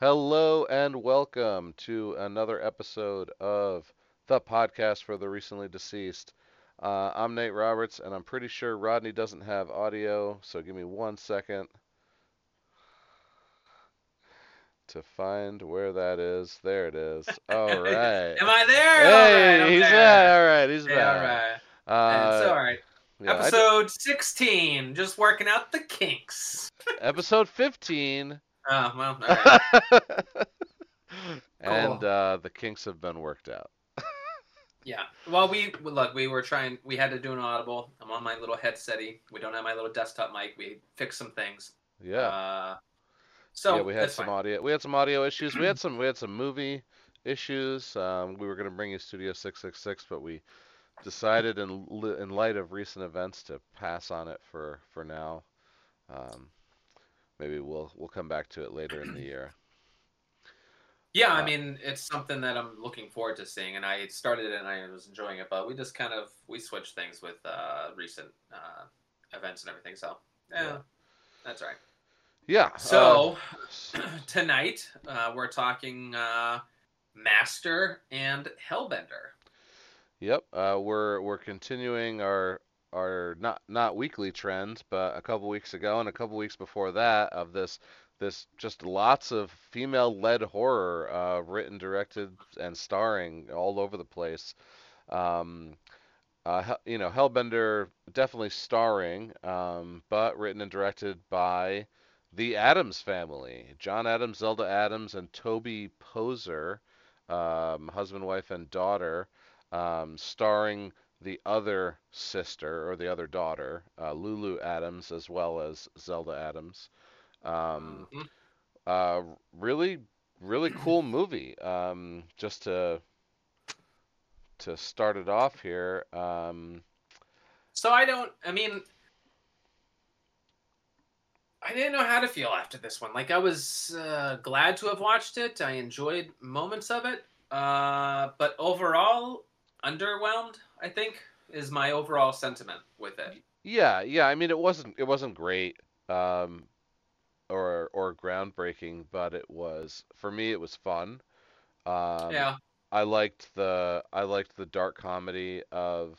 Hello and welcome to another episode of the podcast for the recently deceased. Uh, I'm Nate Roberts, and I'm pretty sure Rodney doesn't have audio, so give me one second to find where that is. There it is. All right. Am I there? Hey, all right, he's there. back. All right, he's back. all right. Uh, it's all right. yeah, Episode 16, just working out the kinks. episode 15. Oh, well, all right. and Cool. uh, the kinks have been worked out. yeah. Well, we look, we were trying, we had to do an audible. I'm on my little headsetty. We don't have my little desktop mic. We fixed some things. Yeah. Uh, so yeah, we had some fine. audio. We had some audio issues. We had some. We had some movie issues. Um, we were going to bring you Studio 666, but we decided, in in light of recent events, to pass on it for for now. Um, maybe we'll we'll come back to it later in the year. Yeah, I Uh, mean, it's something that I'm looking forward to seeing, and I started it and I was enjoying it, but we just kind of we switched things with uh, recent uh, events and everything. So, yeah, Yeah. that's right. Yeah. So uh, tonight uh, we're talking uh, Master and Hellbender. Yep, uh, we're we're continuing our our not not weekly trend, but a couple weeks ago and a couple weeks before that of this this just lots of female-led horror, uh, written, directed, and starring all over the place. Um, uh, you know, Hellbender definitely starring, um, but written and directed by the Adams family, John Adams, Zelda Adams, and Toby Poser, um, husband, wife, and daughter um, starring the other sister or the other daughter, uh, Lulu Adams, as well as Zelda Adams. Um, Mhm. uh, really, really cool movie. Um, just to to start it off here. Um, So I don't. I mean, I didn't know how to feel after this one. Like I was uh, glad to have watched it. I enjoyed moments of it, uh, but overall, underwhelmed. I think is my overall sentiment with it. yeah, yeah. I mean, it wasn't it wasn't great. Um, or or groundbreaking, but it was for me. It was fun. Um, yeah. I liked the I liked the dark comedy of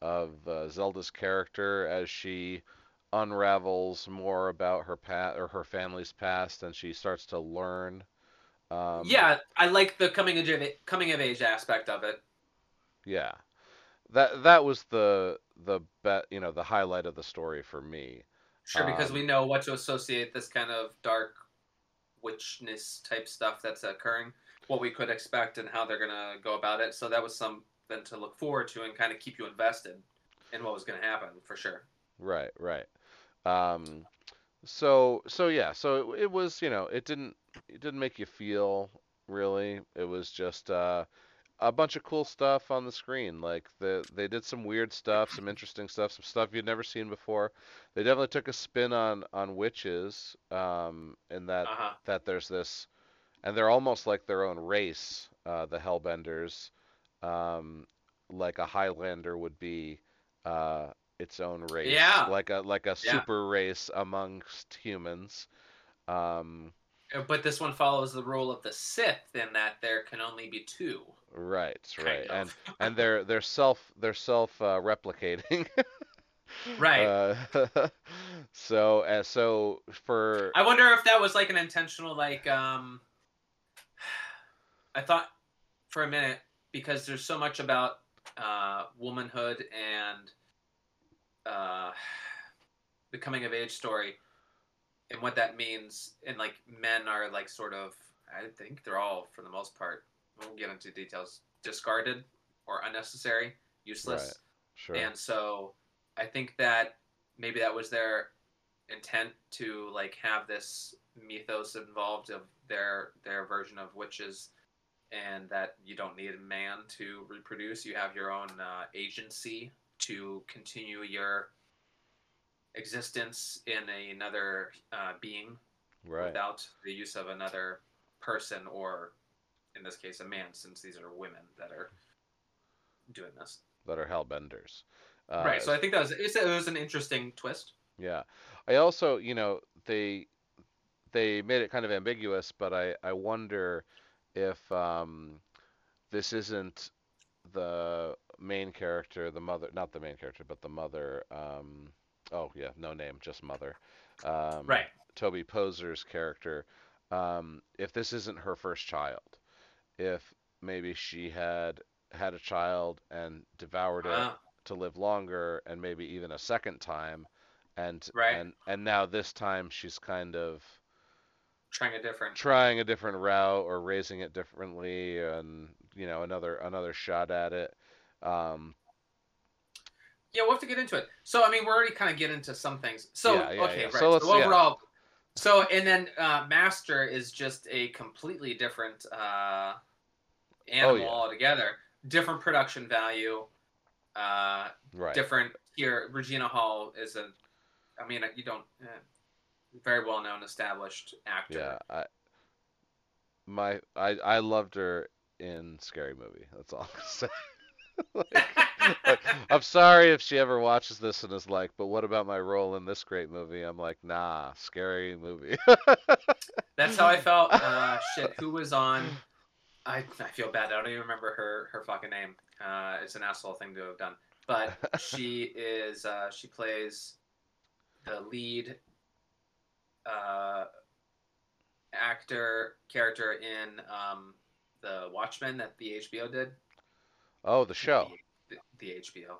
of uh, Zelda's character as she unravels more about her past or her family's past, and she starts to learn. Um, yeah, I like the coming of coming of age aspect of it. Yeah. That that was the the bet you know the highlight of the story for me. Sure, because Um, we know what to associate this kind of dark witchness type stuff that's occurring, what we could expect, and how they're gonna go about it. So that was something to look forward to and kind of keep you invested in what was gonna happen for sure. Right, right. Um, so so yeah, so it, it was, you know, it didn't it didn't make you feel really. It was just uh, a bunch of cool stuff on the screen. Like the they did some weird stuff, some interesting stuff, some stuff you'd never seen before. They definitely took a spin on on witches, um, in that Uh huh. that there's this, and they're almost like their own race, uh, the Hellbenders, um, like a Highlander would be uh, its own race, Yeah. like a like a Yeah. super race amongst humans. Um, But this one follows the rule of the Sith in that there can only be two. right, right, and and they're they're self they're self uh, replicating. Right. Uh, so uh, so for I wonder if that was like an intentional like um I thought for a minute because there's so much about uh womanhood and uh the coming of age story and what that means and like men are like sort of I think they're all for the most part we'll get into details discarded or unnecessary useless Right. sure. and so I think that maybe that was their intent to like have this mythos involved of their their version of witches and that you don't need a man to reproduce you have your own uh, agency to continue your existence in another uh, being right. without the use of another person or in this case a man since these are women that are doing this that are hellbenders. Uh, right so i think that was it was an interesting twist Yeah. I also, you know, they they made it kind of ambiguous, but I I wonder if um, this isn't the main character, the mother, not the main character, but the mother. Um, oh yeah, no name, just mother. Um, Right. Toby Poser's character. Um, if this isn't her first child, if maybe she had had a child and devoured it Uh, to live longer, and maybe even a second time, and Right. and and now this time she's kind of trying a different. trying a different route or raising it differently and you know another another shot at it um Yeah, we'll have to get into it. So, I mean, we're already kind of getting into some things. So, Yeah, yeah, okay, yeah. right. So So, overall, so and then uh, Master is just a completely different uh, animal Oh, altogether. Different production value. Uh, right different here. Regina Hall is a, I mean, you don't, uh, very well known, established actor. yeah i my i i loved her in scary movie that's all i'm gonna say like, like, i'm sorry if she ever watches this and is like but what about my role in this great movie i'm like nah scary movie That's how I felt. Uh, shit, who was on? I, I feel bad. I don't even remember her her fucking name. Uh, it's an asshole thing to have done. But she is uh, she plays the lead uh, actor character in um, the Watchmen that the HBO did. Oh the show The, the HBO.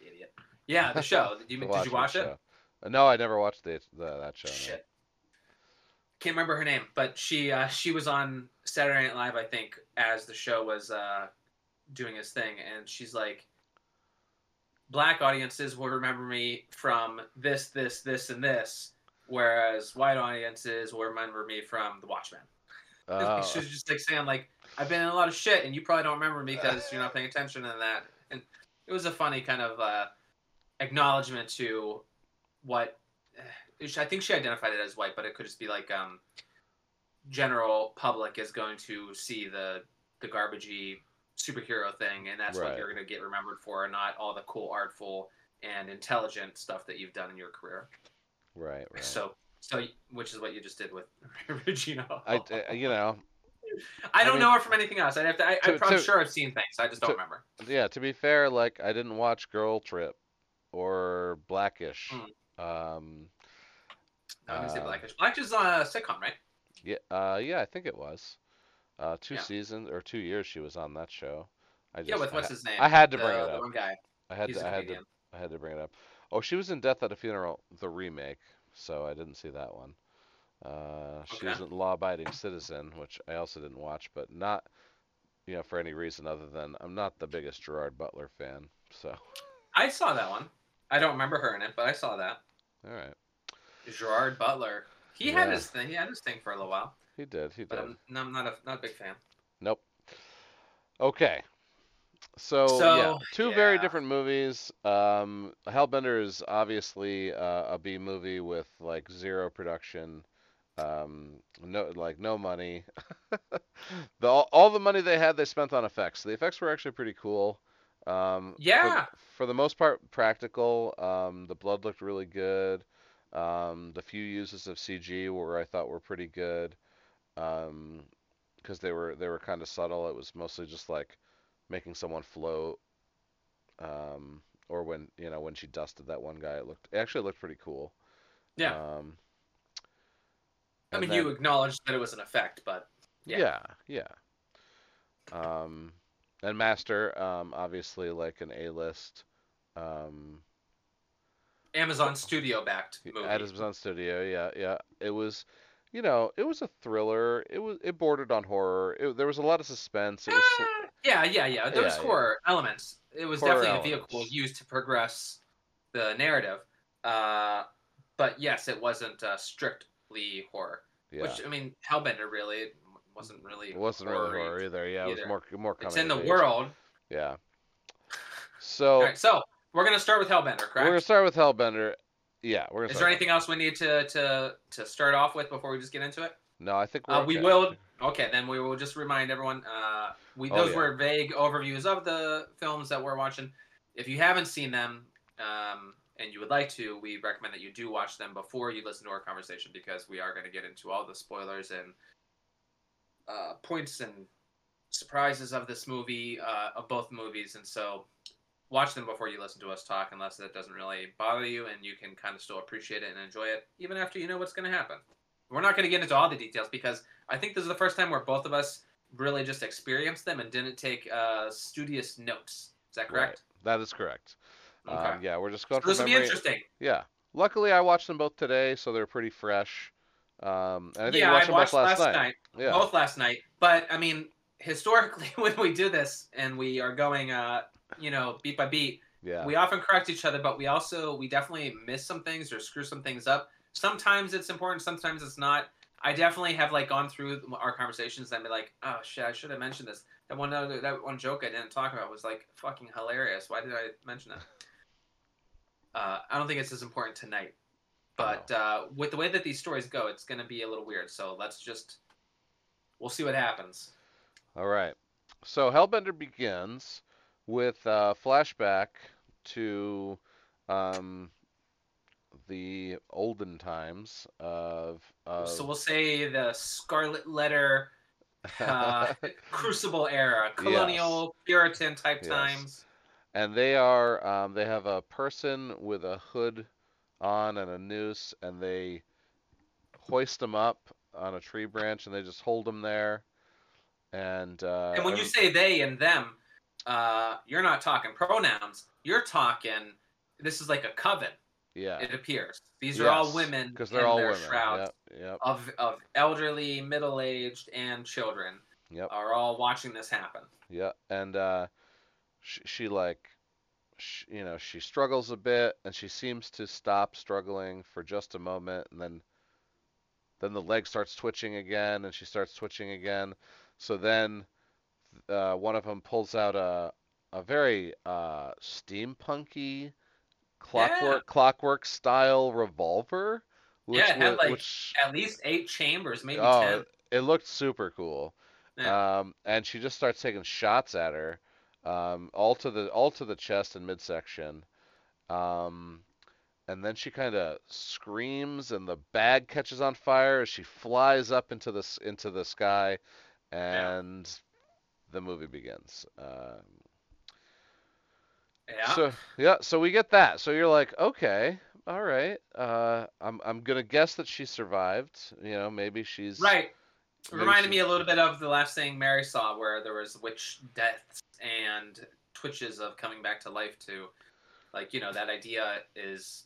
Idiot. Yeah, the show. Did you, did you watch it? show. Uh, no i never watched the, the that show no. Shit. Can't remember her name, but she uh, she was on Saturday Night Live, I think, as the show was uh, doing its thing, and she's like, "Black audiences will remember me from this, this, this, and this, whereas white audiences will remember me from The Watchmen." Oh. she was just like saying, "Like I've been in a lot of shit, and you probably don't remember me because you're not paying attention to that." And it was a funny kind of uh, acknowledgement to what eh, I think she identified it as white, but it could just be like um, general public is going to see the the garbagey superhero thing, and that's Right. what you're going to get remembered for, and not all the cool, artful, and intelligent stuff that you've done in your career. right right So, so which is what you just did with Regina. I, uh, you know, I don't I mean- know her from anything else. I'd have to. I, probably to- sure I've seen things. I just don't to- remember. yeah. To be fair, like I didn't watch Girl Trip or Blackish. Hmm. Um, No, I'm gonna say uh, Blackish. Blackish is on a sitcom, right? yeah, uh, yeah, I think it was. Uh, two Yeah. seasons or two years she was on that show. I just, Yeah, with what's ha- his name? I had to the, bring it the up. one guy. I had He's to, I had to. I had to bring it up. Oh, she was in Death at a Funeral, the remake, so I didn't see that one. Uh, she Okay. was in Law Abiding Citizen, which I also didn't watch, but not, you know, for any reason other than I'm not the biggest Gerard Butler fan. So, I saw that one. I don't remember her in it, but I saw that. all right, Gerard Butler. He had his thing. He had his thing for a little while, he did, he but did. I'm, no, I'm not a not a big fan. Nope. Okay. So, So, yeah, two very different movies. Um, Hellbender is obviously uh, a B movie with like zero production, um, no like no money. the all, all the money they had they spent on effects. The effects were actually pretty cool. Um, for- Yeah. For, the most part, practical. Um, the blood looked really good. Um, the few uses of CG were I thought were pretty good. Um, because they were they were kind of subtle. It was mostly just like making someone float, um, or when you know when she dusted that one guy, it looked it actually looked pretty cool. Yeah. Um, I mean, then- you acknowledged that it was an effect, but yeah. yeah, yeah. Um, and Master, um, obviously like an A-list. Um, Amazon Studio backed movie. Amazon Studio, yeah, yeah. It was, you know, it was a thriller. It was it bordered on horror. It, there was a lot of suspense. It was Ah, yeah, yeah, yeah. There was Yeah, yeah. elements. It was Horror definitely a vehicle used to progress the narrative. Uh, but yes, it wasn't uh, strictly horror. yeah. Which I mean, Hellbender really wasn't really. It wasn't really horror either. Yeah, it was more more. It's in the age. world. Yeah. So All right, so we're gonna start with Hellbender, correct? we're gonna start with Hellbender. Yeah, we're. Is there anything else we need to to to start off with before we just get into it? No, I think Uh, we will. Okay, then we will just remind everyone. Uh, we Oh, those yeah. were vague overviews of the films that we're watching. If you haven't seen them, um, and you would like to, we recommend that you do watch them before you listen to our conversation because we are going to get into all the spoilers and uh, points and surprises of this movie, uh, of both movies, and so watch them before you listen to us talk, unless that doesn't really bother you, and you can kind of still appreciate it and enjoy it, even after you know what's going to happen. We're not going to get into all the details because I think this is the first time where both of us really just experienced them and didn't take uh, studious notes. Is that correct? Right. That is correct. Okay. Um, yeah, we're just going so this will be interesting. Yeah. Luckily, I watched them both today, so they're pretty fresh. Um, and I think yeah, watched I them watched both last, last night. Yeah. both last night. But I mean, historically, when we do this and we are going, uh, you know, beat by beat, Yeah. we often correct each other, but we also we definitely miss some things or screw some things up. Sometimes it's important, sometimes it's not. I definitely have like gone through our conversations and be like, oh shit, I should have mentioned this. That one other that one joke I didn't talk about was like fucking hilarious. Why did I mention it? Uh, I don't think it's as important tonight. But uh, with the way that these stories go, it's going to be a little weird. So let's just we'll see what happens. All right. So Hellbender begins with a flashback to um, the olden times of. of So we'll say the Scarlet Letter uh, Crucible era, colonial Puritan type Yes. times. And they are um, they have a person with a hood on and a noose, and they hoist them up on a tree branch, and they just hold them there. And uh, And when you say they and them, uh, you're not talking pronouns. You're talking. This is like a coven. yeah, It appears these are all women because in they're all their women. shrouds Yep, yep, of of elderly, middle aged, and children yep. are all watching this happen. Yeah, and uh, she, she like, sh you know, she struggles a bit, and she seems to stop struggling for just a moment, and then, then the leg starts twitching again, and she starts twitching again. So then, uh, one of them pulls out a a very uh, steampunky, clockwork clockwork style revolver, which Yeah, it had, like, which At least eight chambers, maybe oh, ten. it, it looked super cool. Yeah. Um, and she just starts taking shots at her, um, all to the all to the chest and midsection. Um, and then she kind of screams, and the bag catches on fire as she flies up into the into the sky, and the movie begins. Um, yeah. So yeah, so we get that. So you're like, okay, all right. Uh, I'm I'm gonna guess that she survived. You know, maybe she's right. Maybe reminded me a little bit of the last thing Mary saw, where there was witch deaths and twitches of coming back to life. Too, like you know, that idea is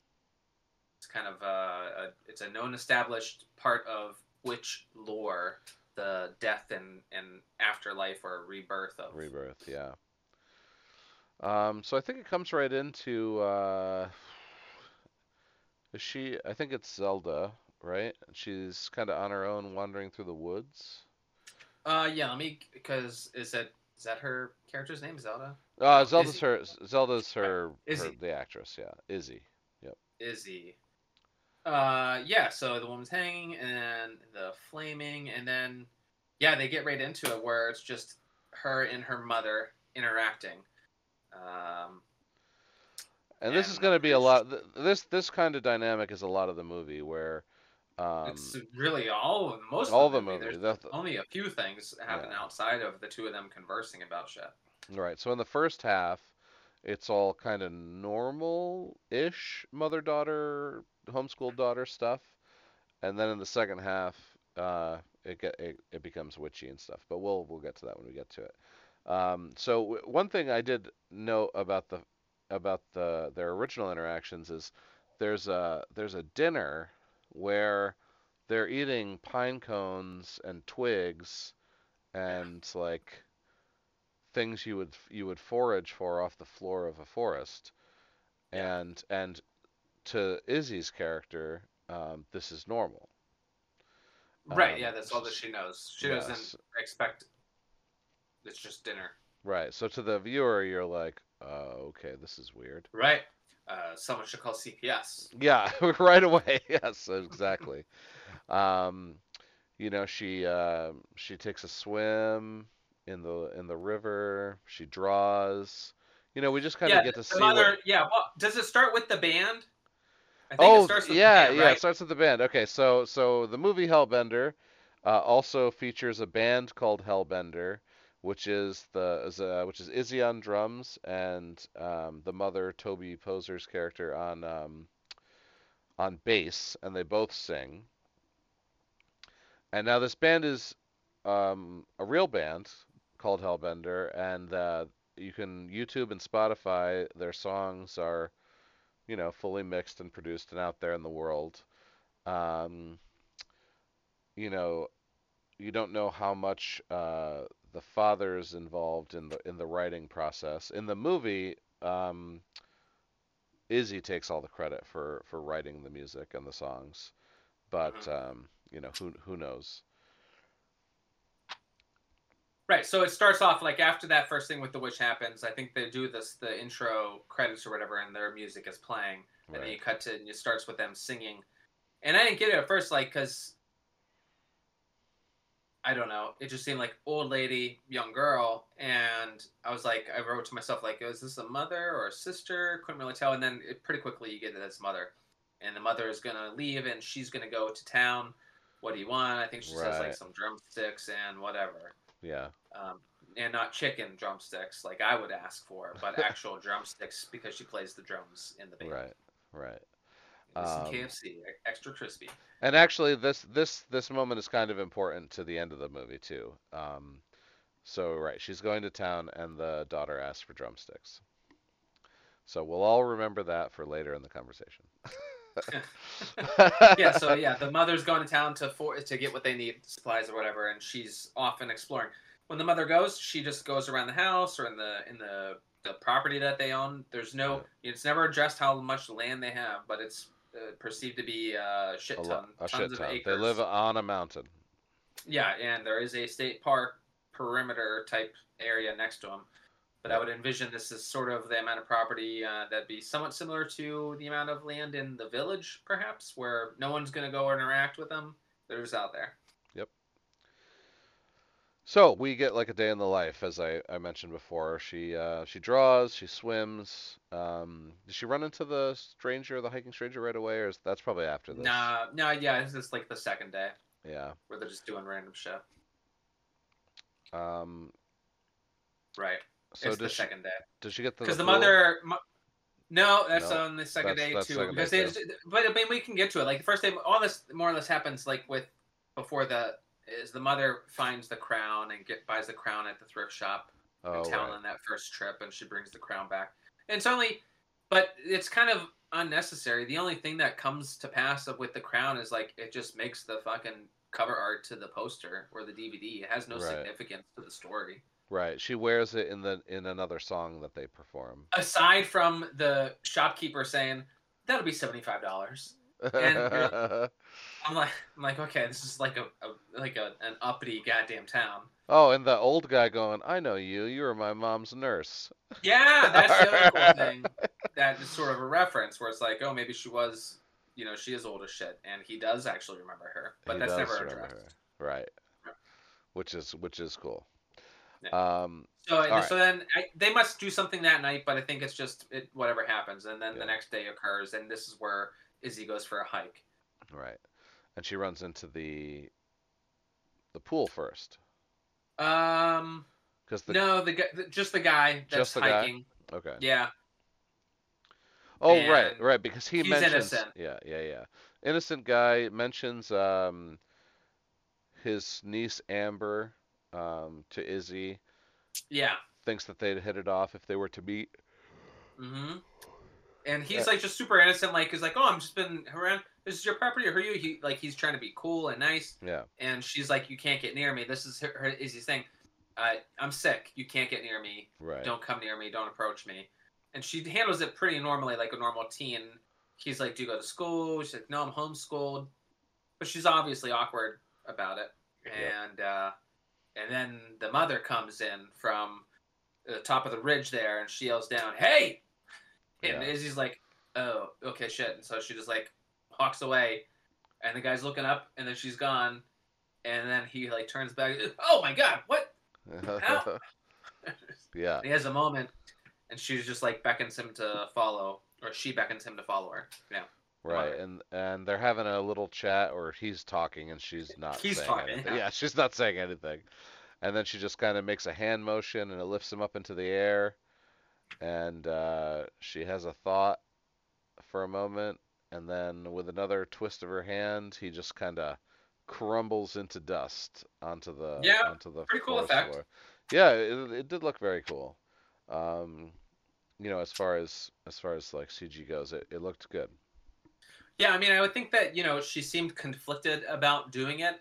it's kind of uh, a, it's a known established part of witch lore, the death and and afterlife or rebirth of Rebirth, yeah. Um, so I think it comes right into uh, is she? I think it's Zelda, right? She's kind of on her own, wandering through the woods. Uh, yeah. Let me because is that is that her character's name, Zelda? Uh, Zelda's Izzy. her. Zelda's her, her. The actress, yeah, Izzy. Yep. Izzy. Uh, yeah. So the woman's hanging, and the flaming, and then yeah, they get right into it where it's just her and her mother interacting. Um, And this is going to be a lot. This this kind of dynamic is a lot of the movie where, um, it's really all of most all of the movie. movie. There's the- only a few things happen Yeah. outside of the two of them conversing about shit. Right. So in the first half, it's all kind of normal-ish mother-daughter, homeschool daughter stuff, and then in the second half, uh, it get it, it becomes witchy and stuff. But we'll we'll get to that when we get to it. Um, so w- one thing I did know about the about the their original interactions is there's a there's a dinner where they're eating pine cones and twigs and like things you would you would forage for off the floor of a forest. And and to Izzy's character, um, this is normal. right. Um, Yeah. That's all that she knows. She yes. doesn't expect. It's just dinner. Right. So to the viewer, you're like, oh, okay, this is weird. Right. Uh, someone should call CPS. Yeah, right away. Yes, exactly. um, you know, she uh, she takes a swim in the in the river. She draws. you know, we just kind of yeah, get to see mother. what. Yeah. Well, does it start with the band? I think Oh, it starts with yeah, the band, yeah. It starts with the band. Okay, so so the movie Hellbender uh, also features a band called Hellbender, which is the is, uh, which is Izzy on drums and um, the mother Toby Poser's character on um, on bass, and they both sing. And now this band is um, a real band called Hellbender, and uh, you can YouTube and Spotify. Their songs are, you know, fully mixed and produced and out there in the world. Um, you know, you don't know how much uh, the father's involved in the in the writing process. In the movie, um, Izzy takes all the credit for for writing the music and the songs, but Mhm. um, you know, who who knows? Right. So it starts off like after that first thing with the witch happens. I think they do this the intro credits or whatever, and their music is playing, and then you cut to and it starts with them singing. And I didn't get it at first, like because I don't know, it just seemed like old lady, young girl, and I was like, I wrote to myself like, is this a mother or a sister? Couldn't really tell. And then it, pretty quickly you get that it's mother, and the mother is gonna leave and she's gonna go to town. What do you want? I think she says like some drumsticks and whatever Yeah. um, and not chicken drumsticks like I would ask for, but actual drumsticks because she plays the drums in the band. Right. Right. This Um, KFC, extra crispy. And actually, this this this moment is kind of important to the end of the movie too. Um, so right, she's going to town, and the daughter asks for drumsticks. So we'll all remember that for later in the conversation. yeah, so yeah, the mother's going to town to for to get what they need, supplies or whatever, and she's off and exploring. When the mother goes, she just goes around the house or in the in the the property that they own. There's no, it's never addressed how much land they have, but it's perceived to be a shit ton, a tons shit of ton. acres. They live on a mountain. Yeah, and there is a state park perimeter type area next to them. But I would envision this as sort of the amount of property uh, that'd be somewhat similar to the amount of land in the village, perhaps, where no one's going to go interact with them. They're just out there. So we get like a day in the life, as I, I mentioned before. She uh, she draws, she swims. Um, does she run into the stranger, the hiking stranger, right away, or is that's probably after this? Nah, no, yeah, it's just like the second day Yeah. where they're just doing random shit. Um, Right. so it's the she, second day. does she get to Because the, pool? mother. mo- No, that's No, on the second that's- day that's too. second because day, they, but I mean, we can get to it. Like the first day, all this more or less happens like with before the is the mother finds the crown and get buys the crown at the thrift shop Oh, in town right. on that first trip, and she brings the crown back. And it's only, but it's kind of unnecessary. The only thing that comes to pass with the crown is like it just makes the fucking cover art to the poster or the DVD. It has no Right. significance to the story. Right. She wears it in the in another song that they perform. aside from the shopkeeper saying that'll be seventy five dollars, I'm like, I'm like, okay, this is like a, a like a an uppity goddamn town. oh, and the old guy going, "I know you. You were my mom's nurse." Yeah, that's the other cool thing. That is sort of a reference where it's like, oh, maybe she was, you know, she is old as shit, and he does actually remember her, but He that's never addressed. her. Right. Yeah. Which is which is cool. Yeah. Um, So, right. so then I, they must do something that night, but I think it's just it, whatever happens, and then Yeah. the next day occurs, and this is where Izzy goes for a hike. right. And she runs into the the pool first Um, because the no, the guy, the- just the guy that's Just the guy? hiking. okay. Yeah, Oh, right, And right, because he he's mentions innocent. yeah, yeah, yeah. Innocent guy mentions um his niece Amber um to Izzy, yeah. thinks that they'd hit it off if they were to meet. hmm And he's Yeah. like just super innocent, like he's like, "Oh, I'm just been around. This is your property, or who are you?" He like he's trying to be cool and nice, Yeah. and she's like, "You can't get near me. This is her, her Izzy's thing. Uh, I'm sick. You can't get near me. Right. Don't come near me. Don't approach me." And she handles it pretty normally, like a normal teen. He's like, "Do you go to school?" She's like, "No, I'm homeschooled," but she's obviously awkward about it. Yeah. And uh, and then the mother comes in from the top of the ridge there, and she yells down, "Hey!" And Yeah. Izzy's like, "Oh, okay, shit." And so she just like walks away, and the guy's looking up, and then she's gone, and then he like turns back. Oh my god, what? Yeah. he has a moment, and she just like beckons him to follow, or she beckons him to follow her. Yeah. Right, and and they're having a little chat, or he's talking and she's not He's saying talking, anything. yeah. Yeah, she's not saying anything. And then she just kind of makes a hand motion and it lifts him up into the air. And uh, she has a thought for a moment, and then with another twist of her hand, he just kind of crumbles into dust onto the Yeah, onto the pretty cool effect. floor. Yeah, it, it did look very cool. Um, you know, as far as as far as like CG goes, it, it looked good. Yeah, I mean, I would think that you know she seemed conflicted about doing it,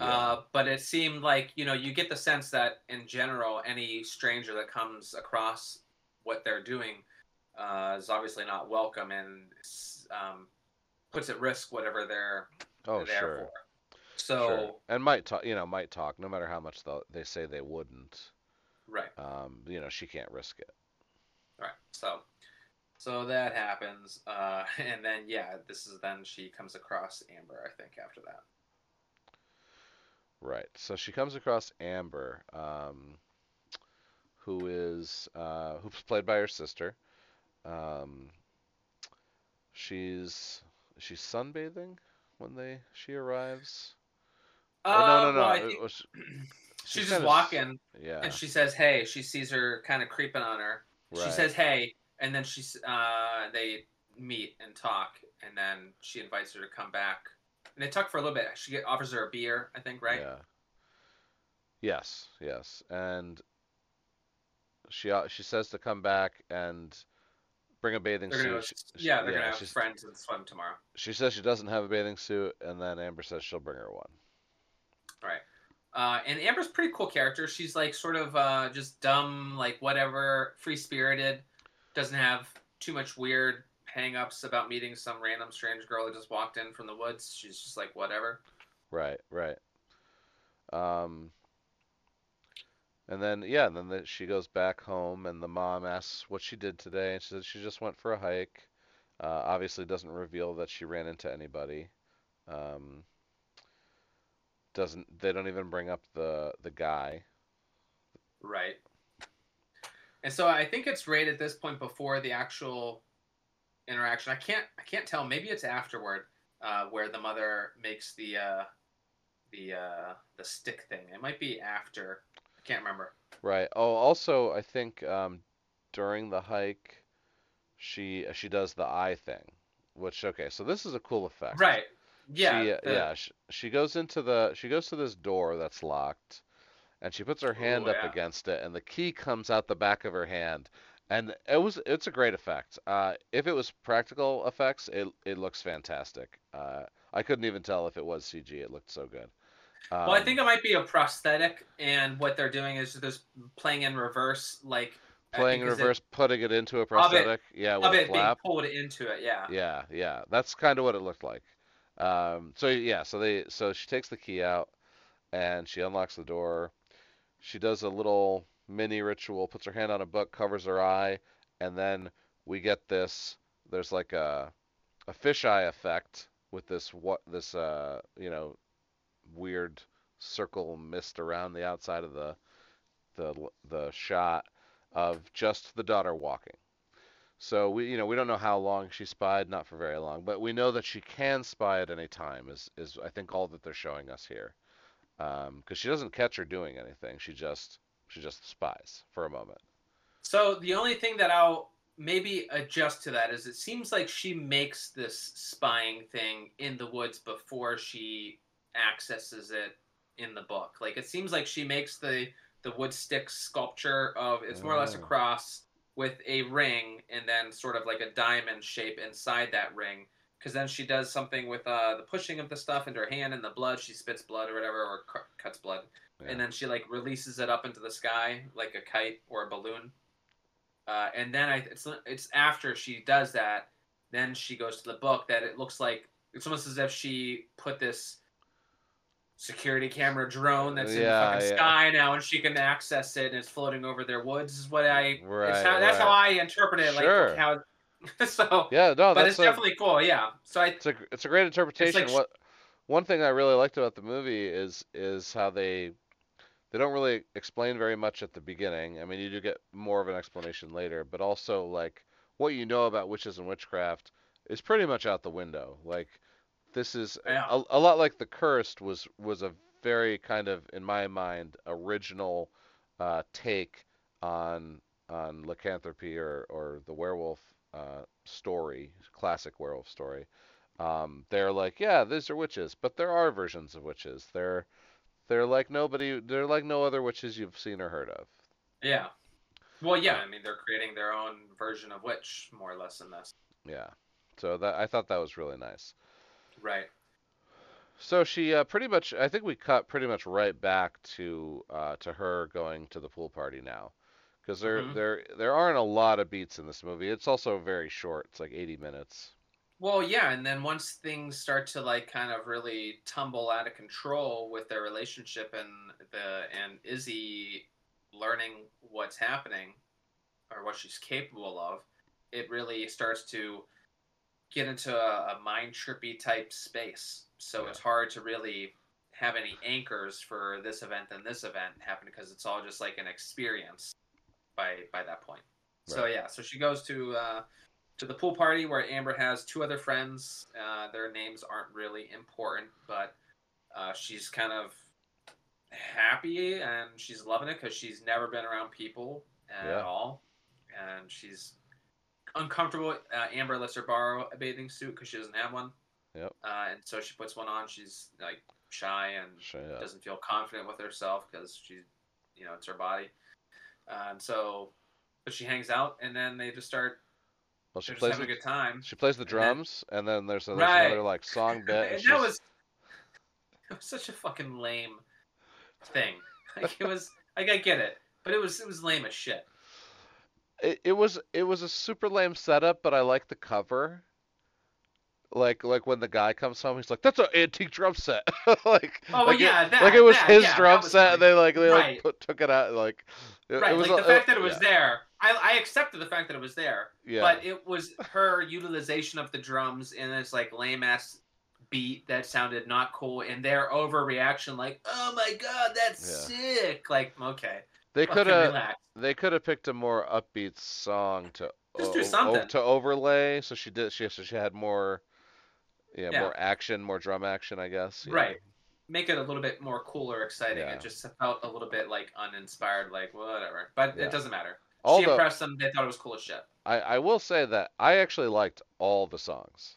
uh, but it seemed like you know you get the sense that in general, any stranger that comes across what they're doing uh, is obviously not welcome and um, puts at risk whatever they're Oh, there sure. for. So Sure. And might talk, you know, might talk, no matter how much they say they wouldn't. right, Um, you know, she can't risk it. right. So so that happens, uh, and then yeah, this is then she comes across Amber. I think after that. Right. So she comes across Amber, um, who is uh, who's played by her sister. Um, she's she's sunbathing when they she arrives. Or no, no, Uh, no. well, I it think- was- she's just walking. Yeah. and she says hey she sees her kind of creeping on her she says hey and then she's uh they meet and talk and then she invites her to come back and they talk for a little bit she offers her a beer i think right Yeah. Yes, yes, and she uh, she says to come back and bring a bathing they're gonna suit. She- she- yeah they're gonna have friends and swim tomorrow She says she doesn't have a bathing suit, and then Amber says she'll bring her one. right uh, and amber's a pretty cool character she's like sort of uh, just dumb like whatever free spirited doesn't have too much weird hang-ups about meeting some random strange girl that just walked in from the woods she's just like whatever Right, right. Um, and then yeah, and then the, she goes back home, and the mom asks what she did today, and she says she just went for a hike. Uh, obviously, doesn't reveal that she ran into anybody. Um, doesn't they don't even bring up the the guy. Right. And so I think it's right at this point before the actual interaction. I can't I can't tell. Maybe it's afterward, uh, where the mother makes the uh, the uh, the stick thing. It might be after. Can't remember. Right. Oh, also, I think um, during the hike, she she does the eye thing, which okay, so this is a cool effect. Right. Yeah. She, uh, the- yeah. She, she goes into the she goes to this door that's locked, and she puts her hand Ooh, up yeah. against it, and the key comes out the back of her hand, and it was it's a great effect. Uh, if it was practical effects, it it looks fantastic. Uh, I couldn't even tell if it was CG. It looked so good. Well, I Um, think it might be a prosthetic, and what they're doing is just playing in reverse, like playing in is it- reverse, putting it into a Of it- prosthetic. yeah, with a it being pulled into it. Yeah. Yeah, yeah, that's kind of what it looked like. Um, so yeah, so they so she takes the key out and she unlocks the door. She does a little mini ritual, puts her hand on a book, covers her eye, and then we get this. There's like a a fisheye effect with this what this uh you know weird circle mist around the outside of the the the shot of just the daughter walking. So we, you know, we don't know how long she spied, not for very long, but we know that she can spy at any time. Is is I think all that they're showing us here, um, because she doesn't catch her doing anything. She just she just spies for a moment. So the only thing that I'll maybe adjust to that is it seems like she makes this spying thing in the woods before she accesses it in the book. Like it seems like she makes the the wood stick sculpture of it's more or less a Oh. cross with a ring and then sort of like a diamond shape inside that ring. Because then she does something with uh, the pushing of the stuff into her hand and the blood. She spits blood or whatever, or cu- cuts blood Yeah. and then she like releases it up into the sky like a kite or a balloon. Uh, and then I, it's it's after she does that, then she goes to the book that it looks like it's almost as if she put this security camera drone that's in the fucking yeah. sky now, and she can access it and it's floating over their woods. Is what I Right, how, that's how I interpret it. Sure. Like how so. yeah, no, but that's it's a, definitely cool. Yeah. So I it's a it's a great interpretation. sh- what one thing I really liked about the movie is is how they they don't really explain very much at the beginning. I mean, you do get more of an explanation later, but also like what you know about witches and witchcraft is pretty much out the window. Like this is Yeah. a, a lot like the cursed was was a very kind of in my mind original uh, take on on lycanthropy or or the werewolf uh, story, classic werewolf story. Um, they're like, yeah, these are witches, but there are versions of witches. They're they're like nobody. They're like no other witches you've seen or heard of. Yeah. Well, yeah. I mean, they're creating their own version of witch, more or less, in this. Yeah. So that I thought that was really nice. Right. So she uh, pretty much, I think we cut pretty much right back to uh, to her going to the pool party now, because there Mhm. there there aren't a lot of beats in this movie. It's also very short. It's like 80 minutes. Well, yeah, and then once things start to like kind of really tumble out of control with their relationship and the and Izzy learning what's happening or what she's capable of, it really starts to get into a, a mind trippy type space. So Yeah. it's hard to really have any anchors for this event and this event happen because it's all just like an experience by by that point. So yeah, so she goes to uh, to the pool party where Amber has two other friends. Uh, their names aren't really important, but uh, she's kind of happy and she's loving it because she's never been around people at Yeah. all, and she's uncomfortable. Uh, Amber lets her borrow a bathing suit because she doesn't have one. Yep. Uh, and so she puts one on. She's like shy and Sure, yeah. doesn't feel confident with herself because she, you know, it's her body. Um, so, but she hangs out, and then they just start. Well, she plays having the, a good time. she plays the and then- drums, and then there's, there's Right. another like song bit. and and that was, it was such a fucking lame thing. Like it was, like I get it, but it was it was lame as shit. It, it was it was a super lame setup, but I like the cover. Like like when the guy comes home, he's like, "That's an antique drum set." like Oh like yeah, it, that, like it was that, his yeah, drum was set, and they like they like put, took it out like it, right, it was like the fact that it was yeah, there. I I accepted the fact that it was there, Yeah, but it was her utilization of the drums in this like lame ass beat that sounded not cool, and their overreaction, like, "Oh my god, that's sick!" Like, okay, they could have they could have picked a more upbeat song to Just do something. to overlay. So she did. She so she had more, yeah, Yeah. more action, more drum action, I guess. yeah. Right. Make it a little bit more cool or exciting. Yeah. It just felt a little bit like uninspired, like whatever. But Yeah. it doesn't matter. she impressed them. They thought it was cool as shit. I, I will say that I actually liked all the songs.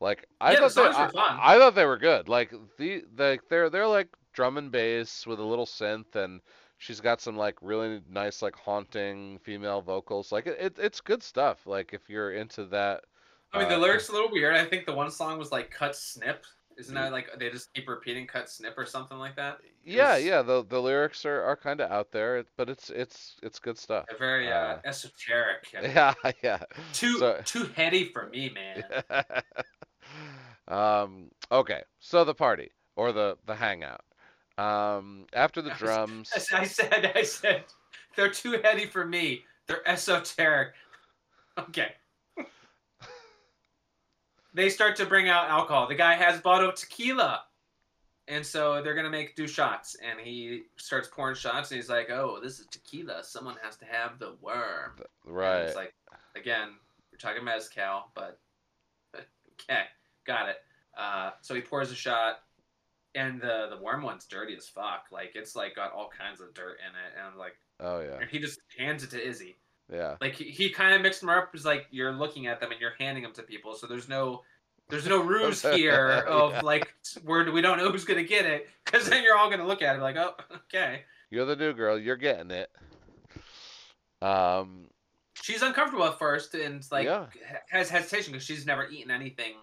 Like I Yeah, the thought they, were I, fun. I thought they were good. Like the the they're they're like drum and bass with a little synth and she's got some like really nice like haunting female vocals. Like it, it it's good stuff. Like if you're into that I mean, the uh, lyrics are a little weird. I think the one song was like "cut snip." Isn't that like they just keep repeating "cut snip" or something like that? Yeah, was- yeah, the the lyrics are, are kind of out there, but it's it's it's good stuff. They're very uh, Uh, esoteric. and Yeah, yeah. Too So- too heady for me, man. um, okay, so the party or the the hangout. Um, after the drums, I said, I said, they're too heady for me. They're esoteric. Okay. they start to bring out alcohol. The guy has bought a bottle of tequila. And so they're gonna make do shots, and he starts pouring shots, and he's like, "Oh, this is tequila. Someone has to have the worm." And right? It's like, again, we're talking mezcal, but okay, got it. Uh, so he pours a shot, and the the warm one's dirty as fuck. Like it's like got all kinds of dirt in it, and I'm like, oh yeah, and he just hands it to Izzy. yeah. Like he, he kind of mixed them up. It's like you're looking at them and you're handing them to people. So there's no there's no ruse here of Yeah. like where we don't know who's gonna get it because then you're all gonna look at it like, oh, okay. You're the new girl. You're getting it. Um, She's uncomfortable at first and it's like Yeah. has hesitation because she's never eaten anything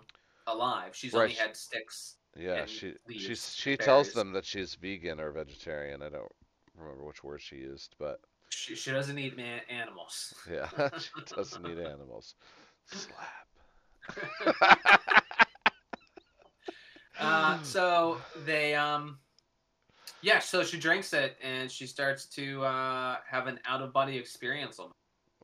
alive. She's Right. only had sticks. Yeah. she She she tells them that she's vegan or vegetarian. I don't remember which word she used, but She, she doesn't eat man animals. yeah, she doesn't eat animals. Slap. Uh, so they um yeah, so she drinks it and she starts to uh, have an out of body experience. almost.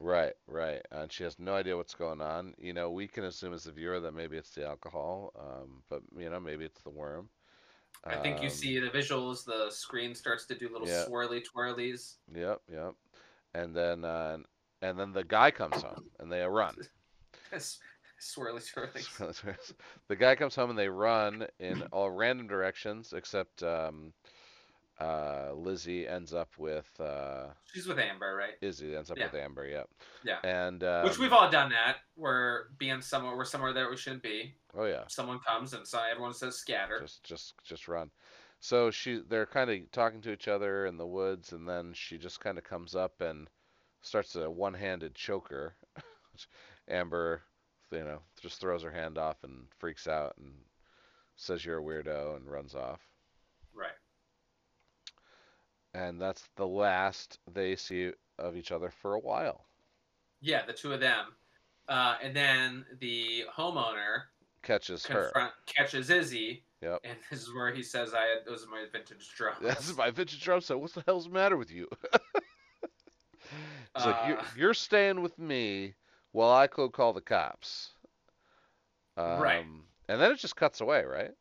Right, right. And she has no idea what's going on. You know, we can assume as the viewer that maybe it's the alcohol, um, but you know, maybe it's the worm. I think you Um, see the visuals. The screen starts to do little Yeah. swirly twirlies. Yep, yep. And then uh, and then the guy comes home and they run. swirly twirlies. the guy comes home and they run in all random directions except um, uh, Lizzie ends up with uh, She's with Amber, right? Izzy ends up Yeah. with Amber. Yep. Yeah. And um, Which we've all done that. We're being somewhere. We're somewhere that we shouldn't be. oh yeah. Someone comes and so everyone says scatter. just just just run so she they're kind of talking to each other in the woods and then she just kind of comes up and starts a one-handed choker amber you know just throws her hand off and freaks out and says you're a weirdo and runs off. And that's the last they see of each other for a while Yeah, the two of them. Uh, and then the homeowner catches her catches Izzy. Yep. And this is where he says, "I had those are my vintage drums." That's my vintage drum set. What the hell's the matter with you? It's like you're, Uh. you're staying with me while I go call the cops. Um, Right. And then it just cuts away, right?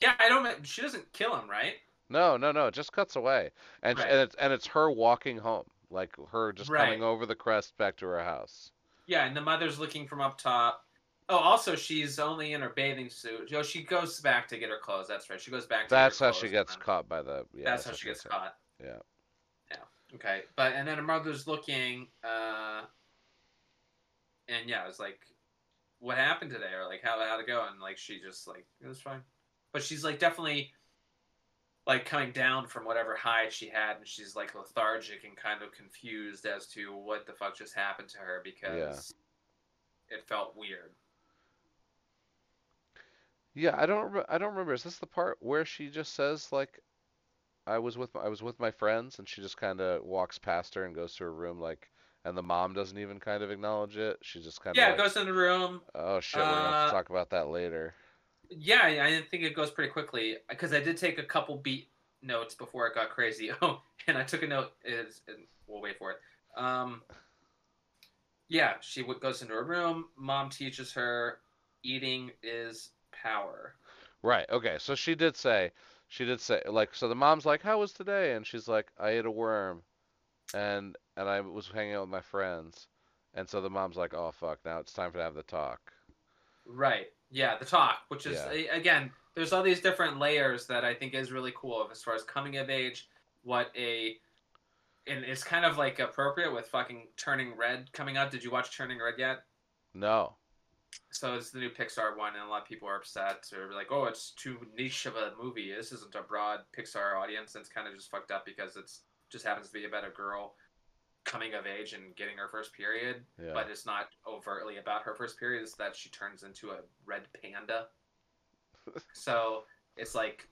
Yeah, I don't. She doesn't kill him, right? No, no, no. It just cuts away, and Right. and it's and it's her walking home, like her just coming over the crest back to her house. Yeah, and the mother's looking from up top. Oh, also she's only in her bathing suit. Oh, she goes back to get her clothes. That's right. She goes back. to That's get her That's how she gets then- caught by the. Yeah, that's how she gets caught. Yeah. Yeah. Okay. But and then her mother's looking, uh, and yeah, it was like, what happened today, or like how how'd it go? And like she just like it was fine, but she's like definitely like coming down from whatever high she had, and she's like lethargic and kind of confused as to what the fuck just happened to her because it felt weird. Yeah, I don't. Rem- I don't remember. Is this the part where she just says like, "I was with my, I was with my friends," and she just kind of walks past her and goes to her room, like, and the mom doesn't even kind of acknowledge it. She just kind of Yeah, like, goes in the room. "Oh shit, we're gonna have uh, to talk about that later." Yeah, I think it goes pretty quickly because I did take a couple beat notes before it got crazy. Oh, and I took a note is and we'll wait for it. Um, yeah, she goes into her room. Mom teaches her eating is power. Right. Okay. So she did say, she did say, like, so the mom's like, "How was today?" And she's like, "I ate a worm, and and I was hanging out with my friends." And so the mom's like, "Oh fuck, now it's time for to have the talk." Right. Yeah, the talk, which is Yeah. again, there's all these different layers that I think is really cool as far as coming of age, what a and it's kind of like appropriate with fucking Turning Red coming out. Did you watch Turning Red yet? No. So it's the new Pixar one, and a lot of people are upset or like, "Oh, it's too niche of a movie. This isn't a broad Pixar audience." And it's kind of just fucked up because it's just happens to be about a girl coming of age and getting her first period, Yeah. but it's not overtly about her first period. It's that she turns into a red panda. so it's like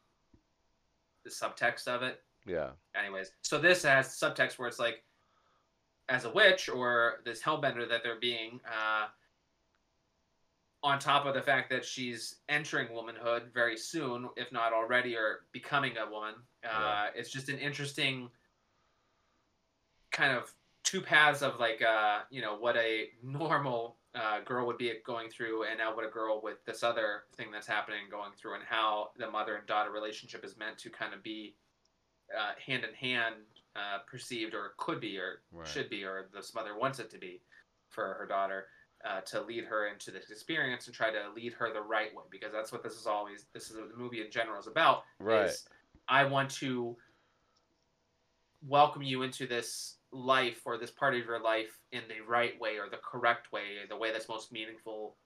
the subtext of it Yeah. anyways so this has subtext where it's like as a witch or this hellbender that they're being uh, on top of the fact that she's entering womanhood very soon if not already or becoming a woman uh, Yeah. it's just an interesting kind of two paths of like uh, you know what a normal uh, girl would be going through and now what a girl with this other thing that's happening going through and how the mother and daughter relationship is meant to kind of be uh, hand in hand uh, perceived or could be or Right. should be or this mother wants it to be for her daughter uh, to lead her into this experience and try to lead her the right way because that's what this is always this is what the movie in general is about Right. is i want to welcome you into this life or this part of your life in the right way or the correct way the way that's most meaningful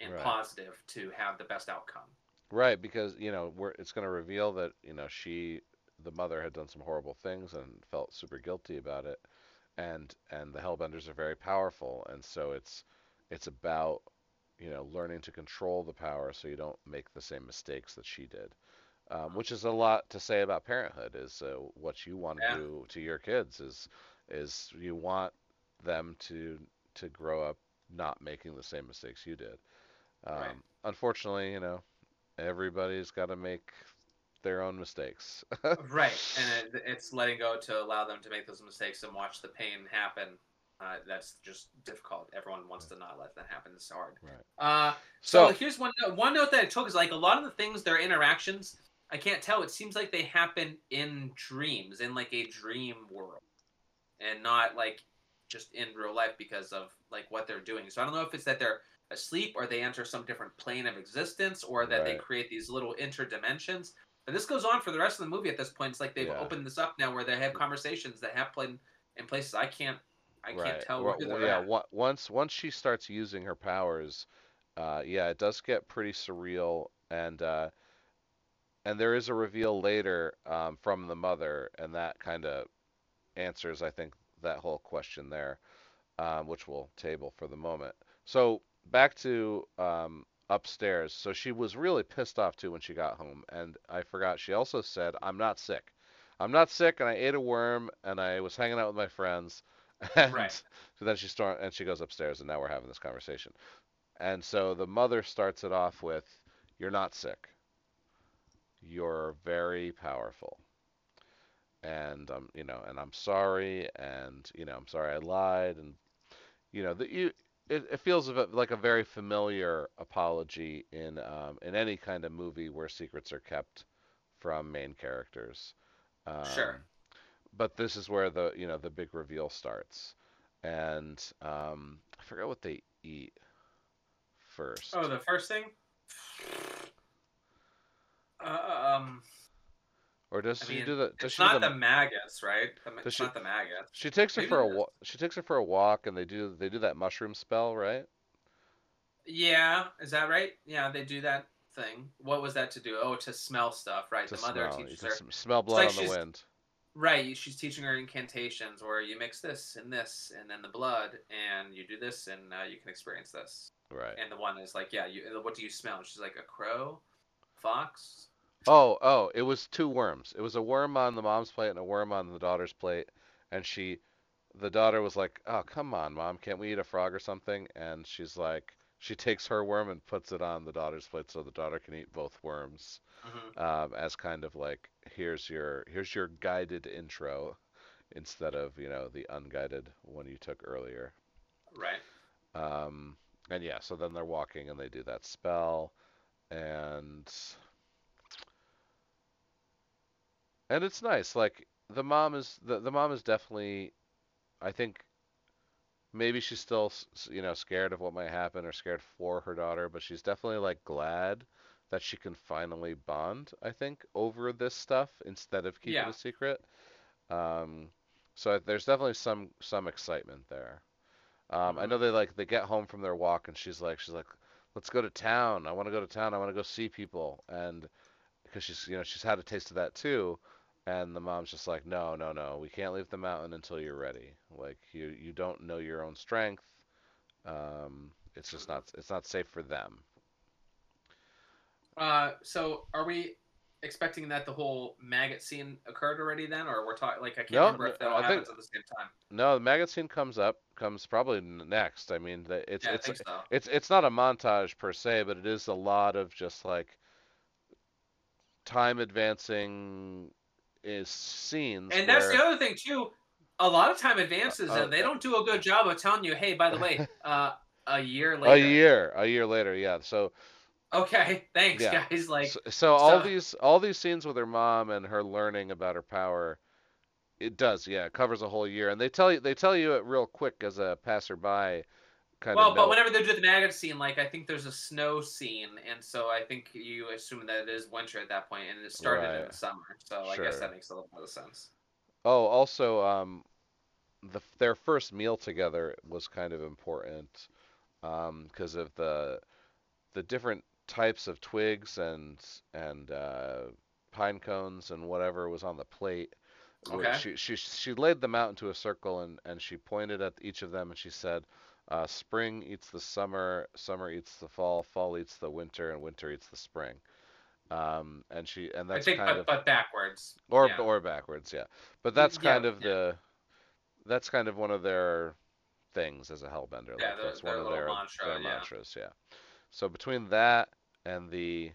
and Right. positive to have the best outcome Right, because you know we're, it's going to reveal that you know she, the mother, had done some horrible things and felt super guilty about it, and and the Hellbenders are very powerful, and so it's it's about you know learning to control the power so you don't make the same mistakes that she did, um, which is a lot to say about parenthood. Is uh, what you want to Yeah. do to your kids is is you want them to to grow up not making the same mistakes you did. Um, Right. Unfortunately, you know, everybody's got to make their own mistakes. right and it, it's letting go to allow them to make those mistakes and watch the pain happen uh, that's just difficult everyone wants to not let that happen it's hard Right. uh, so, so, here's one note. one note that I took is like a lot of the things their interactions I can't tell. It seems like they happen in dreams, in like a dream world, and not like just in real life because of like what they're doing. So I don't know if it's that they're asleep or they enter some different plane of existence or that they create these little interdimensions. But this goes on for the rest of the movie at this point. It's like they've Yeah. opened this up now where they have conversations that happen in places I can't I can't tell Well, where well, they're yeah. at. Once once she starts using her powers, uh, yeah, it does get pretty surreal, and uh, and there is a reveal later um, from the mother, and that kind of answers, I think, that whole question there, um, which we'll table for the moment. So back to um, upstairs. So she was really pissed off too when she got home, and I forgot. She also said, "I'm not sick. I'm not sick, and I ate a worm, and I was hanging out with my friends." And Right. so then she start and she goes upstairs, and now we're having this conversation. And so the mother starts it off with, "You're not sick. You're very powerful." And um, you know, and I'm sorry, and you know, I'm sorry I lied, and you know, that you, it, it feels like a very familiar apology in um, in any kind of movie where secrets are kept from main characters. Um, Sure. But this is where the you know the big reveal starts, and um, I forget what they eat first. Oh, the first thing? Uh, um, or does I she mean, do the? Does it's she not the? the maggots, right? The, it's she- not the maggots. She takes her maybe for a it is. wa- she takes her for a walk, and they do they do that mushroom spell, right? Yeah, is that right? Yeah, they do that thing. What was that to do? Oh, to smell stuff, right? To the mother smell, teaches her. sm- smell blood like on the wind. Right, she's teaching her incantations where you mix this and this and then the blood, and you do this, and uh, you can experience this. Right. And the one is like, yeah, you. What do you smell? She's like a crow, fox. Oh, oh, it was two worms. It was a worm on the mom's plate and a worm on the daughter's plate. And she, the daughter was like, "Oh, come on, mom, can't we eat a frog or something?" And she's like, she takes her worm and puts it on the daughter's plate so the daughter can eat both worms, hmm um, as kind of like, here's your here's your guided intro, instead of you know the unguided one you took earlier. Right. Um, and yeah, so then they're walking and they do that spell, and and it's nice. Like the mom is the the mom is definitely, I think, maybe she's still you know scared of what might happen or scared for her daughter, but she's definitely like glad that she can finally bond. I think over this stuff instead of keeping Yeah. a secret. Um, so there's definitely some some excitement there. Um, I know they like they get home from their walk and she's like she's like let's go to town. I want to go to town. I want to go see people and because she's you know she's had a taste of that too. And the mom's just like no no no we can't leave the mountain until you're ready. Like you you don't know your own strength. Um, it's just not it's not safe for them. Uh, so are we expecting that the whole maggot scene occurred already then, or we're talking like I can't No, remember if that all I think- happens at the same time. No, the maggot scene comes up comes probably next. I mean it's yeah, it's think so. it's it's not a montage per se, but it is a lot of just like time advancing is scenes And that's where the other thing too. A lot of time advances, Uh, and they don't do a good job of telling you, "Hey, by the way, uh, a year later." a year a year later, yeah. So Okay, thanks, Yeah. guys. Like, so, so all so- these all these scenes with her mom and her learning about her power, it does, yeah, it covers a whole year, and they tell you they tell you it real quick as a passerby, kind well, of. but whenever they do the maggot scene, like I think there's a snow scene, and so I think you assume that it is winter at that point, and it started in the summer. So I guess that makes a little bit of sense. Oh, also, um, the their first meal together was kind of important, um, because of the the different types of twigs and and uh, pine cones and whatever was on the plate. Okay. She she she laid them out into a circle and and she pointed at each of them and she said, uh, "Spring eats the summer, summer eats the fall, fall eats the winter, and winter eats the spring." Um, and she and I that's think, kind but, of but backwards. or yeah. or backwards, yeah. But that's yeah, kind of yeah. the that's kind of one of their things as a hellbender. Yeah, like their- that's one of little their mantra, their yeah. mantras, yeah. So between that and the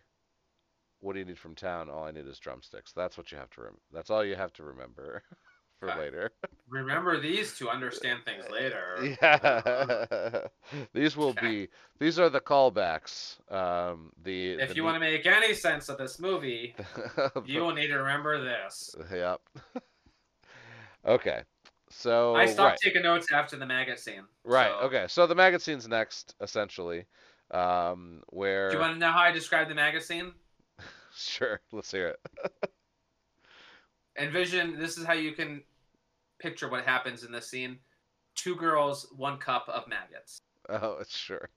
what do you need from town? All I need is drumsticks. That's what you have to rem- that's all you have to remember for later. Remember these to understand things later. Yeah. these will Okay. be these are the callbacks. Um the If the you want to make any sense of this movie, you will need to remember this. Yep. okay. So I stopped right. taking notes after the maggot scene. Right. so- Okay. So the magazine's next, essentially, um, where Do you want to know how I describe the maggot scene? sure, let's hear it. Envision this is how you can picture what happens in this scene. Two girls, one cup of maggots. Oh, it's sure.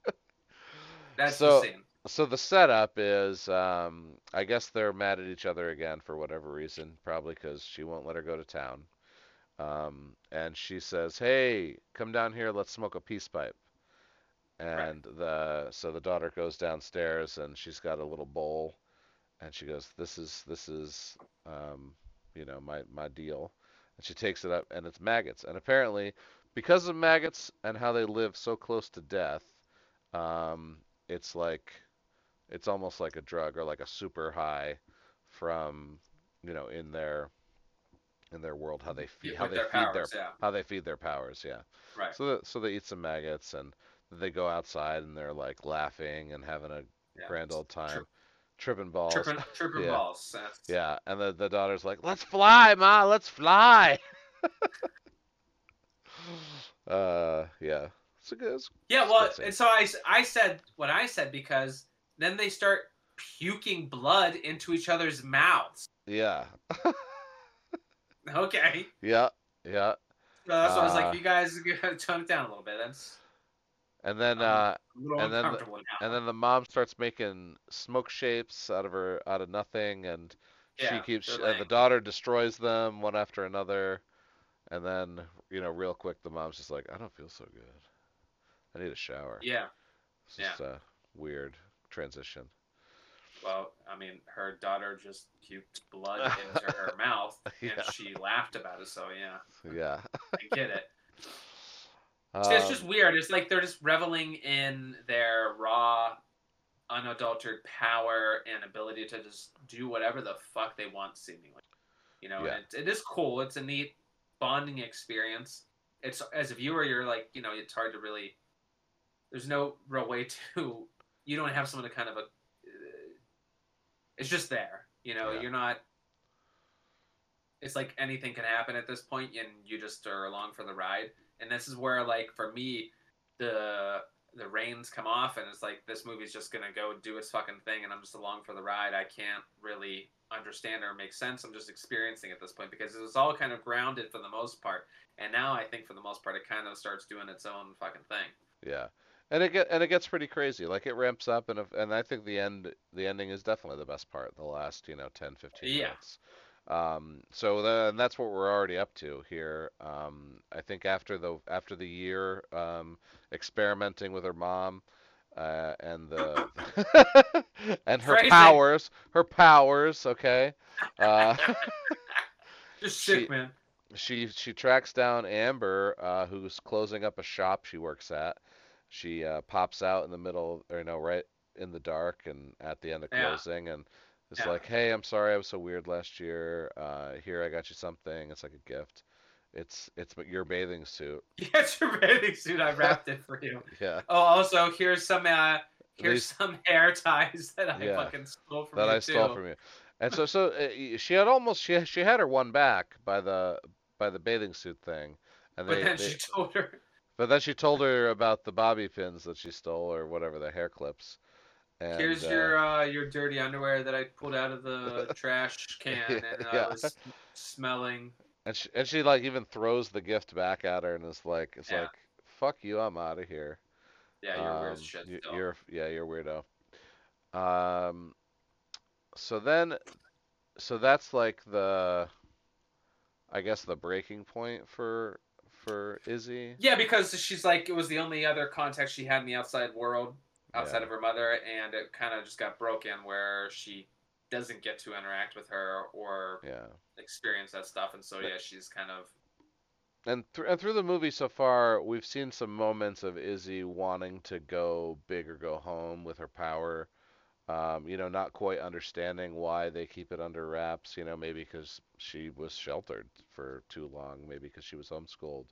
That's So- the scene. So the setup is, um, I guess they're mad at each other again for whatever reason, probably because she won't let her go to town. Um, and she says, "Hey, come down here. Let's smoke a peace pipe." And the so the daughter goes downstairs and she's got a little bowl, and she goes, "This is this is, um, you know, my my deal." And she takes it up, and it's maggots. And apparently, because of maggots and how they live so close to death, um, it's like it's almost like a drug or like a super high from you know in their in their world how they feed With how they their feed powers, their yeah. how they feed their powers yeah Right. so that, so they eat some maggots and they go outside and they're like laughing and having a Yeah. grand old time tripping balls Tripping, tripping Yeah. balls. That's- yeah and the, the daughter's like let's fly ma let's fly uh yeah it's a good it's- Yeah, well, and so I I said what I said because then they start puking blood into each other's mouths. yeah Okay. yeah yeah So that's why I was Uh, like, you guys gotta tone it down a little bit. That's and then uh and then the- And then the mom starts making smoke shapes out of her out of nothing, and she keeps uh, the daughter destroys them one after another, and then you know real quick the mom's just like I don't feel so good, I need a shower. yeah. It's just a weird transition. Well, I mean, her daughter just puked blood into her mouth, and Yeah. she laughed about it. So yeah, Yeah. I get it. It's just Um, weird. It's like they're just reveling in their raw, unadulterated power and ability to just do whatever the fuck they want, seemingly. You know, Yeah. and it, it is cool. It's a neat bonding experience. It's as a viewer, you're like, you know, it's hard to really. There's no real way to. You don't have someone to kind of a. uh, It's just there. You know, Yeah. you're not. It's like anything can happen at this point, and you just are along for the ride and this is where like for me the the reins come off and it's like this movie's just gonna go do its fucking thing and i'm just along for the ride i can't really understand or make sense i'm just experiencing at this point because it was all kind of grounded for the most part and now i think for the most part it kind of starts doing its own fucking thing Yeah. And it get and it gets pretty crazy. Like it ramps up and if, and I think the end the ending is definitely the best part. The last, you know, 10 15 Yeah. minutes. Um so then that's what we're already up to here. Um I think after the after the year um experimenting with her mom uh, and the and her Phrasing. powers, her powers, okay? Uh just She- sick man she she tracks down Amber, uh, who's closing up a shop she works at. She uh, pops out in the middle, or no, right in the dark, and at the end of Yeah. closing, and it's Yeah. like, "Hey, I'm sorry I was so weird last year. Uh, here, I got you something. It's like a gift. It's it's your bathing suit. yeah it's your bathing suit i wrapped it for you Yeah, oh also here's some uh here's These- some hair ties that i Yeah. fucking stole from that you I stole from you." And so so uh, she had almost she she had her one back by the by the bathing suit thing, and but they, then they she told her But then she told her about the bobby pins that she stole or whatever the hair clips. And, Here's uh, your uh, your dirty underwear that I pulled out of the trash can and uh, yeah. was smelling. and she and she like even throws the gift back at her and is like it's Yeah. like fuck you I'm out of here. Yeah, you're Um, as shit. You, you're yeah you're a weirdo. Um, so then, so that's like the, I guess the breaking point for for Izzy. Yeah, because she's like it was the only other contact she had in the outside world outside Yeah. of her mother, and it kind of just got broken where she doesn't get to interact with her or Yeah. experience that stuff, and so yeah, she's kind of And, thr and through the movie so far, we've seen some moments of Izzy wanting to go big or go home with her power. Um, you know, not quite understanding why they keep it under wraps. You know, maybe because she was sheltered for too long. Maybe because she was homeschooled.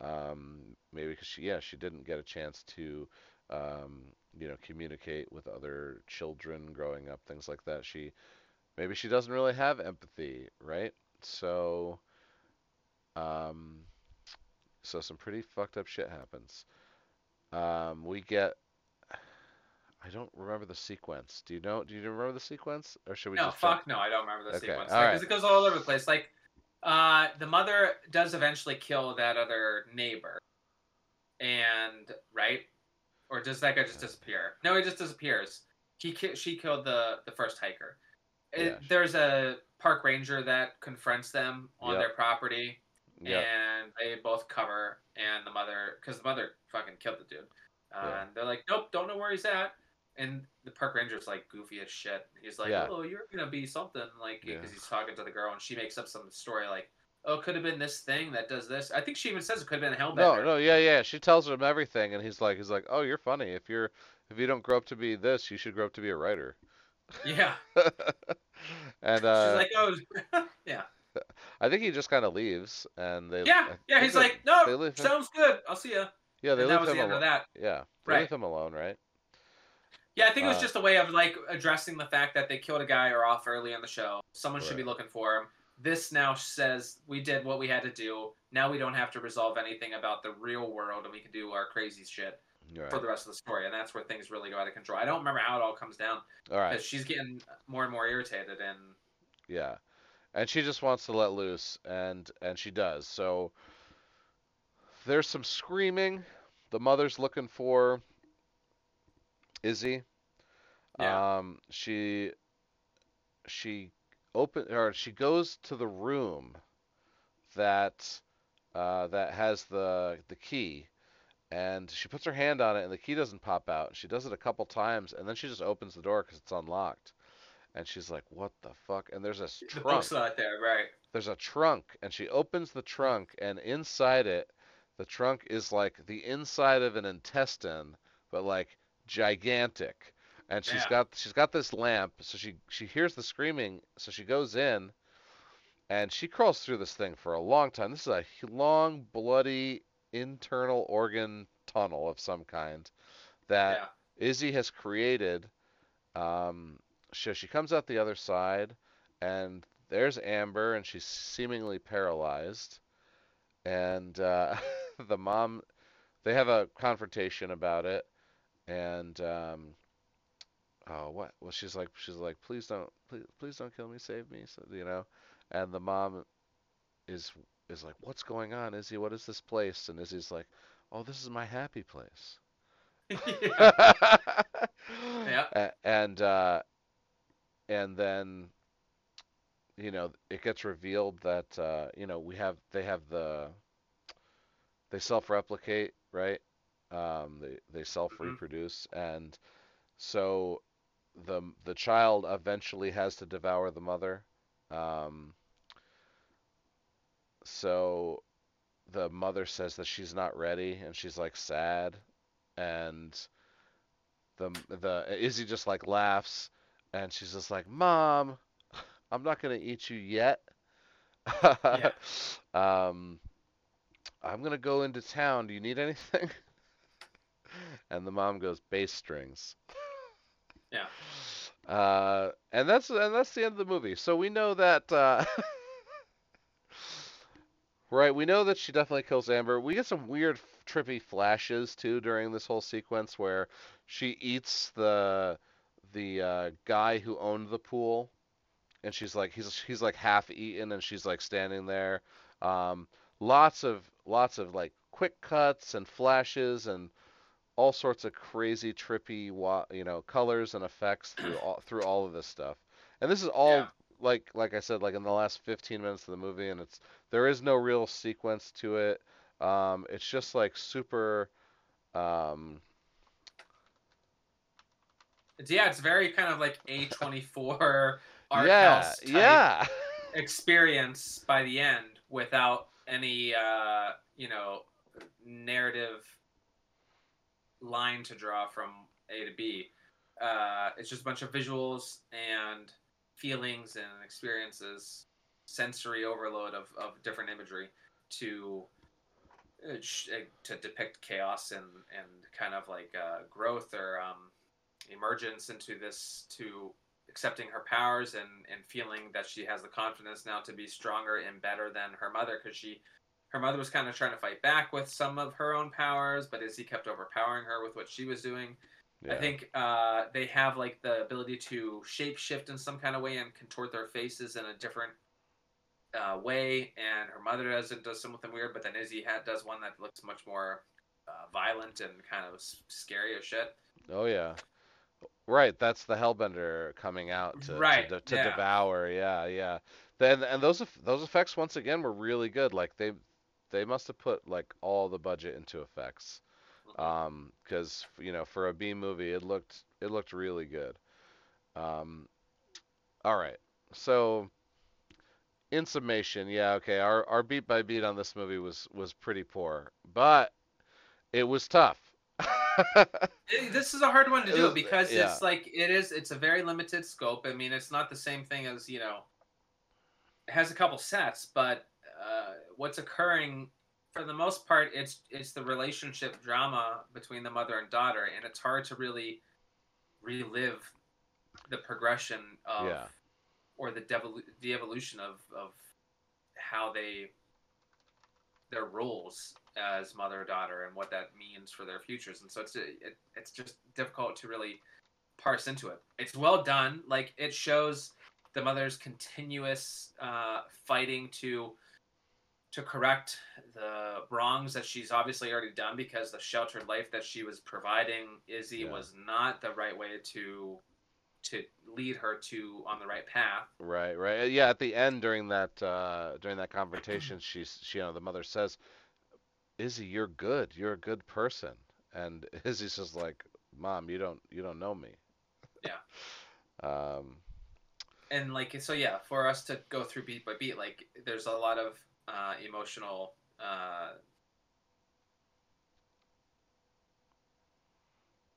Um, maybe because she, yeah, she didn't get a chance to, um, you know, communicate with other children growing up, things like that. She, maybe she doesn't really have empathy, right? So, um, so some pretty fucked up shit happens. Um, we get I don't remember the sequence. Do you know? Do you remember the sequence, or should we no, fuck jump- no, I don't remember the Okay, sequence because right. it goes all over the place. Like, uh, the mother does eventually kill that other neighbor, and right, or does that guy just disappear? No, he just disappears. He ki- she killed the the first hiker. It- Yeah. There's a park ranger that confronts them on Yep. their property, Yeah. and they both cover, and the mother, because the mother fucking killed the dude, uh, Yeah. and they're like, nope, don't know where he's at. And the park ranger's like goofy as shit. He's like, Yeah. oh, you're gonna be something, like, because he's talking to the girl, and she makes up some story like, oh, it could have been this thing that does this. I think she even says it could have been a No, Hellbender. no, yeah, yeah. She tells him everything, and he's like, he's like, oh, you're funny. If you're, if you don't grow up to be this, you should grow up to be a writer. Yeah, and she's uh, like, oh, yeah, I think he just kind of leaves, and they. Yeah, yeah. He's like, no, sounds good. I'll see ya. yeah, they and that leave was him the end alone. of that. Yeah, they Right. leave him alone, right? Yeah, I think it was Uh, just a way of like addressing the fact that they killed a guy or off early on the show. Someone should be looking for him. This now says we did what we had to do. Now we don't have to resolve anything about the real world, and we can do our crazy shit Right. for the rest of the story. And that's where things really go out of control. I don't remember how it all comes down All right. she's getting more and more irritated. And Yeah. And she just wants to let loose and and she does. So there's some screaming. The mother's looking for Izzy. Yeah. Um she she open or she goes to the room that uh that has the the key and she puts her hand on it and the key doesn't pop out. She does it a couple times and then she just opens the door cuz it's unlocked. And she's like, "What the fuck?" And there's this the trunk out there, right? there's a trunk and she opens the trunk and inside it the trunk is like the inside of an intestine but like gigantic and she's Yeah. got she's got this lamp so she she hears the screaming so she goes in and she crawls through this thing for a long time this is a long bloody internal organ tunnel of some kind that yeah. Izzy has created. Um, so she comes out the other side, and there's Amber, and she's seemingly paralyzed. And uh, the mom, they have a confrontation about it, and um, oh, what? Well, she's like, she's like, please don't, please, please don't kill me, save me, so you know. And the mom is is like, what's going on, Izzy? What is this place? And Izzy's like, oh, this is my happy place. yeah. Yeah. And uh, and then you know it gets revealed that uh, you know we have they have the they self-replicate right um, they they self-reproduce and so the the child eventually has to devour the mother. Um, so the mother says that she's not ready and she's like sad. And the the Izzy just like laughs and she's just like mom I'm not gonna eat you yet. Yeah. um I'm gonna go into town. Do you need anything? And the mom goes bass strings Yeah. uh and that's and that's the end of the movie so we know that uh Right, we know that she definitely kills Amber. We get some weird, trippy flashes too during this whole sequence where she eats the the uh, guy who owned the pool, and she's like he's he's like half eaten, and she's like standing there. Um, lots of lots of like quick cuts and flashes and all sorts of crazy, trippy, you know, colors and effects through all through all of this stuff. And this is all Yeah. like like I said, like in the last 15 minutes of the movie, and it's there is no real sequence to it. Um, it's just like super. Um, It's, yeah, it's very kind of like A twenty four art yeah, house type yeah, experience by the end without any uh, you know narrative line to draw from A to B. uh, it's just a bunch of visuals and feelings and experiences, sensory overload of, of different imagery to uh, uh, to depict chaos and and kind of like uh, growth or um, emergence into this to accepting her powers and and feeling that she has the confidence now to be stronger and better than her mother because she her mother was kind of trying to fight back with some of her own powers but Izzy kept overpowering her with what she was doing Yeah. I think uh, they have like the ability to shape shift in some kind of way and contort their faces in a different uh, way. And her mother does it does something weird, but then Izzy ha- does one that looks much more uh, violent and kind of scary as shit. Oh yeah. Right, that's the Hellbender coming out to Right, to, to yeah. devour. Yeah, yeah. Then and those those effects once again were really good. Like they they must have put like all the budget into effects. Um, 'cause you know for a B movie it looked it looked really good. Um, all right. So in summation, yeah, okay, our our beat by beat on this movie was was pretty poor, but it was tough. It- this is a hard one to do because yeah. it's like it is it's a very limited scope. I mean, it's not the same thing as you know. It has a couple sets, but uh, what's occurring for the most part, it's it's the relationship drama between the mother and daughter, and it's hard to really relive the progression of Yeah. or the devolu- the evolution of of how they their roles as mother daughter and what that means for their futures and so it's it, it's just difficult to really parse into it it's well done like it shows the mother's continuous uh, fighting to to correct the wrongs that she's obviously already done because the sheltered life that she was providing Izzy Yeah. was not the right way to to lead her to on the right path Right, right. Uh, Yeah, at the end during that uh during that confrontation, she's she you know the mother says, "Izzy, you're good. You're a good person." And Izzy's just like, "Mom, you don't you don't know me." Yeah. Um and like so yeah for us to go through beat by beat like there's a lot of uh, emotional uh,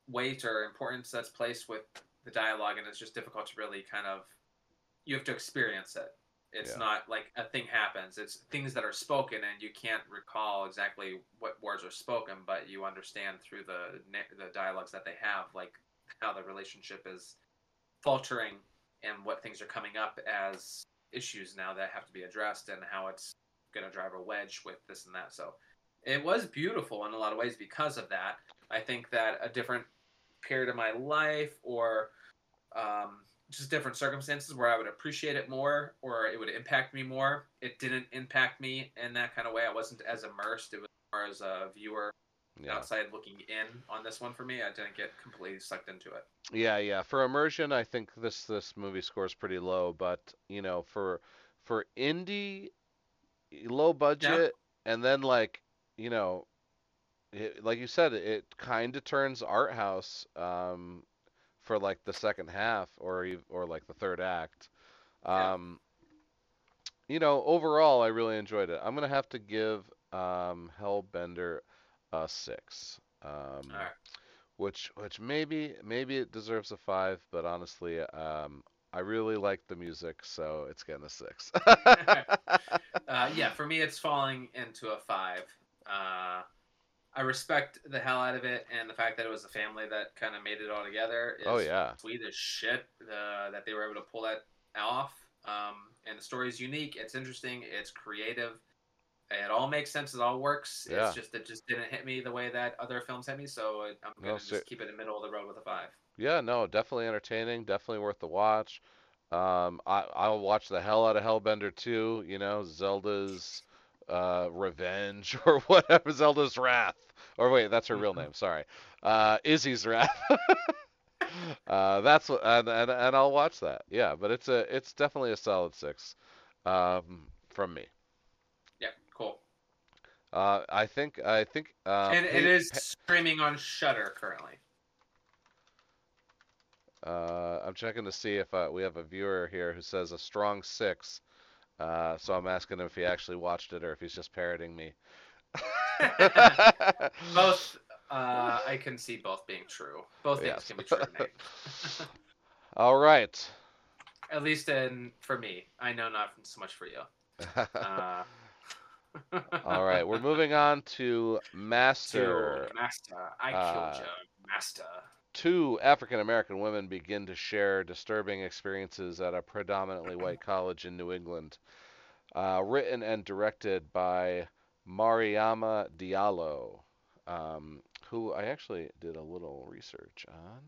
weight or importance that's placed with the dialogue and it's just difficult to really kind of you have to experience it it's Yeah. not like a thing happens it's things that are spoken and you can't recall exactly what words are spoken but you understand through the the dialogues that they have like how the relationship is faltering and what things are coming up as issues now that have to be addressed and how it's going to drive a wedge with this and that. So it was beautiful in a lot of ways because of that. I think that a different period of my life or um, just different circumstances where I would appreciate it more or it would impact me more. It didn't impact me in that kind of way. I wasn't as immersed. It was more as a viewer yeah. outside looking in on this one for me. I didn't get completely sucked into it. Yeah, yeah. For immersion, I think this this movie scores pretty low, but you know, for for indie low budget and then like, you know, it, like you said, it kind of turns art house um for like the second half or or like the third act. Yeah. Um you know, overall I really enjoyed it. I'm going to have to give um Hellbender a 6. Um right. which which maybe maybe it deserves a five, but honestly, um, I really like the music, so it's getting a six. Uh, yeah, for me, it's falling into a five. Uh, I respect the hell out of it, and the fact that it was a family that kind of made it all together is oh yeah, sweet as shit. Uh, that they were able to pull that off. Um, and the story is unique. It's interesting. It's creative. It all makes sense. It all works. Yeah. It's just it just didn't hit me the way that other films hit me. So I'm gonna ser- just keep it in the middle of the road with a five. Yeah, no, definitely entertaining, definitely worth the watch. Um, I I'll watch the hell out of Hellbender too. You know, Zelda's uh, Revenge or whatever, Zelda's Wrath. Or wait, that's her real name. Sorry, uh, Izzy's Wrath. uh, that's what, and, and and I'll watch that. Yeah, but it's a it's definitely a solid six um, from me. Yeah, cool. Uh, I think I think uh, and it is streaming on Shudder currently. Uh, I'm checking to see if uh, we have a viewer here who says a strong six. Uh, so I'm asking him if he actually watched it or if he's just parroting me. Both Uh, I can see both being true. Both things Yes. can be true. All right. At least in for me. I know not so much for you. Uh, All right, we're moving on to Master. To master. I Uh, killed you, master. Two African American women begin to share disturbing experiences at a predominantly white college in New England. Uh, written and directed by Mariama Diallo, um, who I actually did a little research on.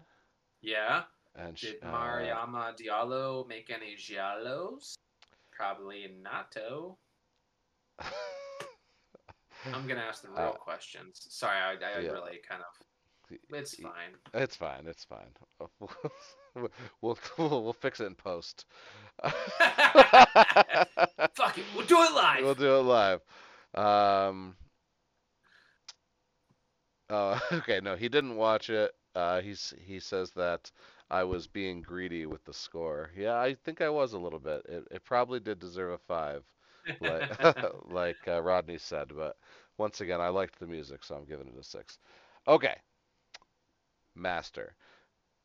Yeah. And Did uh, Mariama Diallo make any giallos? Probably natto. I'm gonna ask the real Uh, questions. Sorry, I, I yeah. really kind of. It's fine. It's fine. It's fine. we'll we'll, we'll fix it in post. Fuck it, we'll do it live. We'll do it live. Um. Oh, okay. No, he didn't watch it. Uh, he's he says that I was being greedy with the score. Yeah, I think I was a little bit. It it probably did deserve a five, like like uh, Rodney said. But once again, I liked the music, so I'm giving it a six. Okay. Master.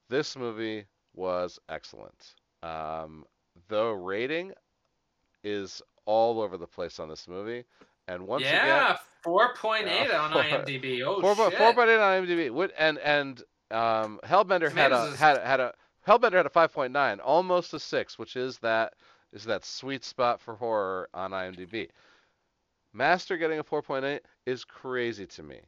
This movie was excellent. Um, the rating is all over the place on this movie, and once again, yeah, four point eight Yeah, on four- IMDb. Oh four shit! four by eight on IMDb. And and um, Hellbender had a had a- had a Hellbender had a five point nine, almost a six, which is that is that sweet spot for horror on IMDb. Master getting a four point eight is crazy to me,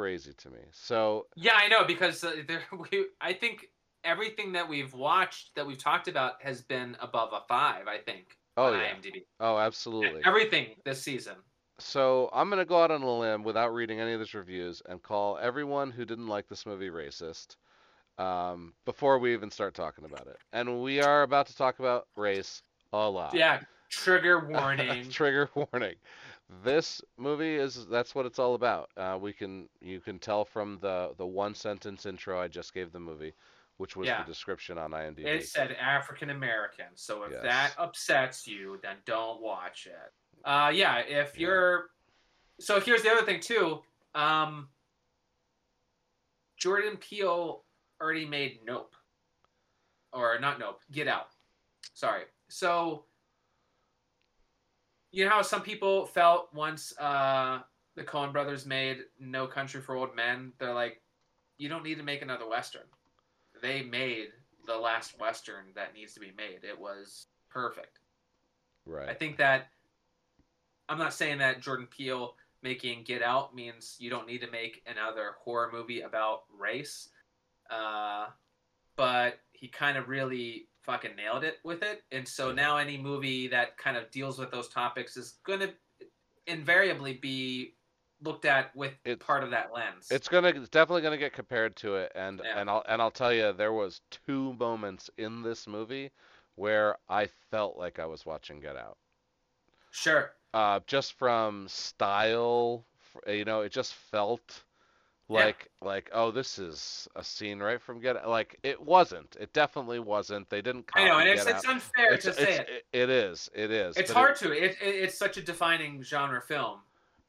crazy to me. So Yeah, I know because uh, there, we, I think everything that we've watched that we've talked about has been above a five. I think oh on yeah, IMDb. oh absolutely. Everything this season. So I'm gonna go out on a limb without reading any of these reviews and call everyone who didn't like this movie racist um, before we even start talking about it. And we are about to talk about race a lot. Yeah, trigger warning. Trigger warning. This movie is that's what it's all about. Uh, we can you can tell from the the one sentence intro I just gave the movie, which was Yeah. the description on IMDb. It said African American. So if Yes. that upsets you, then don't watch it. Uh, yeah, if Yeah. you're. So here's the other thing too. Um, Jordan Peele already made Nope, or not Nope, Get Out. Sorry. So you know how some people felt once uh, the Coen Brothers made No Country for Old Men. They're like, you don't need to make another western. They made the last western that needs to be made. It was perfect. right. I think that I'm not saying that Jordan Peele making Get Out means you don't need to make another horror movie about race, uh, but he kind of really fucking nailed it with it. And so now any movie that kind of deals with those topics is going to invariably be looked at with It's- part of that lens. It's gonna it's definitely gonna get compared to it, and Yeah. and I'll and I'll tell you there was two moments in this movie where I felt like I was watching Get Out. sure. Uh, just from style, you know, it just felt Yeah. like like oh this is a scene right from Get Out. Like it wasn't. It definitely wasn't. They didn't. I know, and it's, it's unfair It's, to say it's, it. it is. It is. It's hard to. It, it, it's such a defining genre film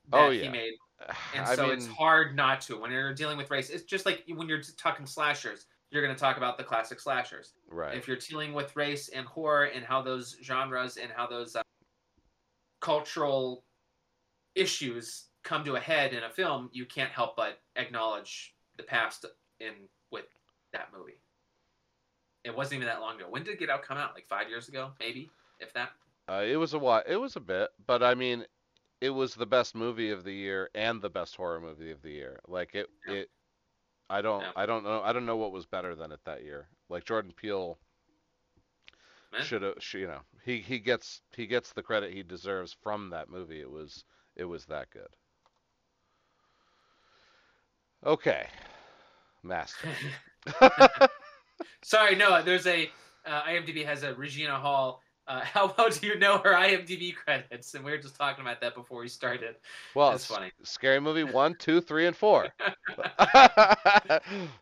that Oh, he yeah. made It, and I so mean, it's hard not to when you're dealing with race. It's just like when you're talking slashers, you're going to talk about the classic slashers. right. If you're dealing with race and horror and how those genres and how those uh, cultural issues come to a head in a film, you can't help but acknowledge the past in with that movie. It wasn't even that long ago. When did Get Out come out? Like five years ago, maybe, if that. Uh, it was a while. It was a bit, but I mean, it was the best movie of the year and the best horror movie of the year. Like it, Yeah. it. I don't, Yeah. I don't know, I don't know what was better than it that year. Like Jordan Peele should have, you know, he he gets he gets the credit he deserves from that movie. It was it was that good. Okay, Master. Sorry, no. There's a uh, IMDb has a Regina Hall. Uh, how well do you know her IMDb credits? And we were just talking about that before we started. Well, it's funny. Scary Movie one, two, three, and four.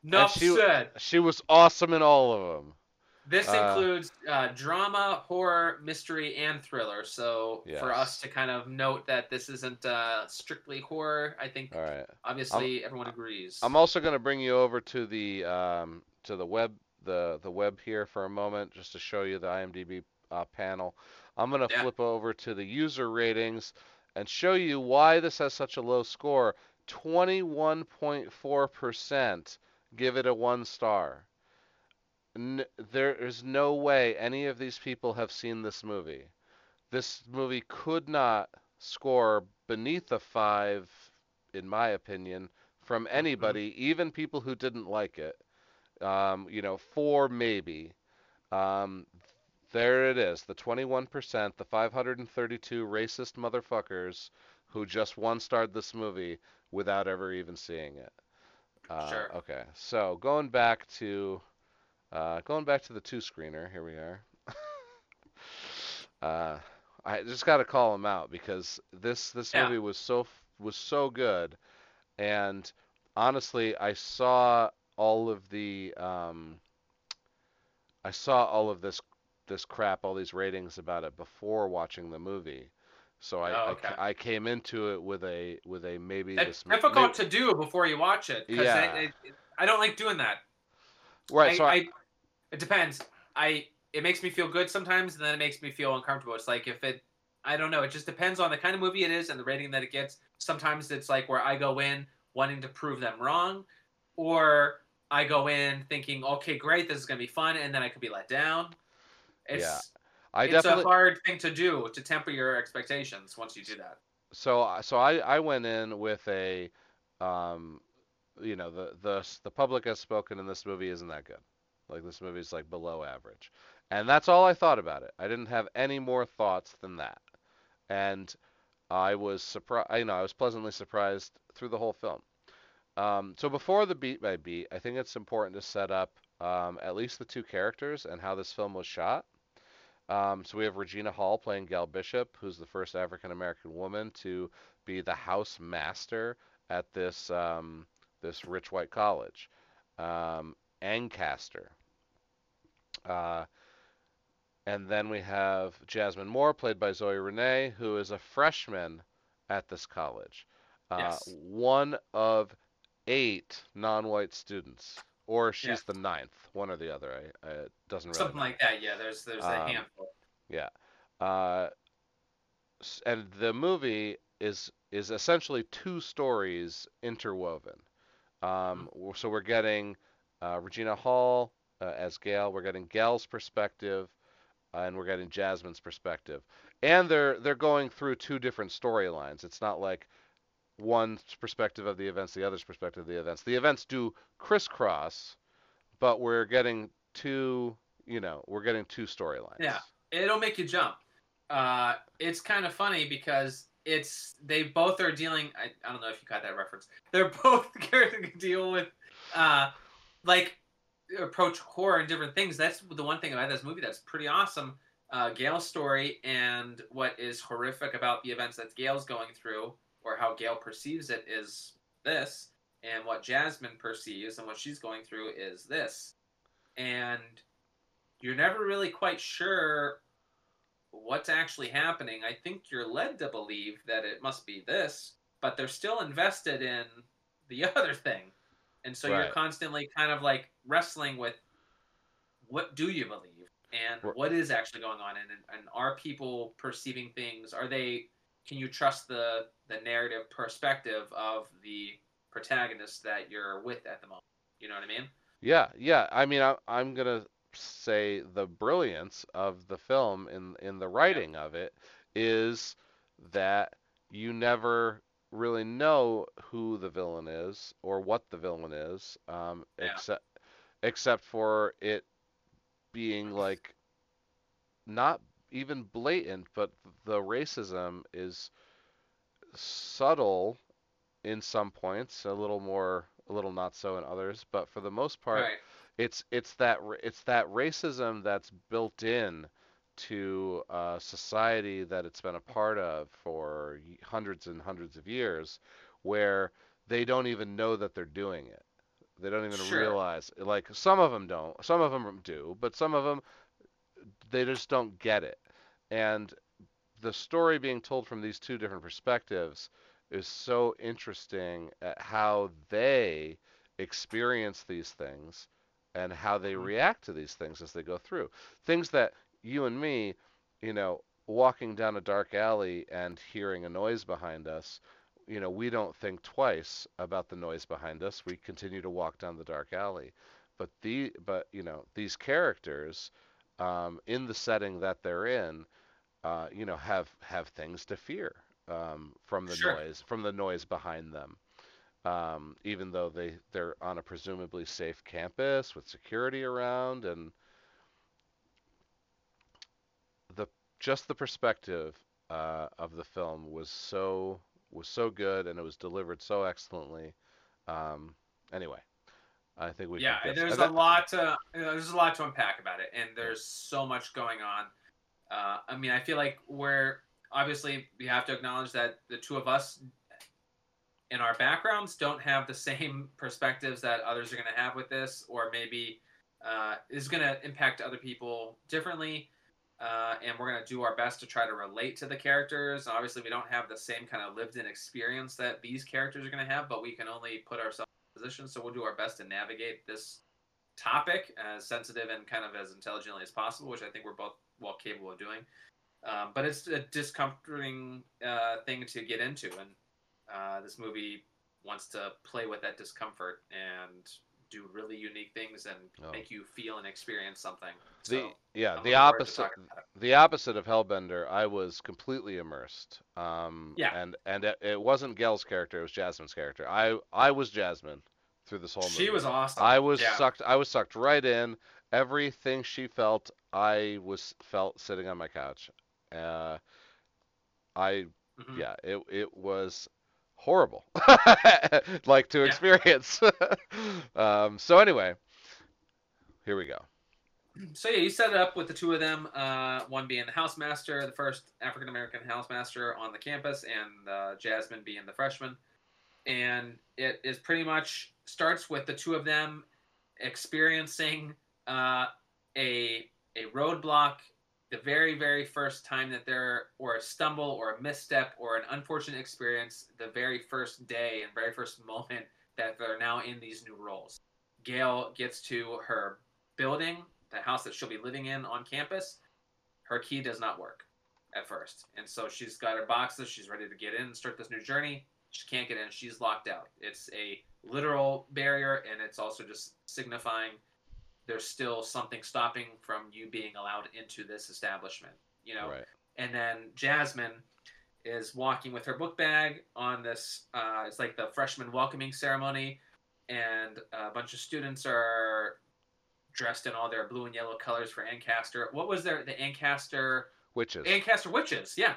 Enough she- said. She was awesome in all of them. This Uh, includes uh, drama, horror, mystery, and thriller. So for us to kind of note that this isn't uh, strictly horror, I think All right. obviously everyone agrees. I'm also going to bring you over to the um, to the web the the web here for a moment just to show you the IMDb uh, panel. I'm going to Yeah. flip over to the user ratings and show you why this has such a low score. 21.4% give it a one star. N- there is no way any of these people have seen this movie. This movie could not score beneath a five, in my opinion, from anybody, even people who didn't like it. Um, you know, four maybe. Um, there it is, the 21%, the 532 racist motherfuckers who just one starred this movie without ever even seeing it. Uh, Sure. Okay, so going back to uh, going back to the two screener, here we are. uh, I just got to call him out because this this Yeah. movie was so was so good, and honestly, I saw all of the um, I saw all of this this crap, all these ratings about it before watching the movie. So I, Oh, I okay. ca- I, came into it with a with a maybe it's difficult may- to do before you watch it Yeah. I don't like doing that. right. I, so I, I, it depends. I it makes me feel good sometimes, and then it makes me feel uncomfortable. It's like if it, I don't know. It just depends on the kind of movie it is and the rating that it gets. Sometimes it's like where I go in wanting to prove them wrong, or I go in thinking, okay, great, this is gonna be fun, and then I could be let down. It's Yeah. I it's definitely a hard thing to do to temper your expectations once you do that. so so I, I went in with a um you know the the the public has spoken and this movie isn't that good like this movie is like below average and that's all I thought about it I didn't have any more thoughts than that and I was surprised you know I was pleasantly surprised through the whole film um, so before the beat by beat I think it's important to set up um, at least the two characters and how this film was shot um, so we have Regina Hall playing Gail Bishop, who's the first African American woman to be the house master at this um, this rich white college. Um, Ancaster. Uh, and then we have Jasmine Moore, played by Zoe Renee, who is a freshman at this college. Uh, Yes. One of eight non-white students, or she's Yeah. the ninth, one or the other. I, I it doesn't really Something matter. like that. Yeah. There's there's a Um, handful. Yeah. Uh, and the movie is is essentially two stories interwoven. Um, w- so we're getting uh, Regina Hall uh, as Gail. We're getting Gail's perspective, uh, and we're getting Jasmine's perspective. And they're they're going through two different storylines. It's not like one's perspective of the events, the other's perspective of the events. The events do crisscross, but we're getting two. You know, we're getting two storylines. Yeah. it'll make you jump. Uh, it's kind of funny because it's they both are dealing. I, I don't know if you got that reference. They're both characters deal with, uh, like approach horror and different things. That's the one thing about this movie that's pretty awesome. Uh, Gail's story and what is horrific about the events that Gail's going through, or how Gail perceives it, is this, and what Jasmine perceives and what she's going through is this, and you're never really quite sure what's actually happening. I think you're led to believe that it must be this, but they're still invested in the other thing. And so you're constantly kind of like wrestling with what do you believe? And Right. what is actually going on? And, and are people perceiving things? Are they can you trust the the narrative perspective of the protagonist that you're with at the moment? You know what i mean? Yeah, yeah. I mean, I, I'm gonna say the brilliance of the film in in the writing of it is that you never really know who the villain is or what the villain is, um, Yeah. except except for it being like not even blatant, but the racism is subtle in some points, a little more, a little not so in others, but for the most part, right it's it's that it's that racism that's built in to a society that it's been a part of for hundreds and hundreds of years, where they don't even know that they're doing it. They don't even Sure. realize. Like some of them don't. Some of them do, but some of them they just don't get it. And the story being told from these two different perspectives is so interesting at how they experience these things and how they Mhm. react to these things as they go through. Things that you and me, you know, walking down a dark alley and hearing a noise behind us, you know, we don't think twice about the noise behind us. We continue to walk down the dark alley. But the but you know, these characters um, in the setting that they're in uh, you know, have have things to fear um, from the Sure. noise, from the noise behind them. Um, even though they they're on a presumably safe campus with security around, and the just the perspective uh, of the film was so was so good, and it was delivered so excellently. Um, anyway, I think we yeah, there's a that- lot to you know, there's a lot to unpack about it, and there's so much going on. Uh, I mean, I feel like we're obviously we have to acknowledge that the two of us in our backgrounds don't have the same perspectives that others are going to have with this, or maybe uh, is going to impact other people differently. Uh, and we're going to do our best to try to relate to the characters. Obviously, we don't have the same kind of lived-in experience that these characters are going to have, but we can only put ourselves in position. So we'll do our best to navigate this topic as sensitive and kind of as intelligently as possible, which I think we're both well capable of doing. Um, but it's a discomforting uh, thing to get into, and uh, this movie wants to play with that discomfort and do really unique things and Oh. make you feel and experience something. the So, yeah I'm the looking forward to opposite talking about it. the opposite of Hellbender, I was completely immersed. Um, Yeah. And and it, it wasn't Gail's character; it was Jasmine's character. I I was Jasmine through this whole movie. She was awesome. I was yeah. sucked. I was sucked right in. Everything she felt, I was felt sitting on my couch. Uh, I Mhm. yeah, it it was horrible, like to Yeah. experience. um, so anyway, here we go. So yeah, you set it up with the two of them. Uh, one being the housemaster, the first African American housemaster on the campus, and uh, Jasmine being the freshman. And it is pretty much starts with the two of them experiencing uh, a a roadblock the very very first time that they're or a stumble or a misstep or an unfortunate experience the very first day and very first moment that they're now in these new roles. Gail gets to her building the house that she'll be living in on campus, her key does not work at first. And so she's got her boxes, she's ready to get in and start this new journey. She can't get in, she's locked out. It's a literal barrier, and it's also just signifying there's still something stopping from you being allowed into this establishment, you know? Right. And then Jasmine is walking with her book bag on this, uh, it's like the freshman welcoming ceremony, and a bunch of students are dressed in all their blue and yellow colors for Ancaster. What was their the Ancaster Witches. Ancaster witches? Yeah.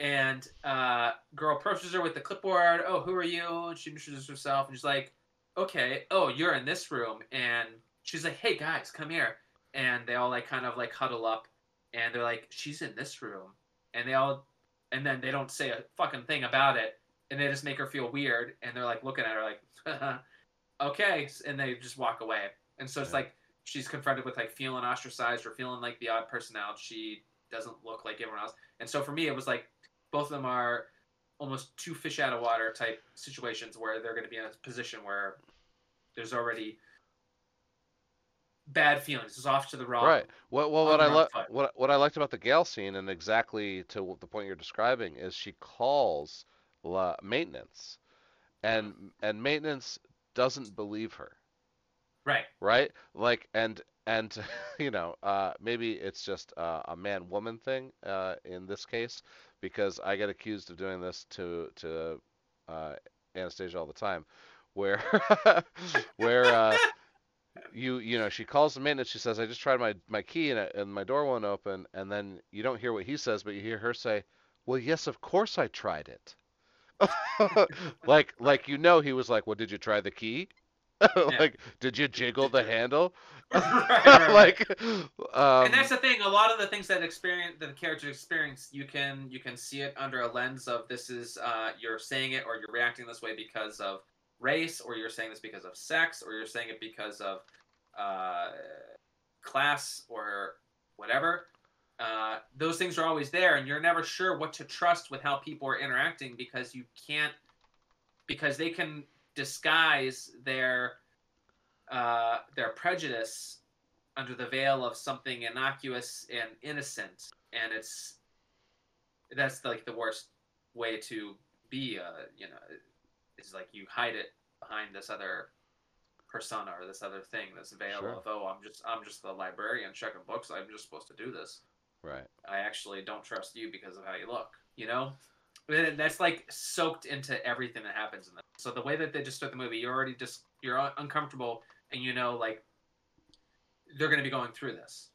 And uh, girl approaches her with the clipboard. Oh, who are you? And she introduces herself, and she's like, "Okay, oh, you're in this room." And she's like, "Hey guys, come here." And they all like kind of like huddle up, and they're like, "She's in this room," and they all, and then they don't say a fucking thing about it, and they just make her feel weird, and they're like looking at her like, "Okay," and they just walk away. And so it's Yeah. like she's confronted with like feeling ostracized or feeling like the odd person out. She doesn't look like everyone else. And so for me, it was like both of them are almost two fish out of water type situations where they're going to be in a position where there's already bad feelings. It's off to the wrong. Right. What well, what I lo- foot. what what I liked about the Gail scene, and exactly to the point you're describing, is she calls la- maintenance, and and maintenance doesn't believe her, Right. right? Like and and you know uh, maybe it's just uh, a man woman thing uh, in this case because I get accused of doing this to to uh, Anastasia all the time, where where. You you know she calls the maintenance she says i just tried my my key and, and my door won't open and then you don't hear what he says but you hear her say well yes of course i tried it like like you know he was like well did you try the key like did you jiggle the handle Right, right, right. like um and that's the thing. A lot of the things that experience that the characters experience, you can you can see it under a lens of this is uh, you're saying it or you're reacting this way because of race, or you're saying this because of sex, or you're saying it because of uh, class or whatever. Uh, those things are always there, and you're never sure what to trust with how people are interacting because you can't, because they can disguise their uh, their prejudice under the veil of something innocuous and innocent, and it's that's like the worst way to be. Uh, you know, is like you hide it behind this other persona or this other thing, this veil Sure. of oh, I'm just I'm just the librarian checking books. I'm just supposed to do this. Right. I actually don't trust you because of how you look. You know, And that's like soaked into everything that happens in this. So the way that they just start the movie, you're already just you're un- uncomfortable, and you know like they're going to be going through this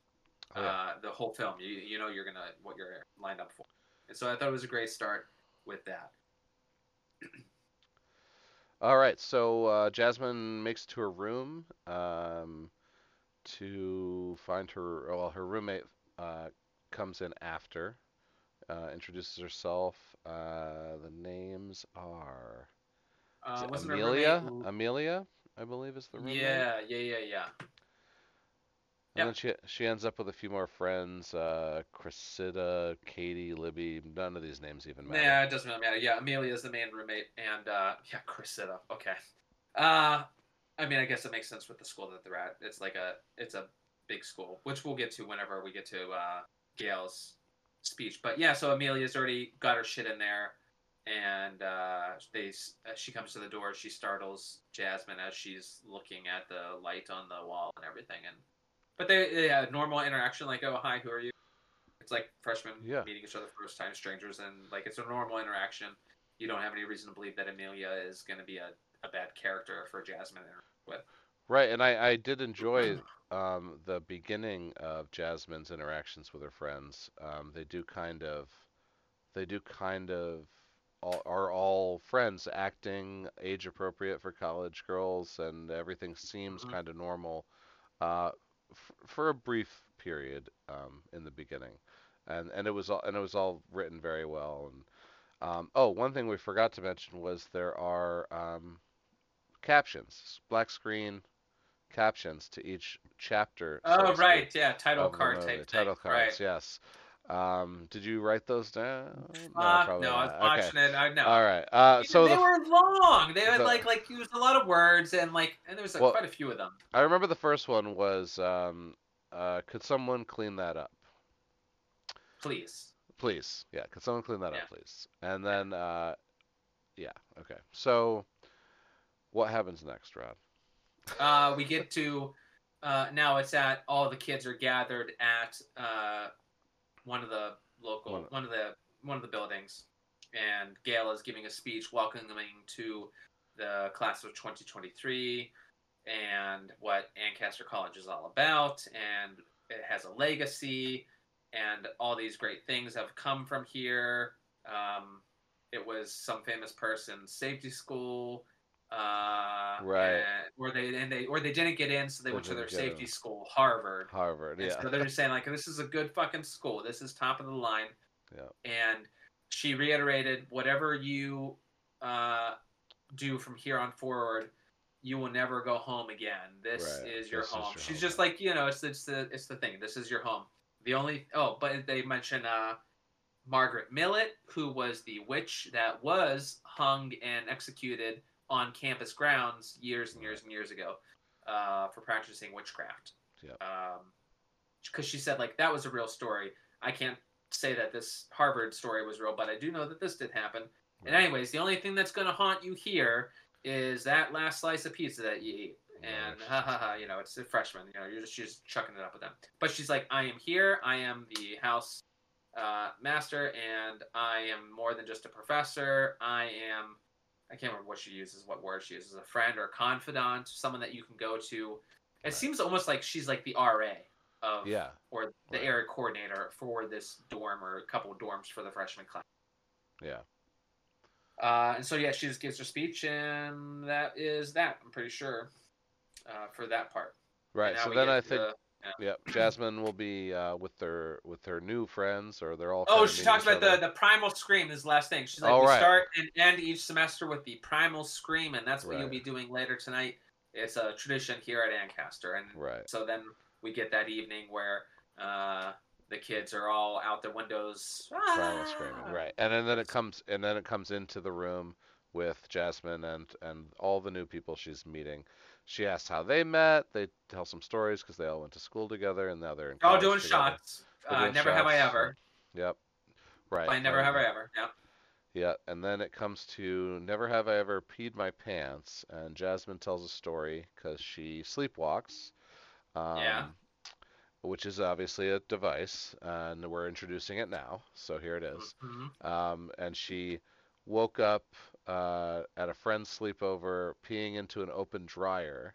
Oh, yeah. uh, the whole film. You you know you're gonna what you're lined up for. And so I thought it was a great start with that. All right, so uh, Jasmine makes it to her room um, to find her. Well, her roommate uh, comes in after, uh, introduces herself. Uh, the names are Uh, it wasn't her Amelia. Amelia, I believe, is the roommate. yeah, yeah, yeah, yeah. And then she she ends up with a few more friends. Uh, Cressida, Katie, Libby. None of these names even matter. Yeah, it doesn't really matter. Yeah, Amelia is the main roommate, and uh, yeah, Cressida. Okay. Uh, I mean, I guess it makes sense with the school that they're at. It's like a it's a big school, which we'll get to whenever we get to uh, Gail's speech. But yeah, so Amelia's already got her shit in there, and uh, they she comes to the door. She startles Jasmine as she's looking at the light on the wall and everything. And but they, they had normal interaction, like, "Oh, hi, who are you?" It's like freshmen Yeah. meeting each other first time, strangers, and like it's a normal interaction. You don't have any reason to believe that Amelia is going to be a, a bad character for Jasmine. With. Right, and I, I did enjoy um, the beginning of Jasmine's interactions with her friends. Um, they do kind of, they do kind of, all, are all friends acting age appropriate for college girls, and everything seems Mhm. kind of normal, uh, f- for a brief period um, in the beginning, and and it was all and it was all written very well. And um, oh, one thing we forgot to mention was there are um, captions, black screen captions to each chapter. Oh right, yeah, title card type Title cards, right. yes. Um, did you write those down? Fuck, probably no, I was watching Okay. it. I know. All right. Uh, so they the, were long. They had the- like like used a lot of words and like and there was like, Well- quite a few of them. I remember the first one was, um, uh, could someone clean that up? Please. Please. Yeah, could someone clean that Yeah. up, please? And then, uh, yeah, okay. So, what happens next, Rod? Uh, we get to uh, now. It's at all the kids are gathered at uh, one of the local One- one of the one of the buildings, and Gail is giving a speech welcoming to the class of 2023 and what Ancaster College is all about, and it has a legacy, and all these great things have come from here. Um, it was some famous person's safety school, uh, Right. and- where they and they or they didn't get in, so they went to their safety in. school, Harvard. Harvard, And yeah. So they're just saying like this is a good fucking school. This is top of the line. Yeah. And she reiterated whatever you uh, do from here on forward, you will never go home again. This Right. is your This is home. your She's home. just like you know, it's it's the it's the thing. This is your home. The only oh, but they mention uh, Margaret Millet, who was the witch that was hung and executed on campus grounds years and years and years ago uh, for practicing witchcraft. Yep. Um, because she said like that was a real story. I can't say that this Harvard story was real, but I do know that this did happen. And anyways, the only thing that's gonna haunt you here is that last slice of pizza that you eat. And ha ha ha, you know, it's a freshman. You know, you're just, you're just chucking it up with them. But she's like, I am here. I am the house uh, master, and I am more than just a professor. I am. I can't remember what she uses, what word she uses, a friend or a confidant, someone that you can go to. It Right. seems almost like she's like the RA of, Yeah. or the Right. area coordinator for this dorm or a couple of dorms for the freshman class. Yeah. Uh, and so yeah, she just gives her speech, and that is that. I'm pretty sure uh, for that part. Right. So then I think the- Yep. Jasmine will be uh, with their with her new friends, or they're all. Oh, she talks about the other. the primal scream. Is the last thing. She's like, we right. start and end each semester with the primal scream, and that's what you'll be doing later tonight. It's a tradition here at Ancaster, and Right. so then we get that evening where uh, the kids are all out their windows. Primal "Ah!" screaming. Right. And then, then it comes and then it comes into the room with Jasmine and and all the new people she's meeting. She asks how they met. They tell some stories because they all went to school together and now they're in All doing together. shots. Uh, doing never have I ever. Yep. Right. Playing Never right. Have I Ever. Yeah. Yeah, and then it comes to never have I ever peed my pants, and Jasmine tells a story because she sleepwalks. Um, Yeah. Which is obviously a device, and we're introducing it now. So here it is. Mm-hmm. Um, and she woke up uh, at a friend's sleepover peeing into an open dryer.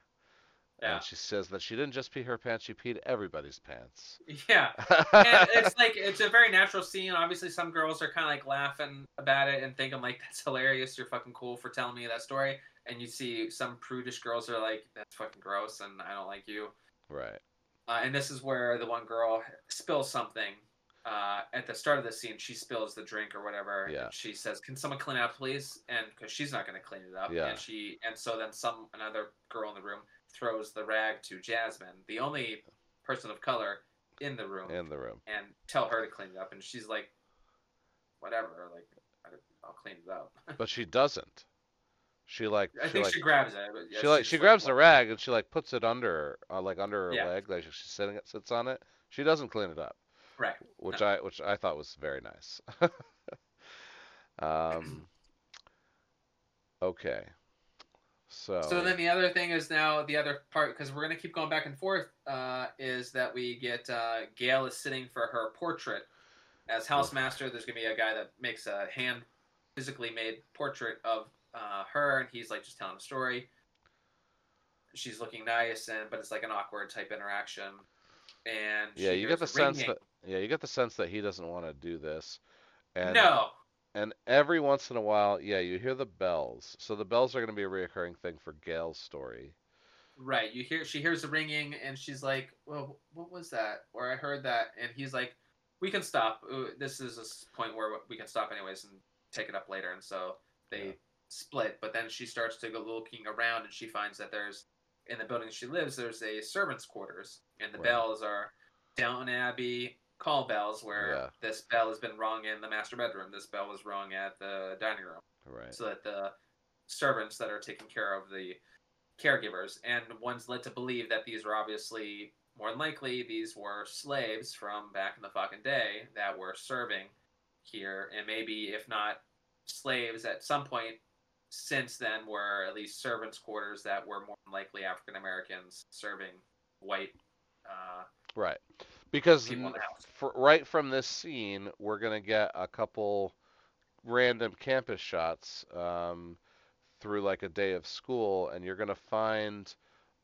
Yeah. And she says that she didn't just pee her pants, she peed everybody's pants. Yeah. and it's like it's a very natural scene. Obviously, some girls are kind of like laughing about it and thinking like that's hilarious. You're fucking cool for telling me that story. And you see some prudish girls are like, that's fucking gross, and I don't like you. right. Uh, and this is where the one girl spills something. Uh, at the start of the scene, she spills the drink or whatever. Yeah. She says, "Can someone clean it up, please?" And because she's not going to clean it up, Yeah. and she and so then some another girl in the room throws the rag to Jasmine, the only person of color in the room, In the room. and tell her to clean it up. And she's like, "Whatever, like I'll clean it up." But she doesn't. She like I she think like she grabs it. But yeah, she like she grabs the rag and she like puts it under uh, like under her Yeah. leg like she's sitting it sits on it. She doesn't clean it up, Right. which No. I which I thought was very nice. um. Okay. So. So then the other thing is now the other part because we're gonna keep going back and forth uh, is that we get uh, Gail is sitting for her portrait as housemaster. There's gonna be a guy that makes a hand physically made portrait of uh, her, and he's like just telling a story. She's looking nice, and but it's like an awkward type interaction. And yeah, you get the sense that yeah, you get the sense that he doesn't want to do this. And no, and every once in a while, yeah, you hear the bells. So the bells are going to be a reoccurring thing for Gail's story. Right. You hear she hears the ringing and she's like, "Well, what was that?" Or I heard that, and he's like, "We can stop. This is a point where we can stop anyways and take it up later." And so they Yeah. split. But then she starts to go looking around, and she finds that there's in the building she lives, there's a servants' quarters, and the Right. bells are Downton Abbey call bells, where Yeah. this bell has been rung in the master bedroom, this bell was rung at the dining room Right. so that the servants that are taking care of the caregivers and one's led to believe that these were obviously more than likely these were slaves from back in the fucking day that were serving here and maybe if not slaves at some point since then were at least servants quarters that were more than likely african americans serving white uh, Right. Because people in n- the house for, right from this scene, we're going to get a couple random campus shots um, through like a day of school, and you're going to find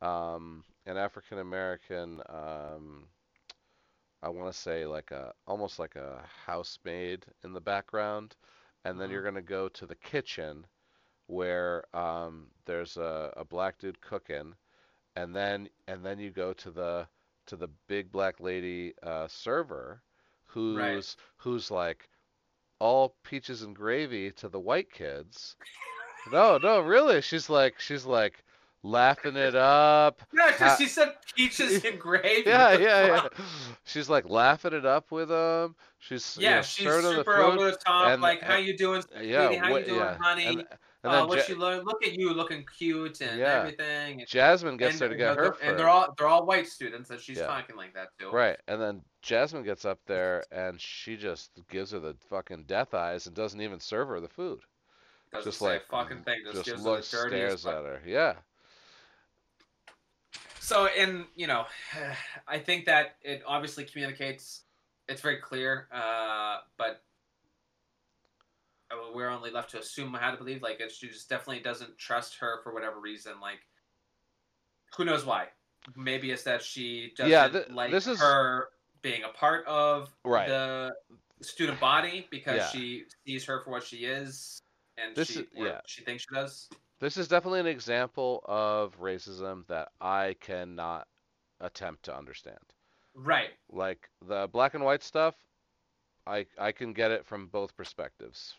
um, an African American, um, I want to say like a almost like a housemaid in the background, and then Mhm. you're going to go to the kitchen where um, there's a, a black dude cooking, and then and then you go to the to the big black lady uh, server, who's Right. who's like all peaches and gravy to the white kids. No, no, really. She's like she's like laughing it up. yeah because she said peaches and gravy Yeah, yeah, yeah. She's like laughing it up with them. She's you Yeah, know, she's super the over the top. and- like, how you doing, Yeah, sweetie? How what- you doing, yeah. honey? And, and uh, what Ja- you learn? Look at you, looking cute and Yeah. everything. And, Jasmine gets and, there to get they're- her and they're all they're all white students, and she's Yeah. talking like that too. Right, and then Jasmine gets up there and she just gives her the fucking death eyes and doesn't even serve her the food. Doesn't just say like a fucking thing. Just, just gives looks, her the stares at her. Yeah, So, and you know, I think that it obviously communicates. It's very clear, uh, but we're only left to assume how to believe. Like, she just definitely doesn't trust her for whatever reason. Like, who knows why? Maybe it's that she doesn't Yeah, th- like this is- her being a part of Right. the student body because Yeah. she sees her for what she is, and This she is- yeah. she thinks she does. this is definitely an example of racism that I cannot attempt to understand. Right. Like the black and white stuff, I I can get it from both perspectives.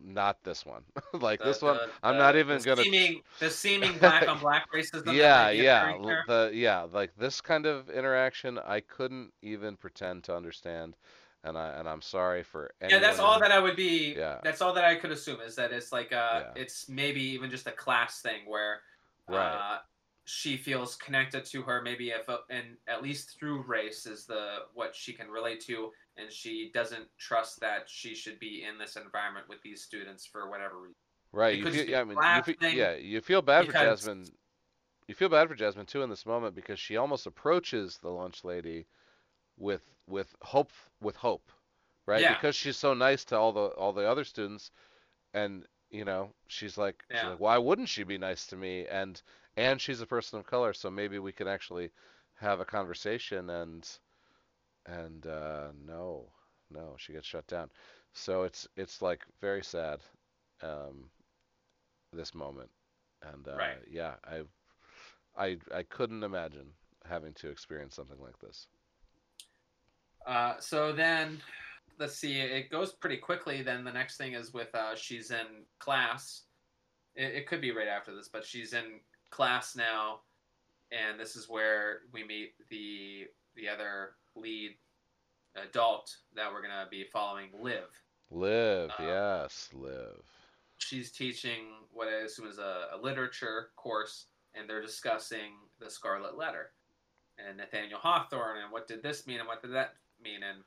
Not this one. like The- this one, the- I'm the- not even the gonna. Seeming, the seeming black on black racism. yeah, yeah, occurring l- there. the yeah, like this kind of interaction, I couldn't even pretend to understand, and I and I'm sorry for Yeah, that's all that I would be. Yeah. That's all that I could assume is that it's like uh, Yeah. it's maybe even just a class thing where Right. uh, she feels connected to her maybe if uh, and at least through race is the what she can relate to, and she doesn't trust that she should be in this environment with these students for whatever reason. Right. You feel, yeah, I mean, you feel, yeah, you feel bad for Jasmine. You feel bad for Jasmine too in this moment because she almost approaches the lunch lady with with hope with hope, right? Yeah. Because she's so nice to all the all the other students, and you know she's like, she's like, why wouldn't she be nice to me? And and she's a person of color, so maybe we can actually have a conversation. And and uh, no, no, she gets shut down. So it's it's like very sad. Um, this moment, and uh, Right. yeah, I, I, I couldn't imagine having to experience something like this. Uh, so then, let's see. It goes pretty quickly. Then the next thing is with uh, she's in class. It, it could be right after this, but she's in class now, and this is where we meet the the other lead adult that we're gonna be following, Liv. Live, Uh, yes, live. She's teaching what I assume is a, a literature course, and they're discussing the Scarlet Letter and Nathaniel Hawthorne and what did this mean and what did that mean, and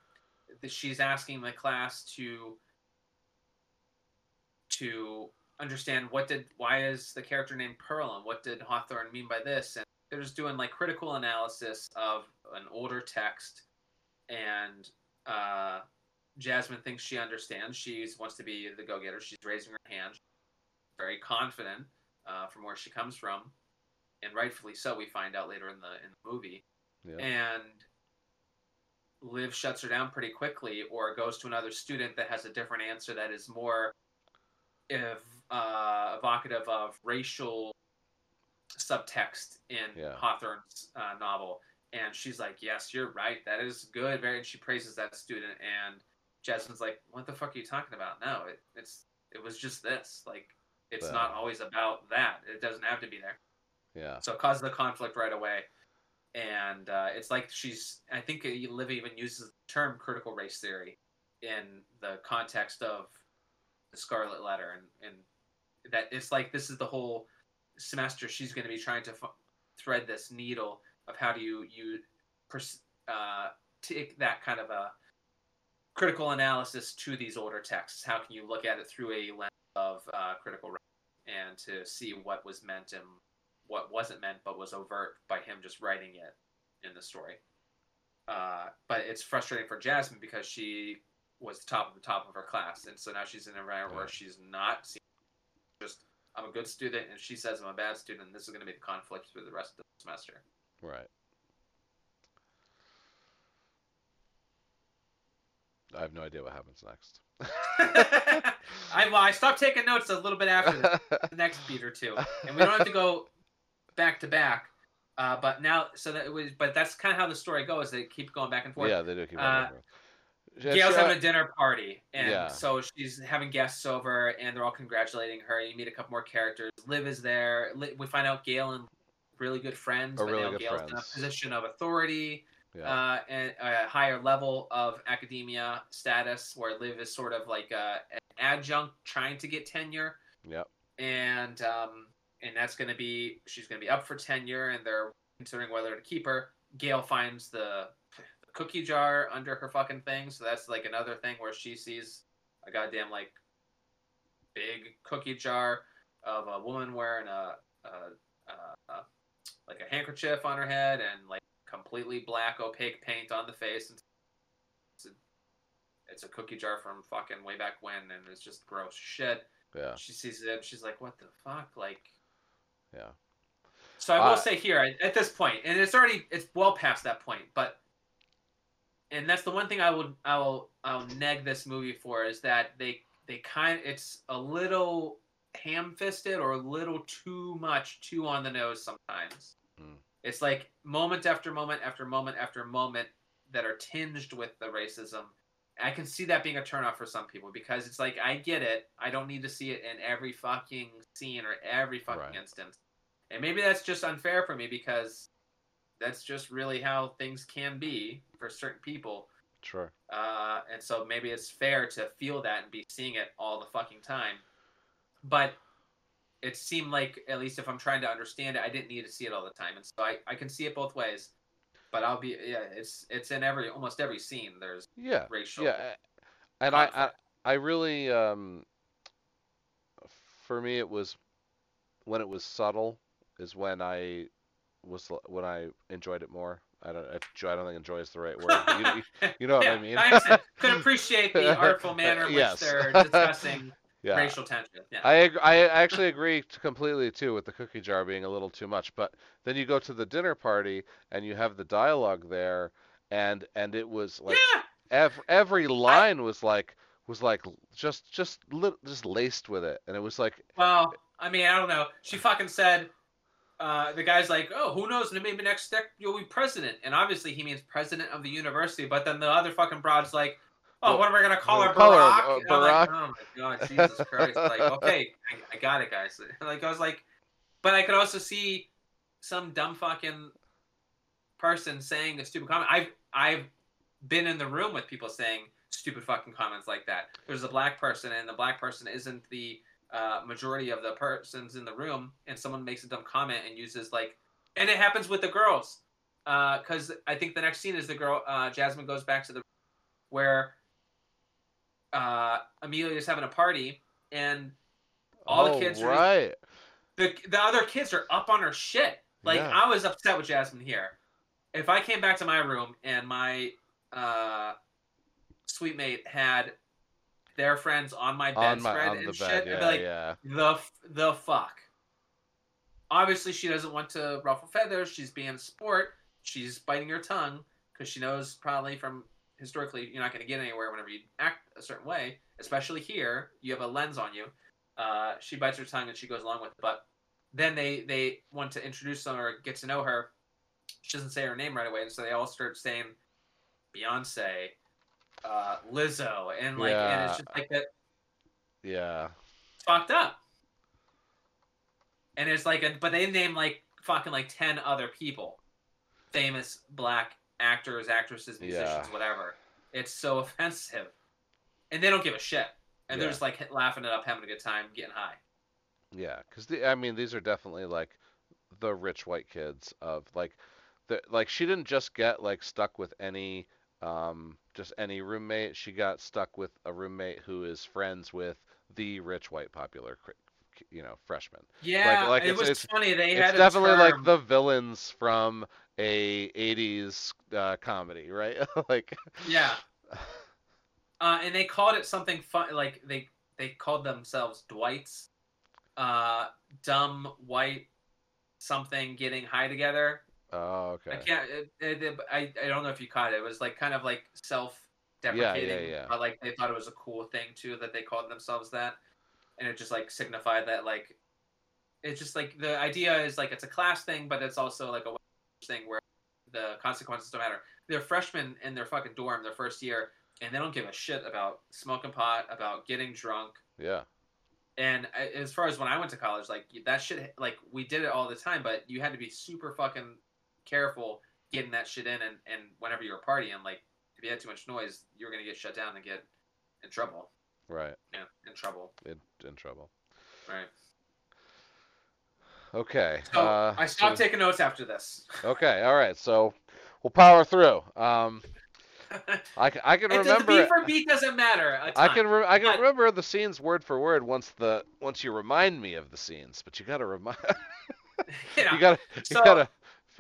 th- she's asking the class to to understand what did why is the character named Pearl and what did Hawthorne mean by this, and they're just doing like critical analysis of an older text, and uh, Jasmine thinks she understands. She wants to be the go-getter. She's raising her hand, very confident uh, from where she comes from, and rightfully so. We find out later in the in the movie, Yeah. and Liv shuts her down pretty quickly, or goes to another student that has a different answer that is more ev- uh, evocative of racial subtext in Yeah. Hawthorne's uh, novel. And she's like, "Yes, you're right. That is good." Very, and she praises that student. And Jasmine's like, "What the fuck are you talking about? No, it, it's it was just this. Like, it's not always about that. It doesn't have to be there." yeah. So it causes the conflict right away. And uh, it's like she's, I think Liv even uses the term critical race theory in the context of the Scarlet Letter. And, and that it's like this is the whole semester she's going to be trying to f- thread this needle of how do you, you pers- uh, take that kind of a critical analysis to these older texts. How can you look at it through a lens of uh, critical race and to see what was meant and what wasn't meant but was overt by him just writing it in the story. Uh, but it's frustrating for Jasmine because she was the top of the top of her class, and so now she's in an environment where she's not seen. I'm a good student, and she says I'm a bad student. And this is going to be the conflict through the rest of the semester. Right. I have no idea what happens next. I well, I stopped taking notes a little bit after the, next beat or two, and we don't have to go back to back. Uh, but now, so that it was, but that's kind of how the story goes. They keep going back and forth. yeah, they do keep Uh, on going. Yeah, Gail's having a dinner party, and Yeah. so she's having guests over, and they're all congratulating her. You meet a couple more characters. Liv is there. We find out Gail and really good friends, Are but really now good Gail's in a friends. position of authority Yeah. uh, and a higher level of academia status, where Liv is sort of like a, an adjunct trying to get tenure, Yep. and um, and that's going to be she's going to be up for tenure, and they're considering whether to keep her. Gail finds the cookie jar under her fucking thing. So that's like another thing where she sees a goddamn like big cookie jar of a woman wearing a, a, a, a like a handkerchief on her head and like completely black opaque paint on the face. And it's a, it's a cookie jar from fucking way back when, and it's just gross shit. Yeah. She sees it, and she's like, "What the fuck?" Like, Yeah. so I will Uh, say here at this point, and it's already it's well past that point, but and that's the one thing I would I will I'll neg this movie for is that they they kind it's a little ham fisted or a little too much too on the nose sometimes. Mm. It's like moment after moment after moment after moment that are tinged with the racism. I can see that being a turnoff for some people because it's like I get it. I don't need to see it in every fucking scene or every fucking Right. instance. And maybe that's just unfair for me because that's just really how things can be for certain people. Sure. Uh, and so maybe it's fair to feel that and be seeing it all the fucking time. But it seemed like, at least if I'm trying to understand it, I didn't need to see it all the time. And so I, I can see it both ways. But I'll be, yeah, it's it's in every, almost every scene. There's Yeah. racial. Yeah. And I, I. I really um for me it was when it was subtle is when I was when I enjoyed it more. I don't I don't think enjoy is the right word. you, you, know what yeah, I mean? understand. could appreciate the artful manner in which Yes. they're discussing yeah. racial tension. Yeah. I ag- I actually agree completely too with the cookie jar being a little too much, but then you go to the dinner party and you have the dialogue there, and and it was like yeah. every every line was like was like just just just laced with it, and it was like Well, I mean, I don't know. She fucking said, uh, the guy's like, oh, who knows? Maybe next step you'll be president. And obviously he means president of the university. But then the other fucking broad's like, oh, Well, what am I going to call her? call her, uh, I'm like, oh my God, Jesus Christ. like, okay, I, I got it, guys. Like, I was like, but I could also see some dumb fucking person saying a stupid comment. I've, I've been in the room with people saying stupid fucking comments like that. There's a black person, and the black person isn't the uh, majority of the persons in the room, and someone makes a dumb comment and uses like, and it happens with the girls, because I think the next scene is the girl uh, Jasmine goes back to the where uh, Amelia's having a party, and all the oh, kids are right. the the other kids are up on her shit. Like Yeah. I was upset with Jasmine here. If I came back to my room and my uh, suite mate had their friends on my bedspread and shit, bed, yeah, like, yeah. the the fuck. Obviously, she doesn't want to ruffle feathers. She's being sport. She's biting her tongue because she knows probably from historically you're not going to get anywhere whenever you act a certain way. Especially here, you have a lens on you. Uh, she bites her tongue and she goes along with it. But then they they want to introduce them or get to know her. She doesn't say her name right away, and so they all start saying Beyonce, uh, Lizzo, and like, and it's Yeah. just like that Yeah. fucked up. And it's like, a, but they name like fucking like ten other people, famous black actors, actresses, musicians, Yeah. whatever. It's so offensive, and they don't give a shit, and they're just like laughing it up, having a good time, getting high. Yeah, because the, I mean, these are definitely like the rich white kids of like the like she didn't just get like stuck with any um just any roommate. She got stuck with a roommate who is friends with the rich white popular you know freshman. Yeah, like it it's- was it's- funny. They It's had a definitely like the villains from a 80s uh, comedy, right? like yeah. Uh, and they called it something fun, like they they called themselves Dwights, uh, dumb white something getting high together. Oh, okay. I can't. It, it, I I don't know if you caught it. It was like kind of like self-deprecating, yeah. yeah, but like they thought it was a cool thing too that they called themselves that, and it just like signified that like it's just like the idea is like it's a class thing, but it's also like a thing where the consequences don't matter. They're freshmen in their fucking dorm their first year, and they don't give a shit about smoking pot, about getting drunk, Yeah. and uh, as far as when I went to college, like that shit, like we did it all the time, but you had to be super fucking careful getting that shit in, and and whenever you were partying, like if you had too much noise, you were gonna get shut down and get in trouble. Right. Yeah, in trouble. In, in trouble. Right. Okay. So uh, I stopped so- taking notes after this. Okay, all right. So we'll power through. Um, I, I can remember. beat for beat doesn't matter. I can re- I can but- remember the scenes word for word once the once you remind me of the scenes, but you gotta remind you know, you gotta you So- gotta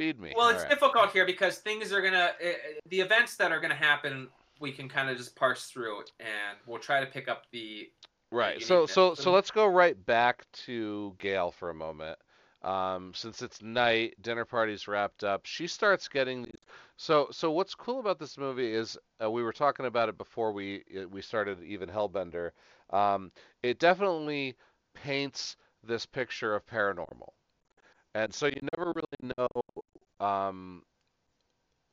feed me. Well, it's All right. difficult here because things are gonna, uh, the events that are gonna happen, we can kind of just parse through, and we'll try to pick up the. Right. uniqueness. So so so So- let's go right back to Gail for a moment. Um, since it's night, dinner party's wrapped up. She starts getting. So so what's cool about this movie is uh, we were talking about it before we uh, we started even Hellbender. Um, it definitely paints this picture of paranormal, and so you never really know um,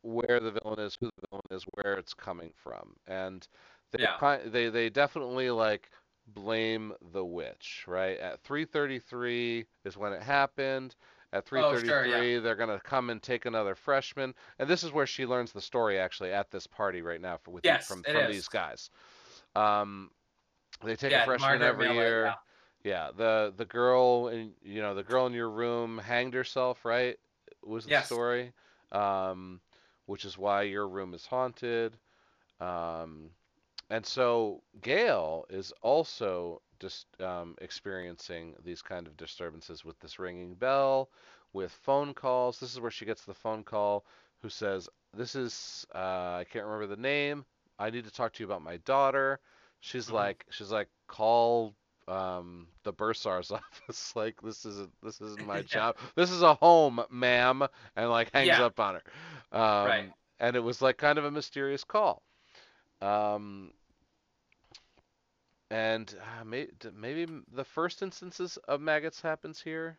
where the villain is, who the villain is, where it's coming from, and they Yeah. they they definitely like blame the witch, right? At 3:33 is when it happened. At Oh, sure, 3:33, they're gonna come and take another freshman, and this is where she learns the story actually at this party right now for with Yes, from from is. these guys. Um, they take Yeah, a freshman Margaret every Miller, year. yeah. Yeah, the the girl in you know the girl in your room hanged herself, right? Was the Yes. story, um, which is why your room is haunted. Um, and so Gail is also just um, experiencing these kind of disturbances with this ringing bell, with phone calls. This is where she gets the phone call who says, "This is uh, I can't remember the name. I need to talk to you about my daughter." She's Mhm. like, she's like, call um, the bursar's office. like, this isn't this isn't my job. This is a home, ma'am, and like hangs Yeah. up on her. Um, Right. And it was like kind of a mysterious call. Um, and uh, may, d- maybe the first instances of maggots happens here.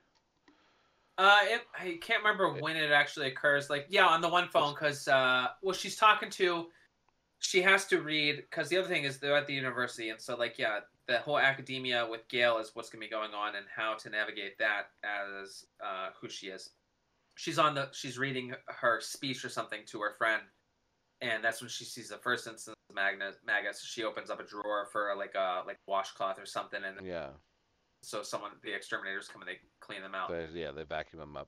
Uh, it, I can't remember when it actually occurs. Like, yeah, on the one phone, because uh, well, she's talking to, she has to read. Because the other thing is they're at the university, and so like, yeah, the whole academia with Gail is what's gonna be going on and how to navigate that as uh, who she is. She's on the, she's reading her speech or something to her friend, and that's when she sees the first instance of Magnus. Magus. She opens up a drawer for like a like washcloth or something, and Yeah, so someone, the exterminators come and they clean them out. yeah, they vacuum them up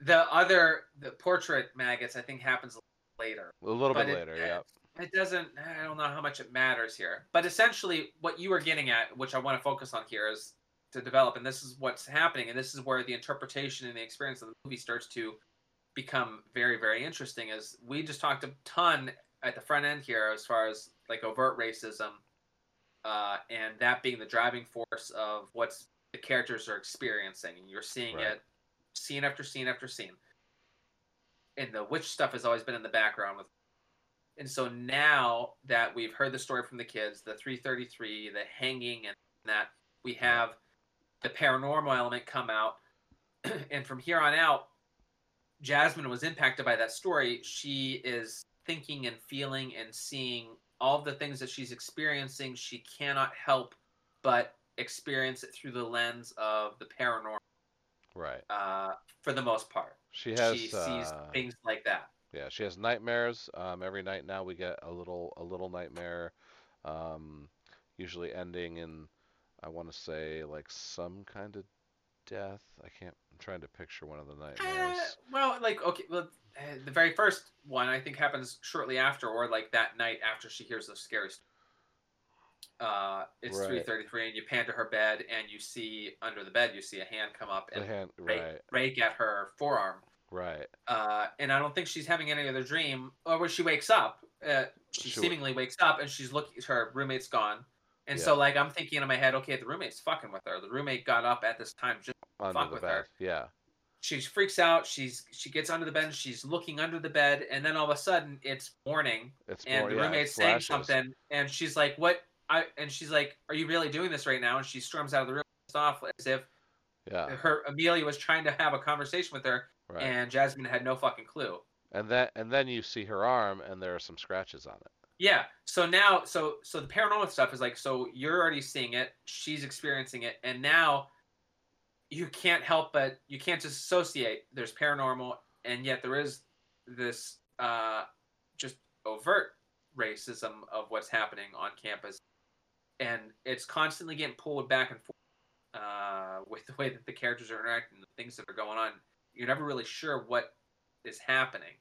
The other, the portrait maggots, I think happens later. a little But bit it- later. Yeah, It doesn't. I don't know how much it matters here. But essentially, what you were getting at, which I want to focus on here, is to develop, and this is what's happening, and this is where the interpretation and the experience of the movie starts to become very, very interesting. Is we just talked a ton at the front end here as far as like overt racism, uh, and that being the driving force of what's the characters are experiencing. And you're seeing Right. it scene after scene after scene. And the witch stuff has always been in the background with and so now that we've heard the story from the kids, the 333, the hanging, and that we have the paranormal element come out, and from here on out, Jasmine was impacted by that story. She is thinking and feeling and seeing all the things that she's experiencing. She cannot help but experience it through the lens of the paranormal, right. uh, for the most part. She has she sees uh, things like that. Yeah, she has nightmares. Um, every night now we get a little a little nightmare, um, usually ending in, I want to say like some kind of death. I can't. I'm trying to picture one of the Uh, nightmares. well, like okay, well, uh, the very first one I think happens shortly after, or like that night after she hears the scary. Story. Uh, it's Right. three thirty-three, and you pan to her bed, and you see under the bed, you see a hand come up and hand. rake, Right. rake at her forearm. Right. Uh, and I don't think she's having any other dream, or when she wakes up, uh, she, w- seemingly wakes up and she's looking. Her roommate's gone, and so like I'm thinking in my head, okay, the roommate's fucking with her. The roommate got up at this time just Under fuck the with bed. her. Yeah. she freaks out. She's she gets under the bed. She's looking under the bed, and then all of a sudden it's morning, It's and more. the yeah, roommate's saying something, and she's like, "What?" I and she's like, "Are you really doing this right now?" And she storms out of the room, off as if Yeah. her Amelia was trying to have a conversation with her, Right. and Jasmine had no fucking clue. And then and then you see her arm and there are some scratches on it. Yeah. So now, so so the paranormal stuff is like, so you're already seeing it. She's experiencing it, and now you can't help but you can't disassociate. There's paranormal, and yet there is this uh, just overt racism of what's happening on campus, and it's constantly getting pulled back and forth uh, with the way that the characters are interacting, the things that are going on. You're never really sure what is happening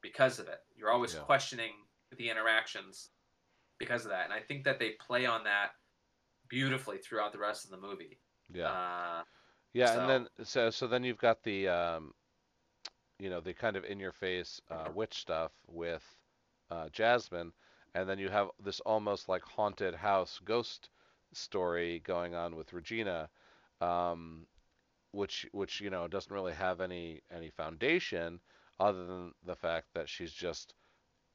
because of it. You're always Yeah. questioning the interactions because of that, and I think that they play on that beautifully throughout the rest of the movie. Yeah. Uh, Yeah, So- and then so so then you've got the um, you know, the kind of in your face uh, witch stuff with uh, Jasmine, and then you have this almost like haunted house ghost story going on with Regina, um, which which you know doesn't really have any any foundation other than the fact that she's just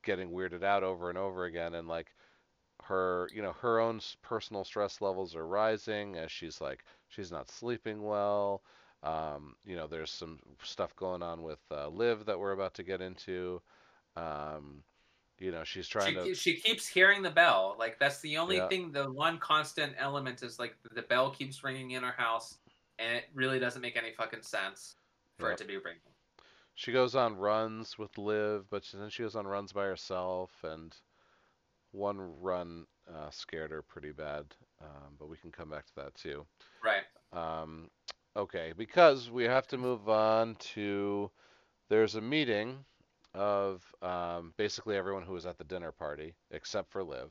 getting weirded out over and over again, and like her you know her own personal stress levels are rising as she's like she's not sleeping well Um, you know, there's some stuff going on with uh, Liv that we're about to get into. Um, you know, she's trying she, to. she keeps hearing the bell. Like that's the only Yeah. thing. The one constant element is like the bell keeps ringing in her house, and it really doesn't make any fucking sense for Yep. it to be ringing. She goes on runs with Liv, but then she goes on runs by herself, and one run uh, scared her pretty bad. Um, but we can come back to that too. Right. Um, okay, because we have to move on to there's a meeting of um, basically everyone who was at the dinner party except for Liv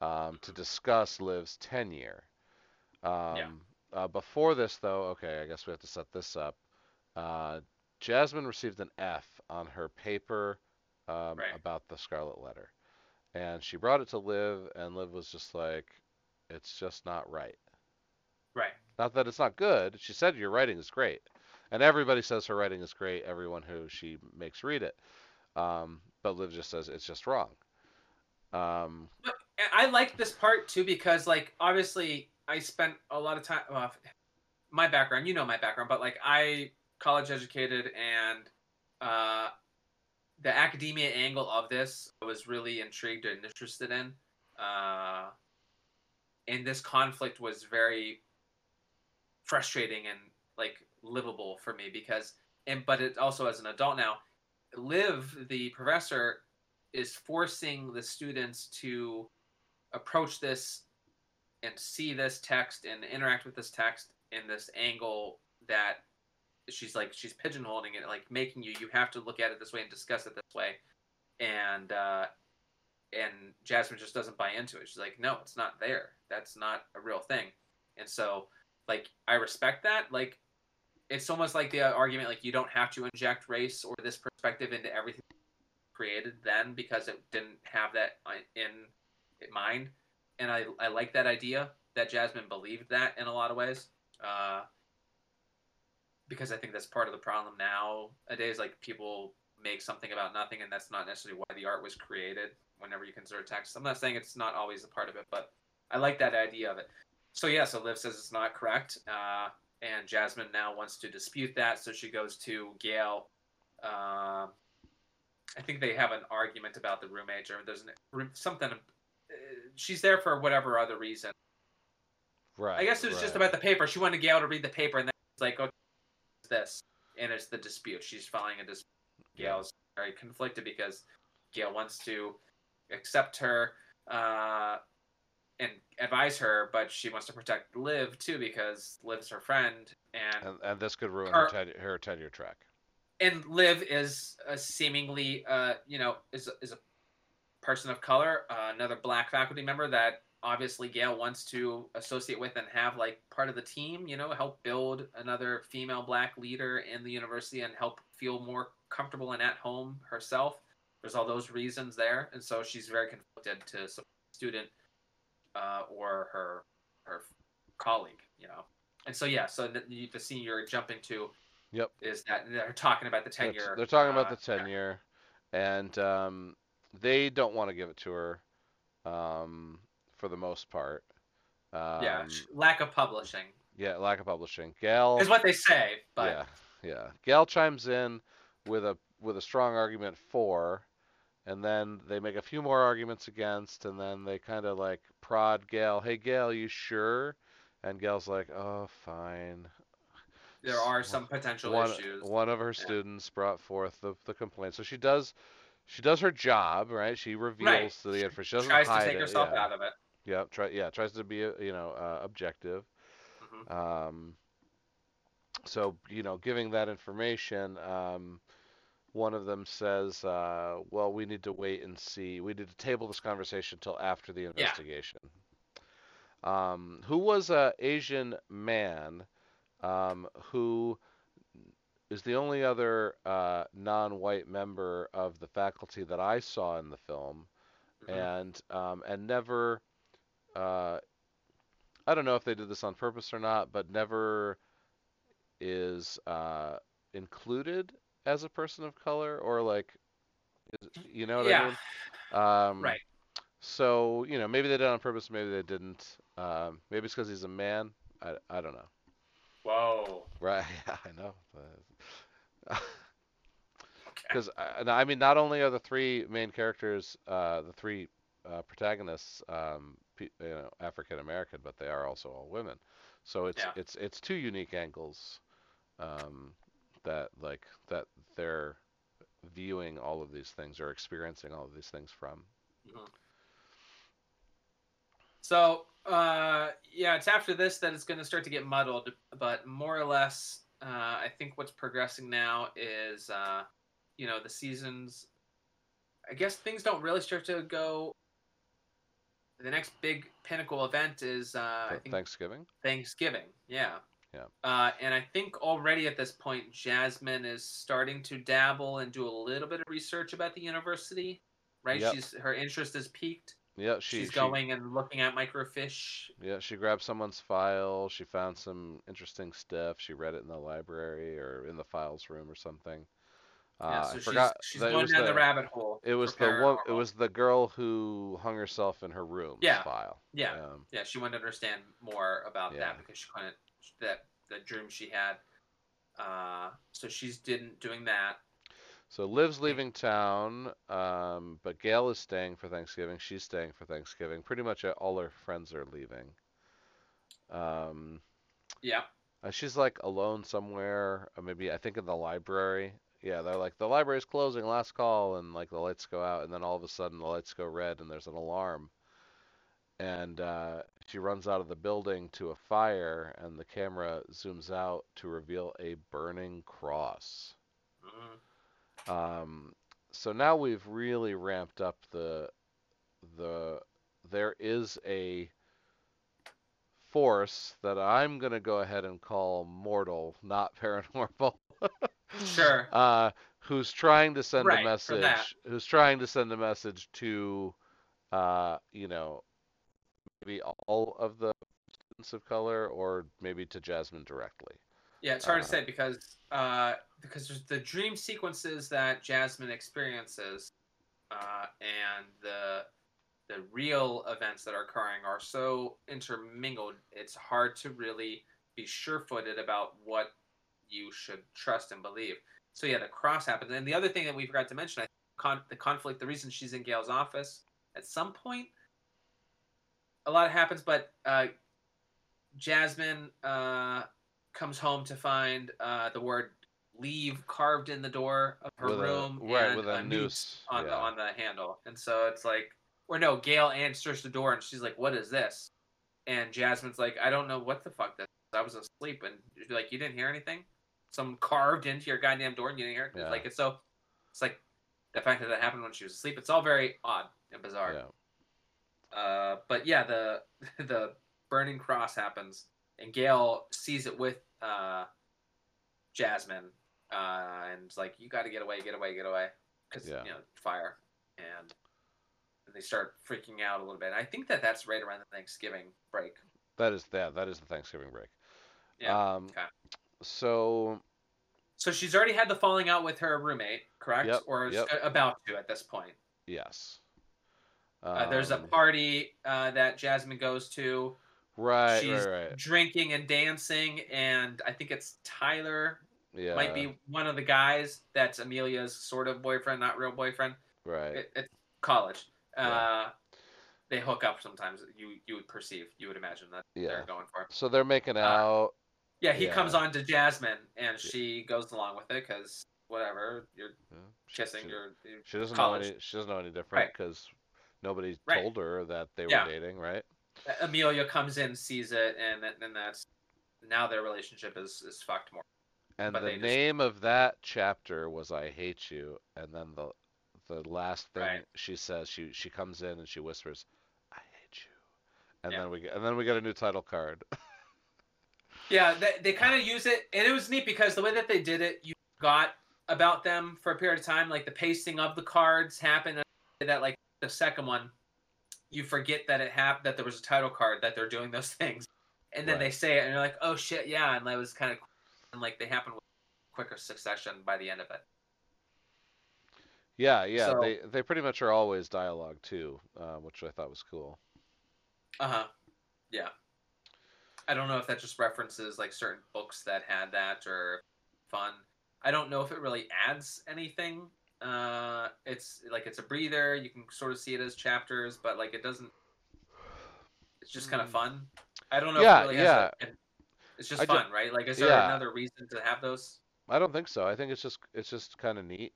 um, to discuss Liv's tenure. Um, Yeah. Uh, before this, though, okay, I guess we have to set this up. Uh, Jasmine received an F on her paper um, Right. about the Scarlet Letter, and she brought it to Liv, and Liv was just like, "It's just not right." Right. Not that it's not good. She said your writing is great, and everybody says her writing is great. Everyone who she makes read it, um, but Liv just says it's just wrong. Um, I like this part too because, like, obviously, I spent a lot of time. Well, my background, you know, my background, but like, I college educated, and uh, the academia angle of this I was really intrigued and interested in. Uh, and this conflict was very frustrating and like livable for me because, and but it also as an adult now, Liv, the professor, is forcing the students to approach this and see this text and interact with this text in this angle that she's like she's pigeonholing it like making you you have to look at it this way and discuss it this way. And uh and jasmine just doesn't buy into it. She's like no it's not there. That's not a real thing. And so like i respect that. Like it's almost like the argument like you don't have to inject race or this perspective into everything created then because it didn't have that uh, in mind and I, I like that idea that Jasmine believed that in a lot of ways. Uh, because I think that's part of the problem nowadays. Like people make something about nothing, and that's not necessarily why the art was created. Whenever you consider text, I'm not saying it's not always a part of it, but I like that idea of it. So yeah, so Liv says it's not correct, uh, and Jasmine now wants to dispute that. So she goes to Gail. Uh, I think they have an argument about the roommate, or there's an, something she's there for whatever other reason. right. I guess it was just about the paper. She wanted Gail to read the paper, and then it's like, okay, it's this, and it's the dispute. She's filing a dispute. Gail's very conflicted because Gail wants to accept her uh, and advise her, but she wants to protect Liv too because Liv's her friend, and and, and this could ruin Her- her, tenure, her tenure track. and Liv is a seemingly, uh, you know, is is a person of color, uh, another black faculty member that obviously Gail wants to associate with and have like part of the team. You know, help build another female black leader in the university and help feel more comfortable and at home herself. There's all those reasons there, and so she's very conflicted to support student uh, or her her colleague. You know, and so yeah, so the, the scene you're jumping to Yep. is that they're talking about the tenure. They're talking about uh, the tenure, and um, they don't want to give it to her, um, for the most part. Um, yeah, lack of publishing yeah, lack of publishing. Gail. is what they say, but Yeah, yeah. Gail chimes in with a with a strong argument for, and then they make a few more arguments against, and then they kind of like prod Gail. Hey, Gail, you sure? And Gail's like, oh, fine. there are some potential One issues. one of her students brought forth the, the complaint, so she does she does her job, right? She reveals Right. the She information. She doesn't tries to take it. herself yeah. out of it. Yeah, try yeah, tries to be uh, you know uh, objective. Mhm. Um, so you know, giving that information, um, one of them says, uh, "Well, we need to wait and see. We need to table this conversation until after the investigation." Yeah. Um, who was a Asian man um, who is the only other uh, non-white member of the faculty that I saw in the film, Mhm. and um, and never. Uh, I don't know if they did this on purpose or not, but never is uh, included as a person of color or like, is, you know what yeah, I mean? Um, right. So you know, maybe they did it on purpose, maybe they didn't. Um, maybe it's because he's a man. I, I don't know. Whoa. Right? Yeah, I know. Okay. Because I mean, not only are the three main characters, uh, the three uh, protagonists, um, pe- you know, African American, but they are also all women. So it's Yeah. it's it's two unique angles um, that like that they're viewing all of these things or experiencing all of these things from. Mhm. So, uh, yeah, it's after this that it's going to start to get muddled, but more or less, uh, I think what's progressing now is, uh, you know, the seasons. I guess things don't really start to go. The next big pinnacle event is, uh, I think, Thanksgiving. Thanksgiving. Yeah. Yeah. Uh, and I think already at this point, Jasmine is starting to dabble and do a little bit of research about the university. Right? Yep. She's her interest is peaked. Yeah, she She's she- going and looking at microfiche. Yeah, she grabbed someone's file. She found some interesting stuff. She read it in the library or in the files room or something. Uh, Yeah, I she's, forgot. she's going down the, the- rabbit hole. It was the one. It was the girl who hung herself in her room. Yeah, File. yeah. Um, Yeah, she wanted to understand more about Yeah. that because she couldn't that the dream she had. Uh, so she's didn't doing that. So Liv's leaving town, um, but Gail is staying for Thanksgiving. She's staying for Thanksgiving. Pretty much all her friends are leaving. Um, Yeah, Uh, she's like alone somewhere, or maybe I think in the library. Yeah, they're like the library's closing, last call, and like the lights go out, and then all of a sudden the lights go red, and there's an alarm. And uh, she runs out of the building to a fire, and the camera zooms out to reveal a burning cross. Mhm. Um, so now we've really ramped up the the there is a force that I'm gonna go ahead and call mortal, not paranormal. sure. Uh, who's trying to send Right, a message? Who's trying to send a message to, uh, you know, maybe all of the students of color, or maybe to Jasmine directly. Yeah, it's hard Uh, to say because uh, because there's the dream sequences that Jasmine experiences, uh, and the the real events that are occurring are so intermingled. It's hard to really be sure-footed about what you should trust and believe. So yeah, the cross happens, and the other thing that we forgot to mention, I con- the conflict, the reason she's in Gail's office at some point, a lot happens, but uh, Jasmine. Comes home to find uh, the word leave carved in the door of her With a- room right, and with a noose, on the on the handle. And so it's like or no gail answers the door and she's like what is this? And jasmine's like i don't know what the fuck this is. i was asleep. And she's like you didn't hear anything? Some carved into your goddamn door and you didn't hear it? Yeah. like it's so it's like the fact that that happened when she was asleep it's all very odd and bizarre. Yeah. uh, but yeah, the the burning cross happens, and Gail sees it with uh, Jasmine, uh, and it's like, "You got to get away, get away, get away," because Yeah. you know fire, and they start freaking out a little bit. And I think that that's right around the Thanksgiving break. That is that. That is the Thanksgiving break. Yeah. Um, okay. So So she's already had the falling out with her roommate, correct? Yep, Or is yep. about to at this point. yes. Uh, there's a Um, party uh, that Jasmine goes to. Right, she's right, right. drinking and dancing, and I think it's Tyler Yeah. might be one of the guys that's Amelia's sort of boyfriend, not real boyfriend. right. It, it's college. Yeah. Uh, they hook up sometimes. You you would perceive, you would imagine that Yeah. they're going for. So they're making out. Yeah, he Yeah. comes on to Jasmine, and she goes along with it because whatever, you're. She- kissing, she- you're, you're She doesn't college. know any. She doesn't know any different Right. because nobody Right. told her that they were dating, right? Amelia comes in, sees it, and then that's now their relationship is is fucked more. And But the just- name of that chapter was "I Hate You," and then the the last thing Right. she says, she she comes in and she whispers, "I hate you," and Yeah. then we get, and then we get a new title card. Yeah, they, they kind of use it, and it was neat because the way that they did it, you got about them for a period of time. Like the pasting of the cards happened. That like the second one, you forget that it happened. That there was a title card that they're doing those things, and then they say it, and you're like, oh shit, yeah, and that was kind of, and like they happen with quicker succession by the end of it. yeah, yeah. So- They they pretty much are always dialogue too, uh, which I thought was cool. Uh huh. Yeah. I don't know if that just references like certain books that had that or fun. I don't know if it really adds anything. Uh, it's like it's a breather. You can sort of see it as chapters, but like it doesn't. It's just kind of Mm. fun. I don't know. Yeah, if it really has yeah. a- it's just I fun, right? Like, is there Yeah. another reason to have those? I don't think so. I think it's just it's just kind of neat.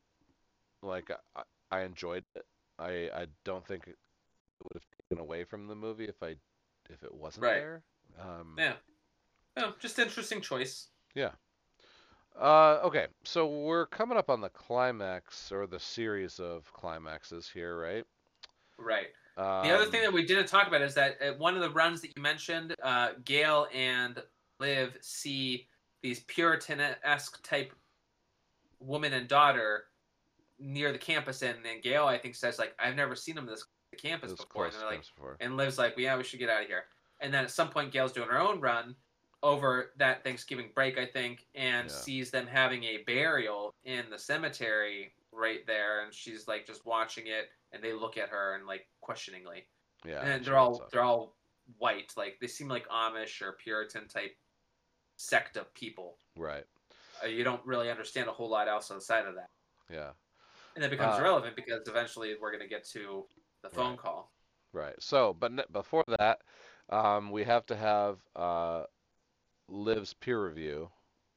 Like I, I enjoyed it. I I don't think it would have taken away from the movie if I if it wasn't Right. there. Um, Yeah. Oh, just interesting choice. Uh, okay, so we're coming up on the climax or the series of climaxes here, right? Right. Um, The other thing that we didn't talk about is that at one of the runs that you mentioned, uh, Gail and Liv see these Puritan-esque type woman and daughter near the campus, and, and Gail, I think, says like, "I've never seen them this it campus before," and they're like, before. and Liv's like, "Yeah, we should get out of here." And then at some point, Gail's doing her own run over that Thanksgiving break, I think, and Yeah. sees them having a burial in the cemetery right there, and she's like just watching it, and they look at her and like questioningly, Yeah, and they're all up. they're all white, like they seem like Amish or Puritan type sect of people. right. Uh, you don't really understand a whole lot else outside of that, Yeah, and it becomes Uh, relevant because eventually we're gonna get to the phone Right. call. right. So, but n- before that, um, we have to have uh, Liv's peer review,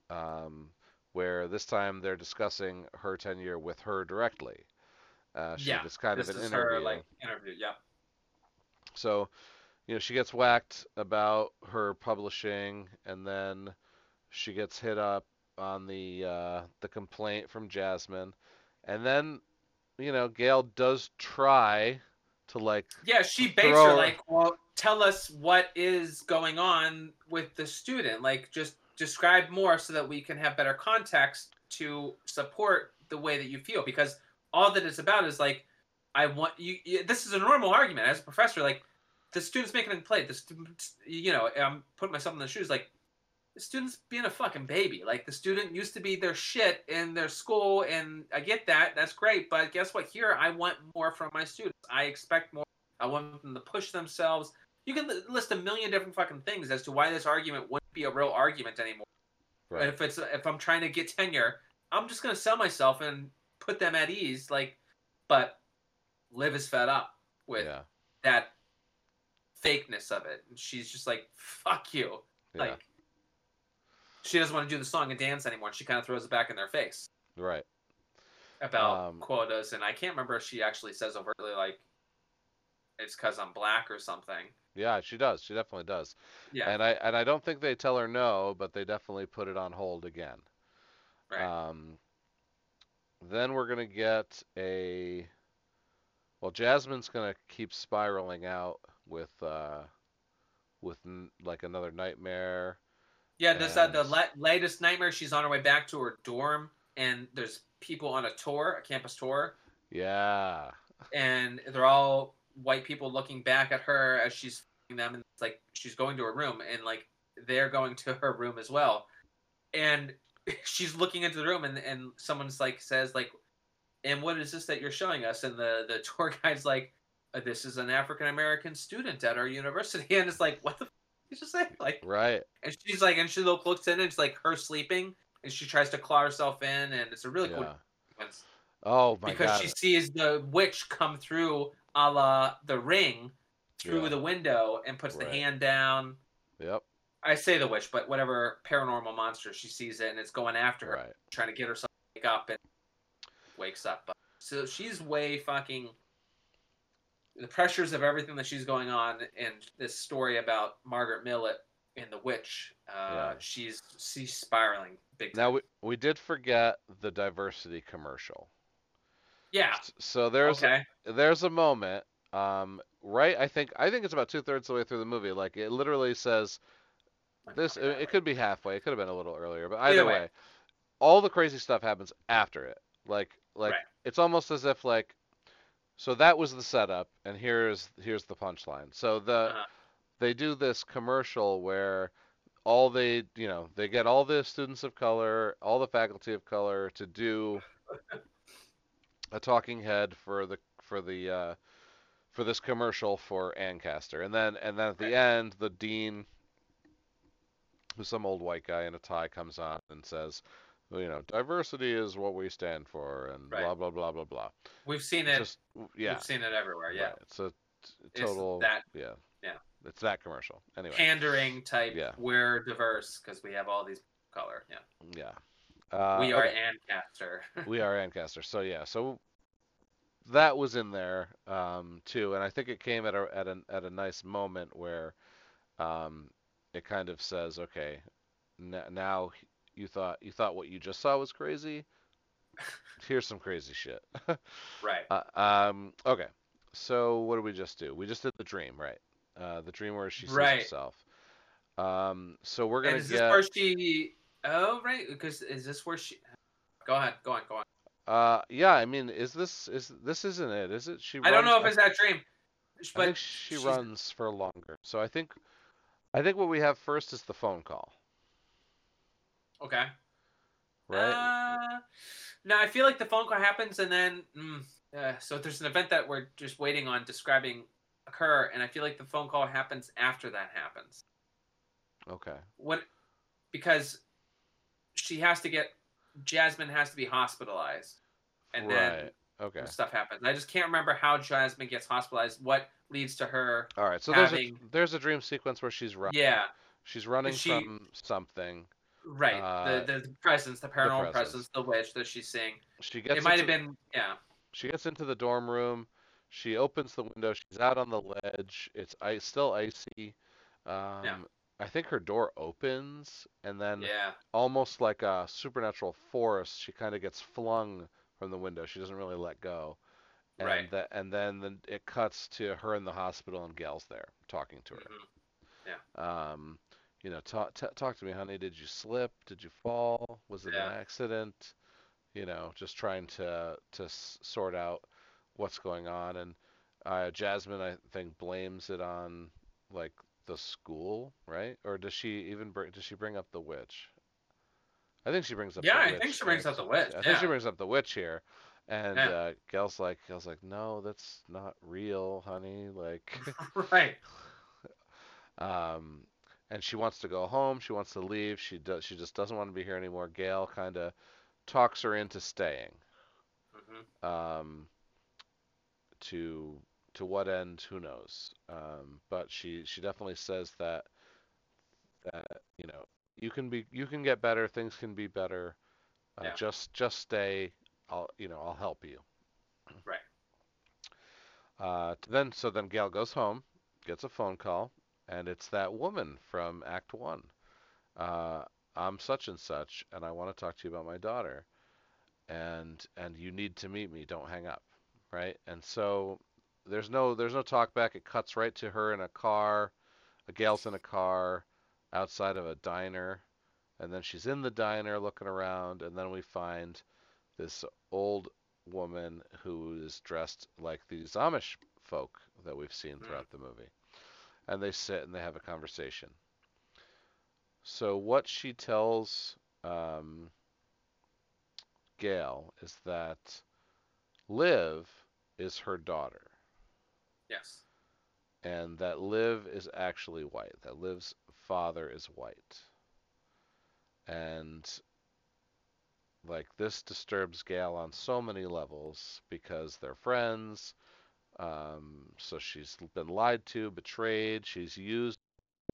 um, where this time they're discussing her tenure with her directly. Uh, she, Yeah, it's kind this of an is interview. her like interview. Yeah. So, you know, she gets whacked about her publishing, and then she gets hit up on the uh, the complaint from Jasmine, and then, you know, Gail does try to like, Yeah, she baits her like, well, tell us what is going on with the student. Like, just describe more so that we can have better context to support the way that you feel. Because all that it's about is like, I want you. you- This is a normal argument as a professor. Like, the student's making a play The student, you know, I'm putting myself in the shoes. Like, the student's being a fucking baby. Like, the student used to be their shit in their school, and I get that. That's great. But guess what? Here, I want more from my students. I expect more. I want them to push themselves. You can list a million different fucking things as to why this argument wouldn't be a real argument anymore. right, If it's if I'm trying to get tenure, I'm just gonna sell myself and put them at ease. Like, but Liv is fed up with yeah, that fakeness of it, and she's just like, "Fuck you!" yeah, Like, she doesn't want to do the song and dance anymore. And she kind of throws it back in their face right, about Um, quotas, and I can't remember if she actually says overtly like, "It's because I'm black" or something. yeah. She does. She definitely does. Yeah, And I and I don't think they tell her no, but they definitely put it on hold again. right. Um, then we're gonna get a. Well, Jasmine's gonna keep spiraling out with uh, with n- like another nightmare. Yeah, this uh, the la- latest nightmare. She's on her way back to her dorm, and there's people on a tour, a campus tour, Yeah, and they're all white people looking back at her as she's them, and it's like she's going to her room, and like they're going to her room as well, and she's looking into the room, and and someone's like says like, "And what is this that you're showing us?" And the the tour guide's like, "Uh, "This is an African American student at our university," and it's like, "What the." You just say like right. and she's like, and she looks in, and it's like her sleeping, and she tries to claw herself in, and it's a really cool Yeah. sequence Oh my because god. she sees the witch come through, a la the ring, through Yeah. the window, and puts Right. the hand down. Yep. I say the witch, but whatever paranormal monster she sees it, and it's going after her, Right. trying to get herself to wake up, and wakes up. But, so she's way fucking. The pressures of everything that she's going on, and this story about Margaret Millet and the witch, uh, Yeah. she's she's spiraling big time. Now we we did forget the diversity commercial. yeah. So there's okay. there's a moment, um, right? I think I think it's about two thirds of the way through the movie. Like it literally says this. It, it could be halfway. It could have been a little earlier, but either Either way. way. all the crazy stuff happens after it. Like like Right. it's almost as if like so that was the setup, and here's here's the punchline. So the Uh-huh. they do this commercial where all they you know they get all the students of color, all the faculty of color to do a talking head for the for the uh, for this commercial for Ancaster, and then and then at the end the dean who's some old white guy in a tie comes on and says, you know, diversity is what we stand for, and Right. blah blah blah blah blah. We've seen It's it. Just yeah, We've seen it everywhere. Yeah. right. It's a t- It's total that yeah yeah. It's that commercial anyway. pandering type. Yeah. We're diverse because we have all these color. Yeah. yeah. Uh, we are okay. Ancaster. we are Ancaster. So yeah, so that was in there um, too, and I think it came at a at a at a nice moment where um, it kind of says, okay, n- now you thought you thought what you just saw was crazy. Here's some crazy shit. right. uh, um, okay, so what did we just do? We just did the dream, right? Uh, the dream where she sees Right. herself. Um, so we're gonna is this get. where she? Oh, right. Because is this where she? Go ahead. Go on. Go on. Uh, yeah, I mean, is this is this isn't it? Is it? She. I don't know if it's that dream, I but think she she's- runs for longer. So I think, I think what we have first is the phone call, Okay. right? Uh, no, I feel like the phone call happens and then mm, uh, so there's an event that we're just waiting on describing occur, and I feel like the phone call happens after that happens. okay. What? Because she has to get Jasmine has to be hospitalized, and then. Okay. stuff happens. I just can't remember how Jasmine gets hospitalized. What leads to her? All right. So there's a there's a dream sequence where she's running. Yeah, She's running she- from something. Right. Uh, the, the presence, the paranormal presence. presence, the witch that she's seeing. She gets. it might have been yeah. She gets into the dorm room. She opens the window. She's out on the ledge. It's ice, still icy. Um, I think her door opens, and then Yeah. almost like a supernatural force, she kind of gets flung from the window. She doesn't really let go. And Right. That, and then the, it cuts to her in the hospital, and Gail's there talking to her. Mhm. Um, you know, talk t- talk to me, honey. Did you slip? Did you fall? Was it Yeah. an accident? You know, just trying to to s- sort out what's going on. And uh, Jasmine, I think, blames it on like the school, right? Or does she even bring? Does she bring up the witch? I think she brings up. Yeah, I witch, think she brings right? up the witch, I think she brings up the witch here. And Yeah. uh, Gail's like, Gail's like, no, that's not real, honey. Like, right. um, and she wants to go home. She wants to leave. She does. She just doesn't want to be here anymore. Gail kind of talks her into staying. Mm-hmm. Um, to to what end? Who knows? Um, but she she definitely says that that you know you can be you can get better. Things can be better. Uh, Yeah. Just just stay. I'll you know I'll help you. Right. Uh, then so then Gail goes home, gets a phone call, and it's that woman from Act One. Uh, I'm such and such, and I want to talk to you about my daughter, and and you need to meet me. Don't hang up, right? And so there's no there's no talk back. It cuts right to her in a car. A Gail's in a car outside of a diner, and then she's in the diner looking around, and then we find this old woman who is dressed like these Amish folk that we've seen Mm. throughout the movie. And they sit and they have a conversation. So what she tells um, Gail is that Liv is her daughter, Yes. and that Liv is actually white. That Liv's father is white. And like this disturbs Gail on so many levels because they're friends. Um, so she's been lied to, betrayed. She's used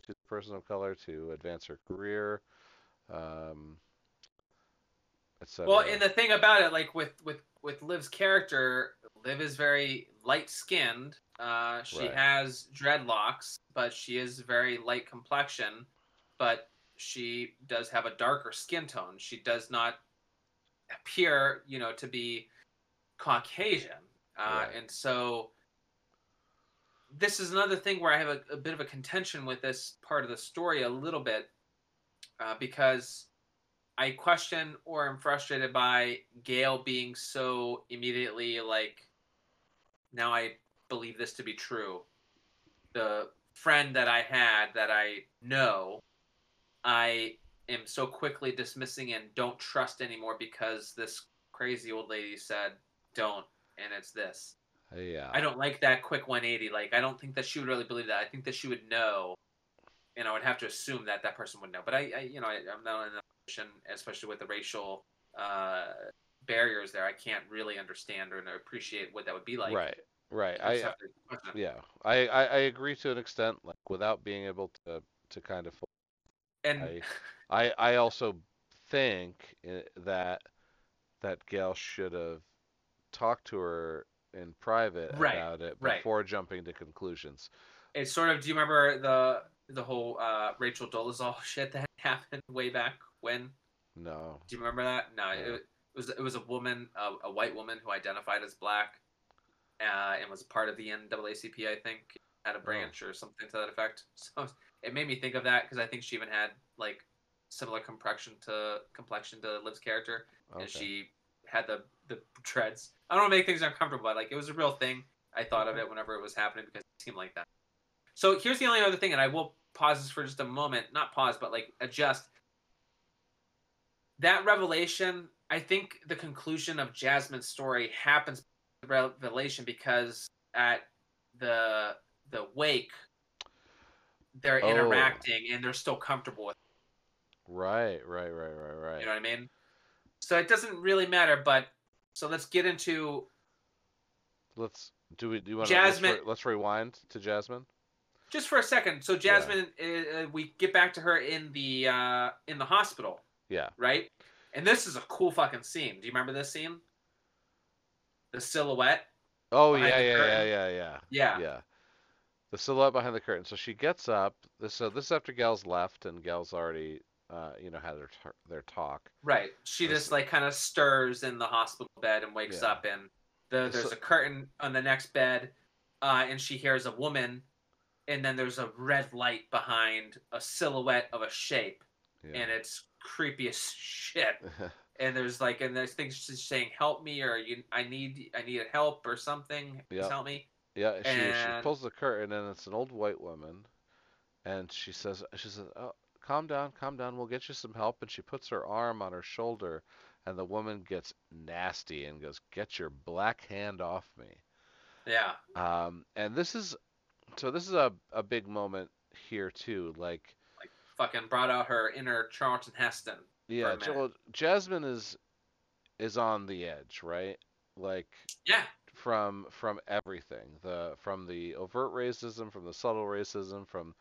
to the person of color to advance her career, um. Well, and the thing about it, like with with with Liv's character, Liv is very light skinned. Uh, she Right. has dreadlocks, but she is very light complexion. But she does have a darker skin tone. She does not appear, you know, to be Caucasian. Uh, Right. And so this is another thing where I have a, a bit of a contention with this part of the story a little bit uh, because I question or am frustrated by Gail being so immediately like, now I believe this to be true. The friend that I had that I know, I am so quickly dismissing and don't trust anymore because this crazy old lady said don't, and it's this. Yeah, I don't like that quick 180. Like, I don't think that she would really believe that. I think that she would know and I would have to assume that that person would know. But I, I you know, I, am not in a position, especially with the racial uh, barriers there. I can't really understand or appreciate what that would be like. right, right. I I just have to question it. yeah, I, I I agree to an extent, like without being able to to kind of. and I I I also think that that Gail should have talked to her in private Right, about it right. before jumping to conclusions. it's sort of. Do you remember the the whole uh, Rachel Dolezal shit that happened way back when? No. Do you remember that? No, No. it, it was it was a woman, a, a white woman who identified as black, uh, and was part of the NAACP. I think at a branch or something to that effect. So it made me think of that because I think she even had like similar complexion to complexion to Liv's character, Okay. and she had the the dreads. I don't want to make things uncomfortable, but like it was a real thing. I thought of it whenever it was happening because it seemed like that. So here's the only other thing, and I will pause this for just a moment. Not pause, but like adjust. That revelation, I think the conclusion of Jasmine's story happens revelation because at the the wake they're Oh. interacting and they're still comfortable with It. Right, right, right, right, right. you know what I mean? So it doesn't really matter, but so let's get into Let's do we do you want Jasmine- let's, re- let's rewind to Jasmine. just for a second. So Jasmine, uh, we get back to her in the uh, in the hospital, Yeah. right? And this is a cool fucking scene. Do you remember this scene? The silhouette. Oh yeah, yeah, yeah, yeah, yeah. Yeah. Yeah. The silhouette behind the curtain. So she gets up. This so this is after Gail's left and Gail's already uh you know had their their talk. Right. She just like kind of stirs in the hospital bed and wakes Yeah. up, and the, there's So- a curtain on the next bed, uh, and she hears a woman, and then there's a red light behind a silhouette of a shape, Yeah. and it's creepy as shit. And there's like, and there's things she's saying, "Help me," or "You, I need, I need help," or something. Please Yeah. help me. Yeah, she she pulls the curtain and it's an old white woman, and she says she says, "Oh, calm down, calm down. We'll get you some help." And she puts her arm on her shoulder, and the woman gets nasty and goes, "Get your black hand off me." Yeah. Um, and this is so this is a a big moment here too. Like, like Fucking brought out her inner Charlton Heston. yeah. Joel, Jasmine is is on the edge, right? Like Yeah. from from everything the from the overt racism from the subtle racism from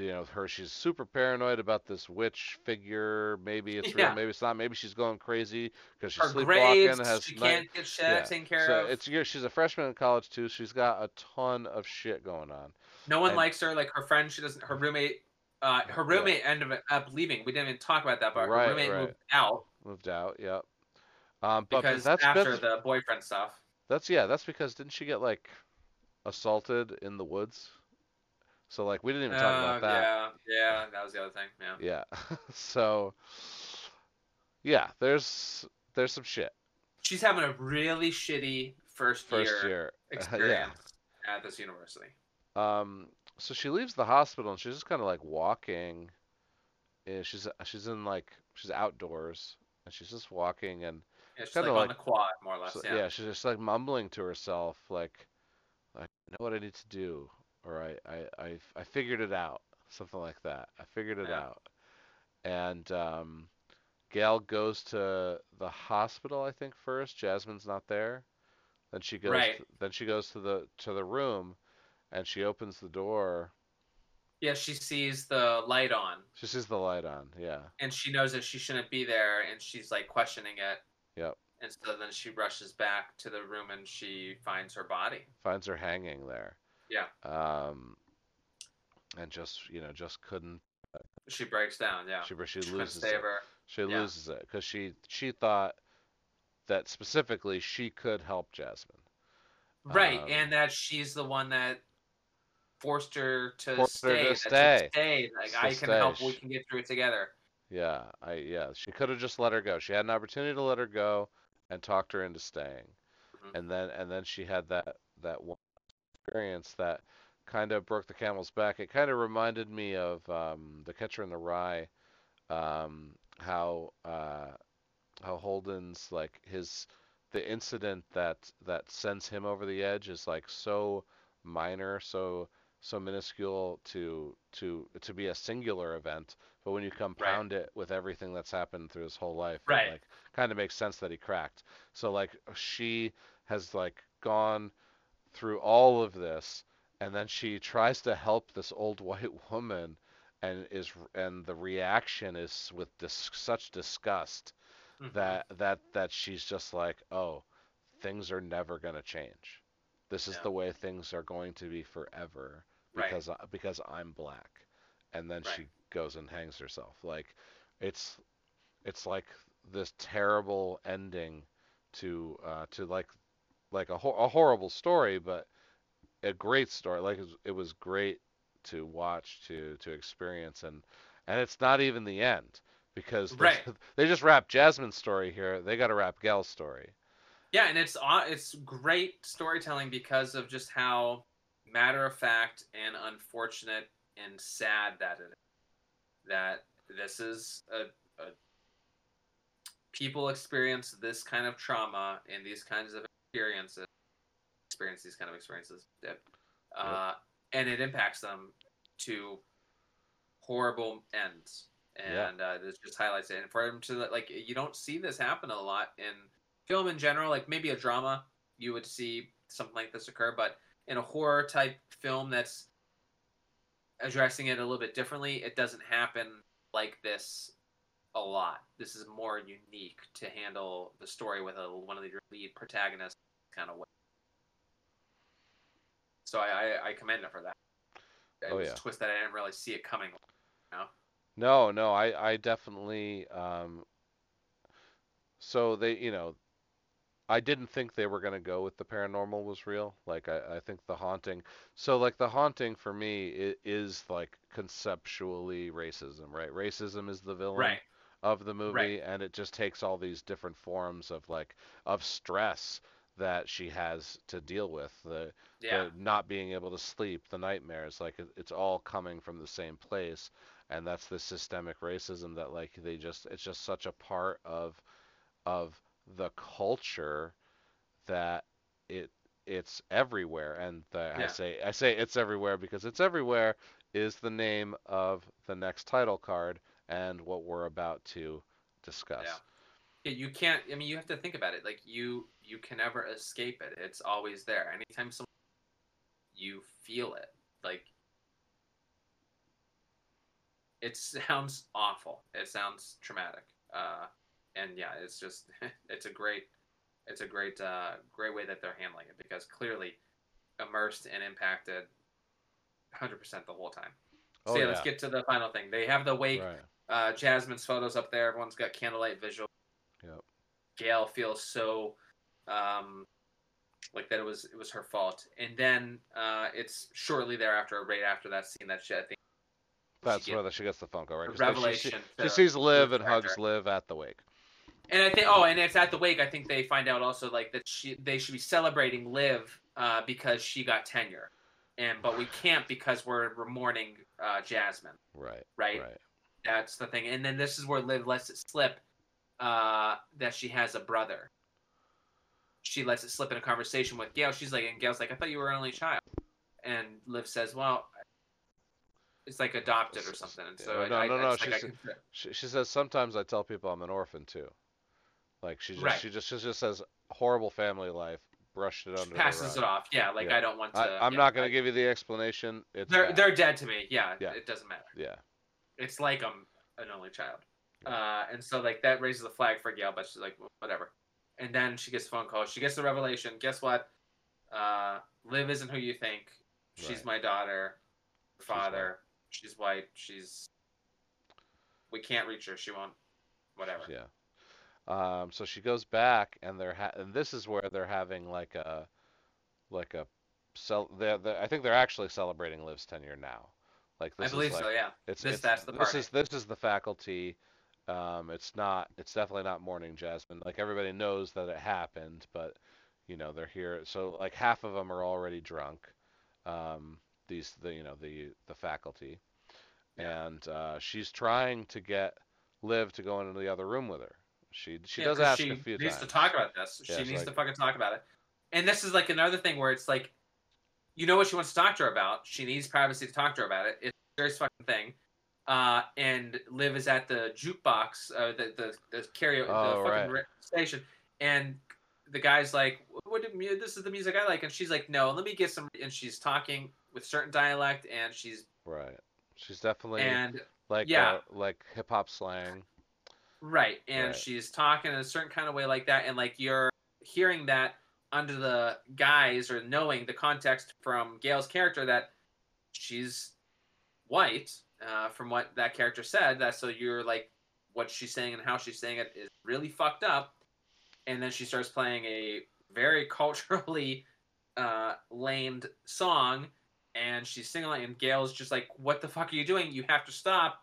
you know her she's super paranoid about this witch figure maybe it's Yeah. real maybe it's not maybe she's going crazy because she's Her sleepwalking grades, has she night- can't get shit yeah. taken care so of. it's yeah, she's a freshman in college too she's got a ton of shit going on No one And- likes her. Like her friend, she doesn't. Her roommate, uh, her Yeah. roommate ended up leaving. We didn't even talk about that, but Right, her roommate right. moved out moved out yep um but because that's after that's, the boyfriend stuff. that's yeah that's because didn't she get like assaulted in the woods so like we didn't even talk Uh, about that Yeah, yeah, that was the other thing. Yeah. Yeah. so yeah, there's there's some shit. She's having a really shitty first, First year, year. experience at this university. Um so she leaves the hospital and she's just kind of like walking. And she's she's in like she's outdoors and she's just walking and Yeah, she's Kinda like, on the quad, more or less. so, yeah. yeah. she's just like mumbling to herself like like I know what I need to do or I I I, I figured it out. Something like that. I figured it Yeah. out. And um Gail goes to the hospital, I think first. Jasmine's not there. Then she goes. Right. To, then she goes to the to the room, and she opens the door. Yeah, she sees the light on, She sees the light on. Yeah. and she knows that she shouldn't be there, and she's like questioning it. Yep. And so then she rushes back to the room, and she finds her body. Finds her hanging there. Yeah. Um. And just you know just couldn't. She breaks down. Yeah. She she She loses save it. her. She yeah. loses it because she she thought that specifically she could help Jasmine. Right, Um, and that she's the one that forced her to Forced her stay. to that stay. Like To I can help. We can get through it together. Yeah, I yeah, she could have just let her go. She had an opportunity to let her go and talked her into staying. Mhm. And then and then she had that that one experience that kind of broke the camel's back. It kind of reminded me of um, The Catcher in the Rye, um, how uh, how Holden's like his the incident that that sends him over the edge is like so minor, so so minuscule to to to be a singular event. But when you compound it with everything that's happened through his whole life, Right. it like kind of makes sense that he cracked. So like she has like gone through all of this, and then she tries to help this old white woman, and is and the reaction is with dis- such disgust Mhm. that that that she's just like, oh, things are never gonna change. This is Yeah. the way things are going to be forever Right. because I, because I'm black. And then she goes and hangs herself. Like it's it's like this terrible ending to uh, to like like a, ho- a horrible story, but a great story. Like it was, it was great to watch, to to experience, and and it's not even the end because they- Right. they just wrap Jasmine's story here. They got to wrap Gail's story. Yeah, and it's it's great storytelling because of just how matter of fact and unfortunate and sad that it is. That this is a, a people experience this kind of trauma and these kinds of experiences, experience these kind of experiences, uh, and it impacts them to horrible ends. Yeah. And uh, this just highlights it. And for them to like, you don't see this happen a lot in film in general. Like maybe a drama, you would see something like this occur, but in a horror type film that's addressing it a little bit differently, it doesn't happen like this a lot. This is more unique to handle the story with a one of the lead protagonists kind of way. So I, I, I commend it for that. It Oh, was yeah. a twist that I didn't really see it coming. No, no, I, I definitely, um, so they, you know, I didn't think they were gonna go with the paranormal was real. Like I, I think the haunting, so like the haunting for me i- is like conceptually racism, right? Racism is the villain Right. Of the movie, Right. and it just takes all these different forms of like of stress that she has to deal with. The Yeah. the not being able to sleep, the nightmares, like it, it's all coming from the same place, and that's the systemic racism that like they just it's just such a part of of the culture that it it's everywhere and the, I say I say it's everywhere because it's everywhere is the name of the next title card and what we're about to discuss. Yeah. Yeah, you can't. I mean, you have to think about it. Like you, you can never escape it. It's always there. Anytime someone, you feel it. Like it sounds awful. It sounds traumatic. Uh, and yeah, it's just it's a great, it's a great, uh, great way that they're handling it because clearly immersed and impacted, hundred percent the whole time. So Oh, yeah, let's get to the final thing. They have the wake Right. Uh, Jasmine's photos up there. Everyone's got candlelight visual. Yep. Gail feels so um, like that it was it was her fault, and then uh, it's shortly thereafter, right after that scene, that she I think That's she where she gets the phone call, right? like, she- revelation. She, sees Liv and character. hugs Liv at the wake. and I think oh, and it's at the wake. I think they find out also like that she they should be celebrating Liv uh, because she got tenure, and but we can't because we're, we're mourning uh, Jasmine. Right. Right? Right. That's the thing. And then this is where Liv lets it slip uh, that she has a brother. She lets it slip in a conversation with Gail. She's like, and Gail's like, I thought you were an only child. And Liv says, well, it's like adopted or something. And so Yeah, I, no, I, no, I no, just, like, she said- She, she says sometimes I tell people I'm an orphan too. Like she just Right. she just she just says horrible family life, brushed it under. she under passes the it off. Yeah, like Yeah. I don't want to. I, I'm yeah, not gonna give you the explanation. It's They're bad. they're dead to me. Yeah, Yeah. it doesn't matter. yeah. It's like I'm an only child. Uh, and so like that raises the flag for Gail, but she's like whatever. And then she gets a phone call. She gets the revelation. Guess what? Uh, Liv isn't who you think. She's Right. my daughter. She's Father. She's white. She's. We can't reach her. She won't. Whatever. Yeah. Um, so she goes back, and they're ha- and this is where they're having like a, like a, cel- they're, they're, I think they're actually celebrating Liv's tenure now. Like I this believe is like so. Yeah. it's, This- it's that's the this party. is this is the faculty. Um, it's not. It's definitely not Mourning Jasmine. Like everybody knows that it happened, but you know they're here. So like half of them are already drunk. Um, these the you know the the faculty, Yeah. and uh, she's trying to get Liv to go into the other room with her. She she Yeah, does ask she a few needs times. to talk about this. Yeah, she needs like- to fucking talk about it. And this is like another thing where it's like, you know what she wants to talk to her about. She needs privacy to talk to her about it. It's a serious fucking thing. Uh, and Liv is at the jukebox, uh, the the the karaoke, Oh, the fucking right. station, and the guy's like, "What? Do, this is the music I like," and she's like, "No, let me get some." And she's talking with certain dialect, and she's Right. She's definitely and like yeah. uh, like hip hop slang. Right, and Right. she's talking in a certain kind of way like that, and like you're hearing that under the guise or knowing the context from Gail's character that she's white, uh, from what that character said. That so you're like, what she's saying and how she's saying it is really fucked up, and then she starts playing a very culturally uh, lamed song, and she's singing, it, and Gail's just like, "What the fuck are you doing? You have to stop!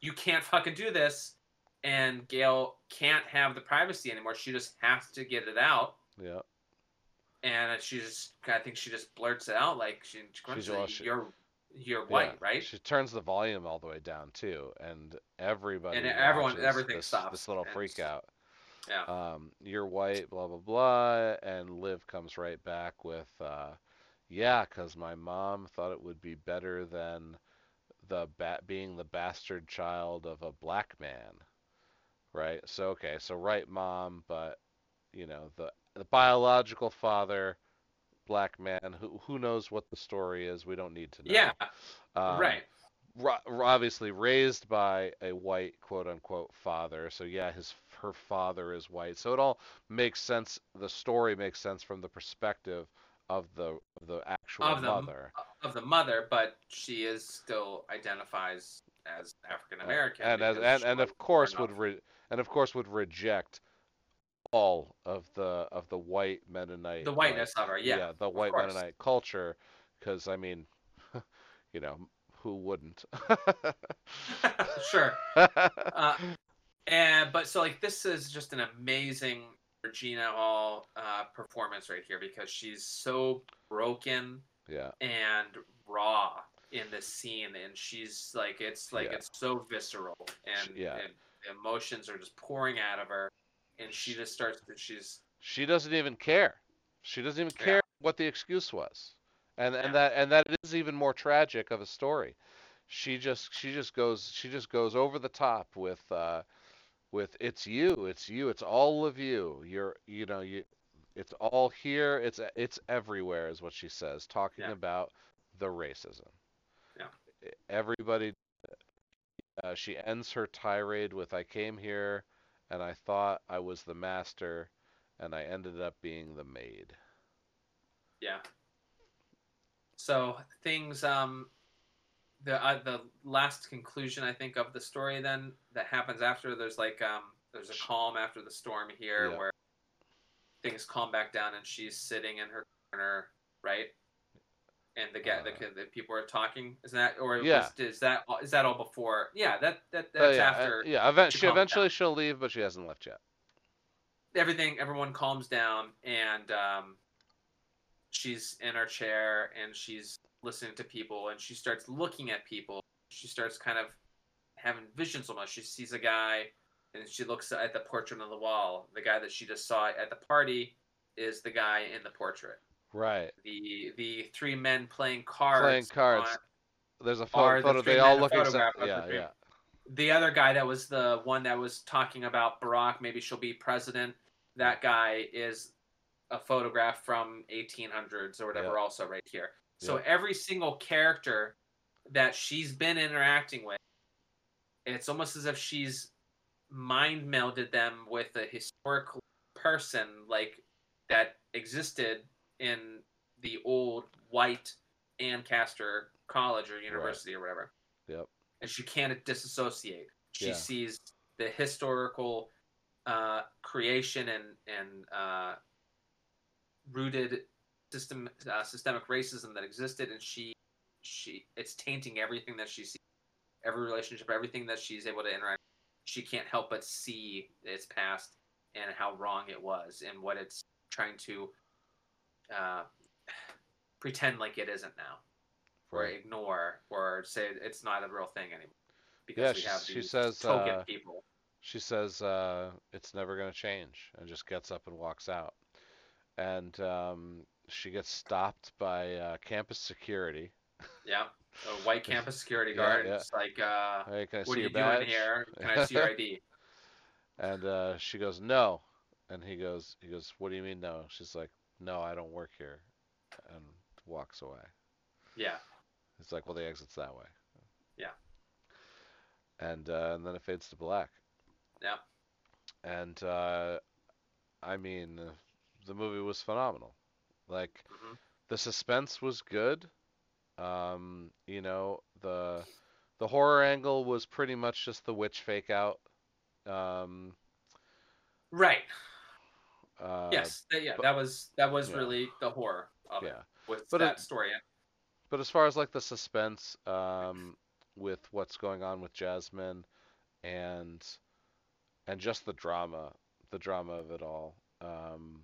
You can't fucking do this!" and Gail can't have the privacy anymore. She just has to get it out, Yeah. And she just I think she just blurts it out like she, she She's well, she- "You're you're white, Yeah. right?" She turns the volume all the way down too, and everybody And everyone- everything this, stops, This little freak out. Yeah. Um, you're white, blah blah blah, and Liv comes right back with, uh, yeah, 'cause my mom thought it would be better than the bat being the bastard child of a black man, right? So okay, so right mom, but you know the the biological father, black man. Who who knows what the story is? We don't need to know. Yeah, Um, right. ro- obviously raised by a white quote unquote father so yeah his her father is white so it all makes sense the story makes sense from the perspective of the of the actual Of the- mother Of the mother, but she is still identifies as African American. and as and, and of course would re- and of course would reject all of the of the white Mennonite the like, whiteness of her. Yeah, the white. Mennonite culture because I mean you know who wouldn't sure. Uh, and but so like this is just an amazing Regina Hall uh, performance right here because she's so broken yeah and raw in this scene, and she's like it's like Yeah. it's so visceral, and, yeah. and emotions are just pouring out of her, and she just starts. That she's She doesn't even care. She doesn't even Yeah. care what the excuse was. And Yeah. and that and that is even more tragic of a story. She just she just goes she just goes over the top with uh with it's you, it's you, it's all of you. You're you know, you it's all here, it's it's everywhere is what she says, talking Yeah. about the racism. Yeah. Everybody uh, she ends her tirade with I came here and I thought I was the master and I ended up being the maid. yeah. So things um the uh, the last conclusion I think of the story then that happens after there's like um there's a calm after the storm here Yeah. where things calm back down and she's sitting in her corner right and the guy Uh, the people are talking is that or Yeah. was, is that is that all before yeah that that Oh, that's yeah, uh, after yeah. Event- she she eventually she'll leave, but she hasn't left yet. everything everyone calms down and um, she's in her chair and she's listening to people and she starts looking at people she starts kind of having visions almost she sees a guy and she looks at the portrait on the wall the guy that she just saw at the party is the guy in the portrait Right. the the three men playing cards Playing cards. on- There's a photo. the they all look exactly. of the Yeah, yeah. the other guy that was the one that was talking about Barack, maybe she'll be president. That guy is a photograph from 1800s or whatever, Yeah. also right here. So Yeah. every single character that she's been interacting with, it's almost as if she's mind melded them with a historical person like that existed in the old white Ancaster College or university or whatever Yep. and she can't disassociate. She Yeah. sees the historical uh, creation and and uh, rooted system uh, systemic racism that existed, and she she it's tainting everything that she sees, every relationship, everything that she's able to interact. She can't help but see its past and how wrong it was, and what it's trying to uh, pretend like it isn't now or Right. ignore or say it's not a real thing anymore because Yeah, we she- have she says, token uh, people. She says uh, it's never going to change, and just gets up and walks out. And um, she gets stopped by uh, campus security. Yeah, a white campus security guard. yeah. It's like, uh, Hey, what are you badge? doing here? Can I see your ID? And uh, she goes, no. And he goes, he goes, what do you mean no? She's like, no, I don't work here, and walks away. Yeah, It's like, well, the exit's that way. Yeah. And uh, and then it fades to black. Yeah. And uh, I mean, uh, the movie was phenomenal. Like hmm the suspense was good. Um, you know, the the horror angle was pretty much just the witch fake out. Um, right. Uh, yes, th- yeah, but- that was that was yeah. really the horror of it Yeah. with But that it- story. But as far as like the suspense, um, with what's going on with Jasmine, and and just the drama, the drama of it all. Um,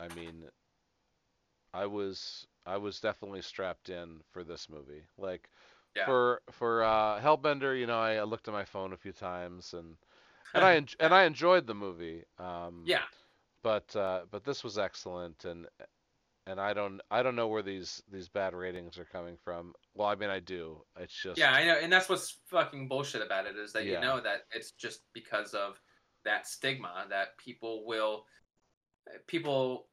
I mean, I was I was definitely strapped in for this movie. Like Yeah. for for uh, Hellbender, you know, I, I looked at my phone a few times and and I and I enjoyed the movie. Um, yeah, but uh, but this was excellent and and I don't I don't know where these these bad ratings are coming from. Well, I mean I do. It's just yeah, I know, and that's what's fucking bullshit about it is that Yeah. you know that it's just because of that stigma that people will, people,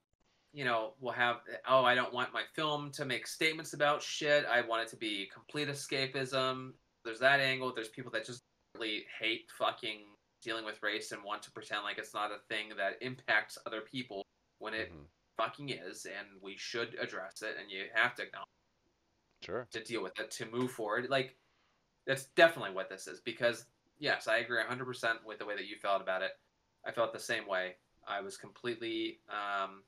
you know, will have. Oh, I don't want my film to make statements about shit. I want it to be complete escapism. There's that angle. There's people that just really hate fucking dealing with race and want to pretend like it's not a thing that impacts other people when it Mhm. fucking is, and we should address it, and you have to acknowledge sure. to deal with it to move forward. Like that's definitely what this is because yes, I agree 100% with the way that you felt about it. I felt the same way. I was completely um,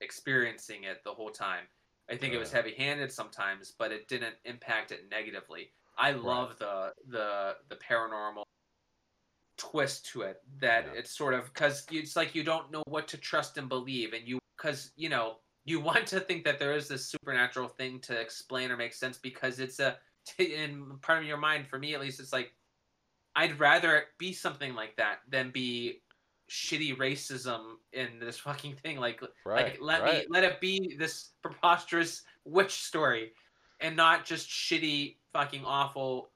experiencing it the whole time. I think it was Uh. heavy-handed sometimes, but it didn't impact it negatively. I love the the the paranormal twist to it that Yeah. it's sort of because it's like you don't know what to trust and believe and you because you know you want to think that there is this supernatural thing to explain or make sense because it's a in part of your mind for me at least it's like i'd rather it be something like that than be shitty racism in this fucking thing like Right. like let right. me let it be this preposterous witch story and not just shitty fucking awful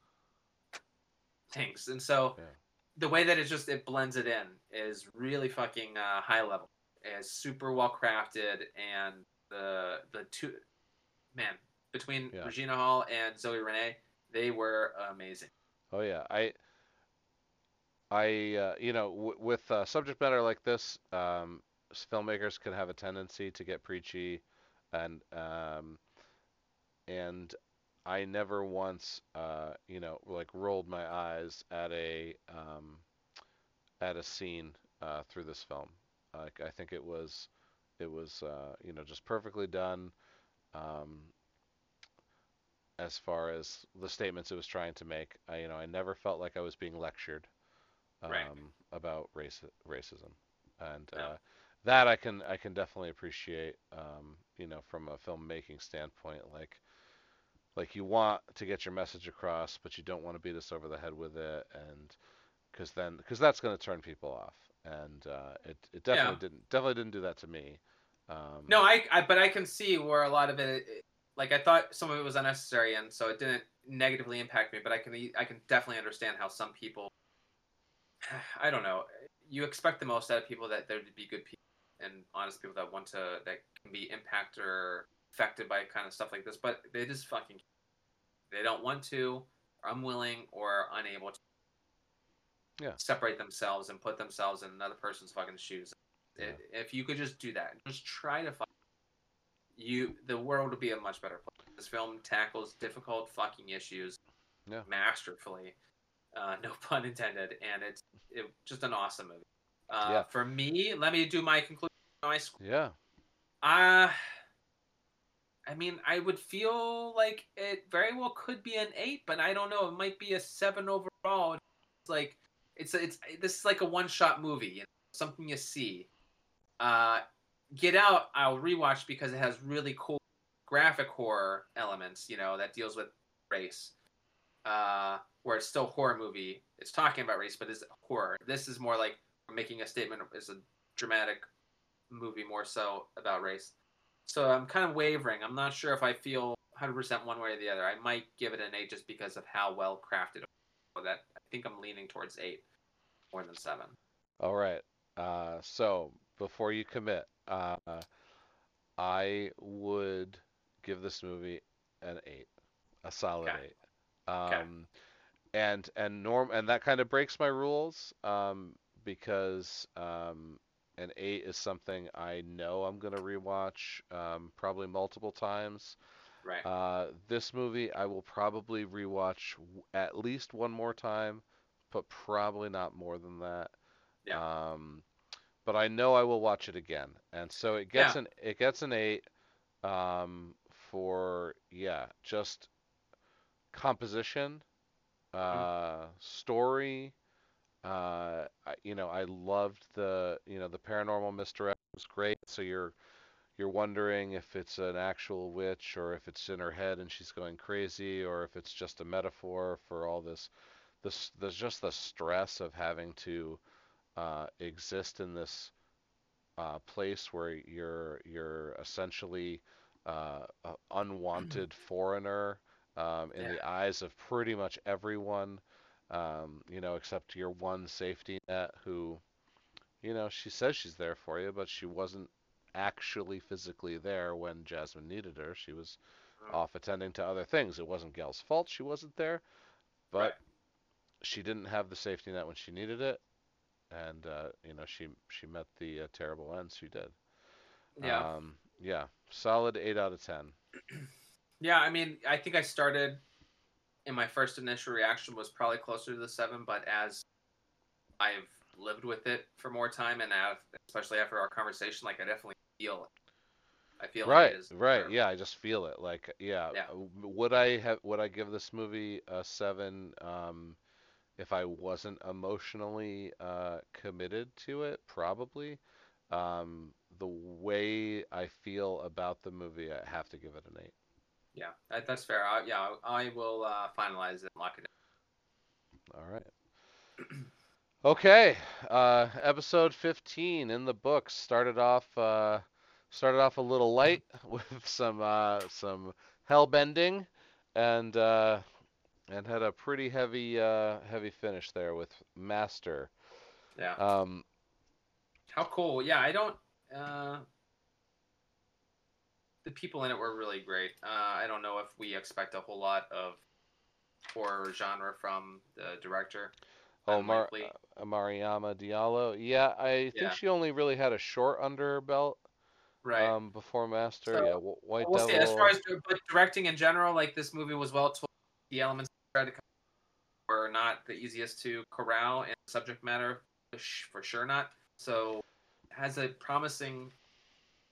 things and so Yeah. the way that it just it blends it in is really fucking uh, high level is super well crafted and the the two man between Yeah. regina hall and zoe renee they were amazing Oh yeah, I, I, uh, you know, w with uh, subject matter like this, um, filmmakers can have a tendency to get preachy, and um, and I never once, uh, you know, like rolled my eyes at a um, at a scene uh, through this film. Like I think it was, it was, uh, you know, just perfectly done. Um, as far as the statements it was trying to make. I, you know, I never felt like I was being lectured um, Right. about race racism, and uh, that I can I can definitely appreciate. Um, you know, from a filmmaking standpoint, like like you want to get your message across, but you don't want to beat us over the head with it, and because then because that's going to turn people off, and uh, it it definitely Yeah. didn't definitely didn't do that to me. Um, no I, I but i can see where a lot of it it- like i thought some of it was unnecessary and so it didn't negatively impact me but i can I can definitely understand how some people i don't know you expect the most out of people that there to be good people and honest people that want to that can be impacted or affected by kind of stuff like this but they just fucking they don't want to or unwilling or unable to Yeah. separate themselves and put themselves in another person's fucking shoes Yeah. If you could just do that just try to find you the world would be a much better place this film tackles difficult fucking issues Yeah. masterfully uh, no pun intended and it's it, just an awesome movie uh, Yeah. for me let me do my conclusion my score Yeah. uh I mean, I would feel like it very well could be an eight, but I don't know. It might be a seven overall. It's like it's it's this is like a one shot movie, you know, something you see. Uh, Get Out, I'll rewatch because it has really cool graphic horror elements, you know, that deals with race. Uh, where it's still horror movie. It's talking about race, but it's horror. This is more like making a statement. It's a dramatic movie more so about race. So I'm kind of wavering. I'm not sure if I feel 100% one way or the other. I might give it an eight just because of how well crafted. it was. That I think I'm leaning towards eight more than seven. All right. Uh, so before you commit, uh, I would give this movie an eight, a solid Okay. eight. Um, Okay. and and norm and that kind of breaks my rules um, because um, an eight is something I know I'm gonna rewatch um, probably multiple times. Right. Uh, this movie I will probably rewatch w- at least one more time, but probably not more than that. Yeah. Um, but I know I will watch it again, and so it gets Yeah. an it gets an eight um, for yeah, just composition, Mm-hmm. uh, story. Uh, you know, I loved the you know the paranormal misdirect was great. So you're you're wondering if it's an actual witch or if it's in her head and she's going crazy or if it's just a metaphor for all this this there's just the stress of having to uh, exist in this uh, place where you're you're essentially uh, a unwanted foreigner um, in Yeah. the eyes of pretty much everyone, um, you know, except your one safety net who, you know, she says she's there for you, but she wasn't actually physically there when Jasmine needed her. She was Mm. off attending to other things. It wasn't Gail's fault she wasn't there, but Right. she didn't have the safety net when she needed it, and uh, you know she she met the uh, terrible ends she did. Yeah. Um, yeah, solid eight out of ten. Yeah, I mean, I think I started in my first initial reaction was probably closer to the seven, but as I've lived with it for more time, and I've, especially after our conversation, like I definitely feel it. I feel Right, it is right. Yeah, I just feel it. Like, yeah. Yeah. Would I have? Would I give this movie a seven? Um, if I wasn't emotionally uh, committed to it, probably. Um, the way I feel about the movie, I have to give it an eight. Yeah, that, that's fair. I, yeah, I will uh, finalize it and lock it in. All right. Okay, uh, episode 15 in the books started off uh, started off a little light with some uh, some hell bending and uh, and had a pretty heavy uh, heavy finish there with Master. Yeah. Um, How cool. Yeah, I don't. Uh, the people in it were really great. Uh, I don't know if we expect a whole lot of horror genre from the director. oh, Mar- uh, Mariama Diallo. Yeah, I Yeah. think she only really had a short under her belt Right. um, before Master. So, yeah, White we'll see. Devil. As far as but directing in general, like this movie was well told. The elements tried to come were not the easiest to corral, and subject matter for sure not. So has a promising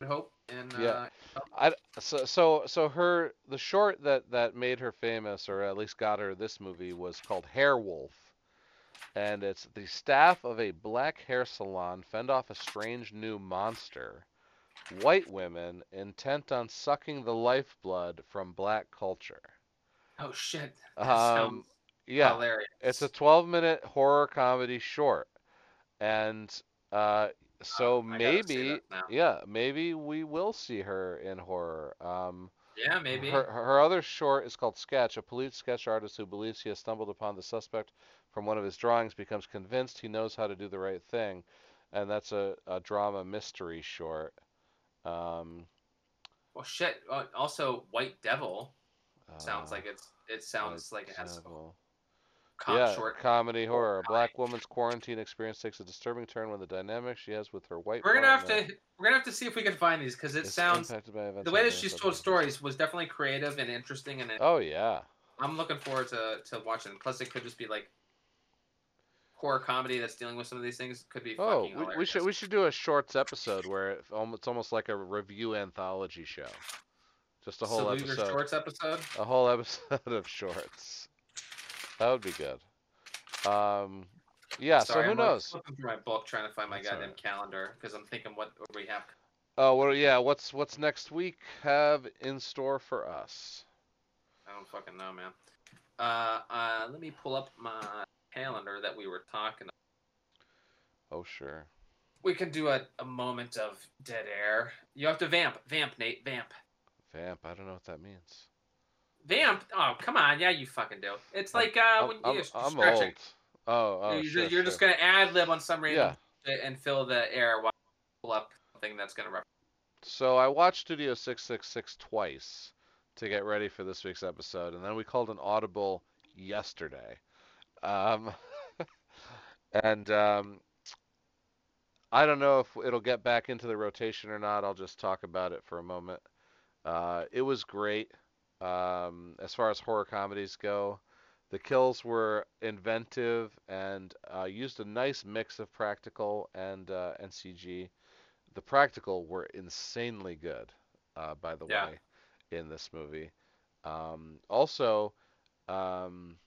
hope. And Yeah. uh, I so so so her the short that that made her famous or at least got her this movie was called Hair Wolf. And it's the staff of a black hair salon fend off a strange new monster. White women intent on sucking the lifeblood from black culture. oh shit, that Um, yeah, hilarious. it's a 12 minute horror comedy short. And uh, so gotta see maybe, yeah, maybe we will see her in horror. Um, yeah, maybe. her, her other short is called Sketch. A police sketch artist who believes he has stumbled upon the suspect from one of his drawings becomes convinced he knows how to do the right thing. And that's a, a drama mystery short. Um, Well, shit. Uh, also, White Devil sounds uh, like it's. It sounds like it has Devil. Com- yeah, short. comedy horror. A black woman's quarantine experience takes a disturbing turn when the dynamic she has with her white We're gonna have to. We're gonna have to see if we can find these because it sounds. The way that she's told stories was definitely creative and interesting, and Oh yeah. I'm looking forward to to watching. Plus, it could just be like horror comedy that's dealing with some of these things. Could be Oh, fucking we, we should we should do a shorts episode where it, it's almost like a review anthology show. Just a whole your episode. shorts episode. A whole episode of shorts. That would be good. Um, yeah. Sorry, so who I'm like knows? flipping through my book trying to find my That's goddamn alright. calendar because I'm thinking what, what we have. Oh well, yeah. What's what's next week have in store for us? I don't fucking know, man. Uh, uh, let me pull up my calendar that we were talking. Oh sure. we can do a, a moment of dead air. You have to vamp, vamp, Nate, vamp, Vamp. I don't know what that means. Vamp. Oh, come on, yeah, you fucking do. It's like uh, when I'm, you I'm old. Oh, oh, you're sure, just, you're sure. just gonna ad lib on some random Yeah. and fill the air while you pull up something that's gonna reference. So I watched Studio 666 twice to get ready for this week's episode, and then we called an audible yesterday. Um, and um, I don't know if it'll get back into the rotation or not. I'll just talk about it for a moment. Uh, it was great um, as far as horror comedies go. The kills were inventive and uh, used a nice mix of practical and uh, and CG. The practical were insanely good, uh, by the Yeah. way, in this movie. Um, also, um,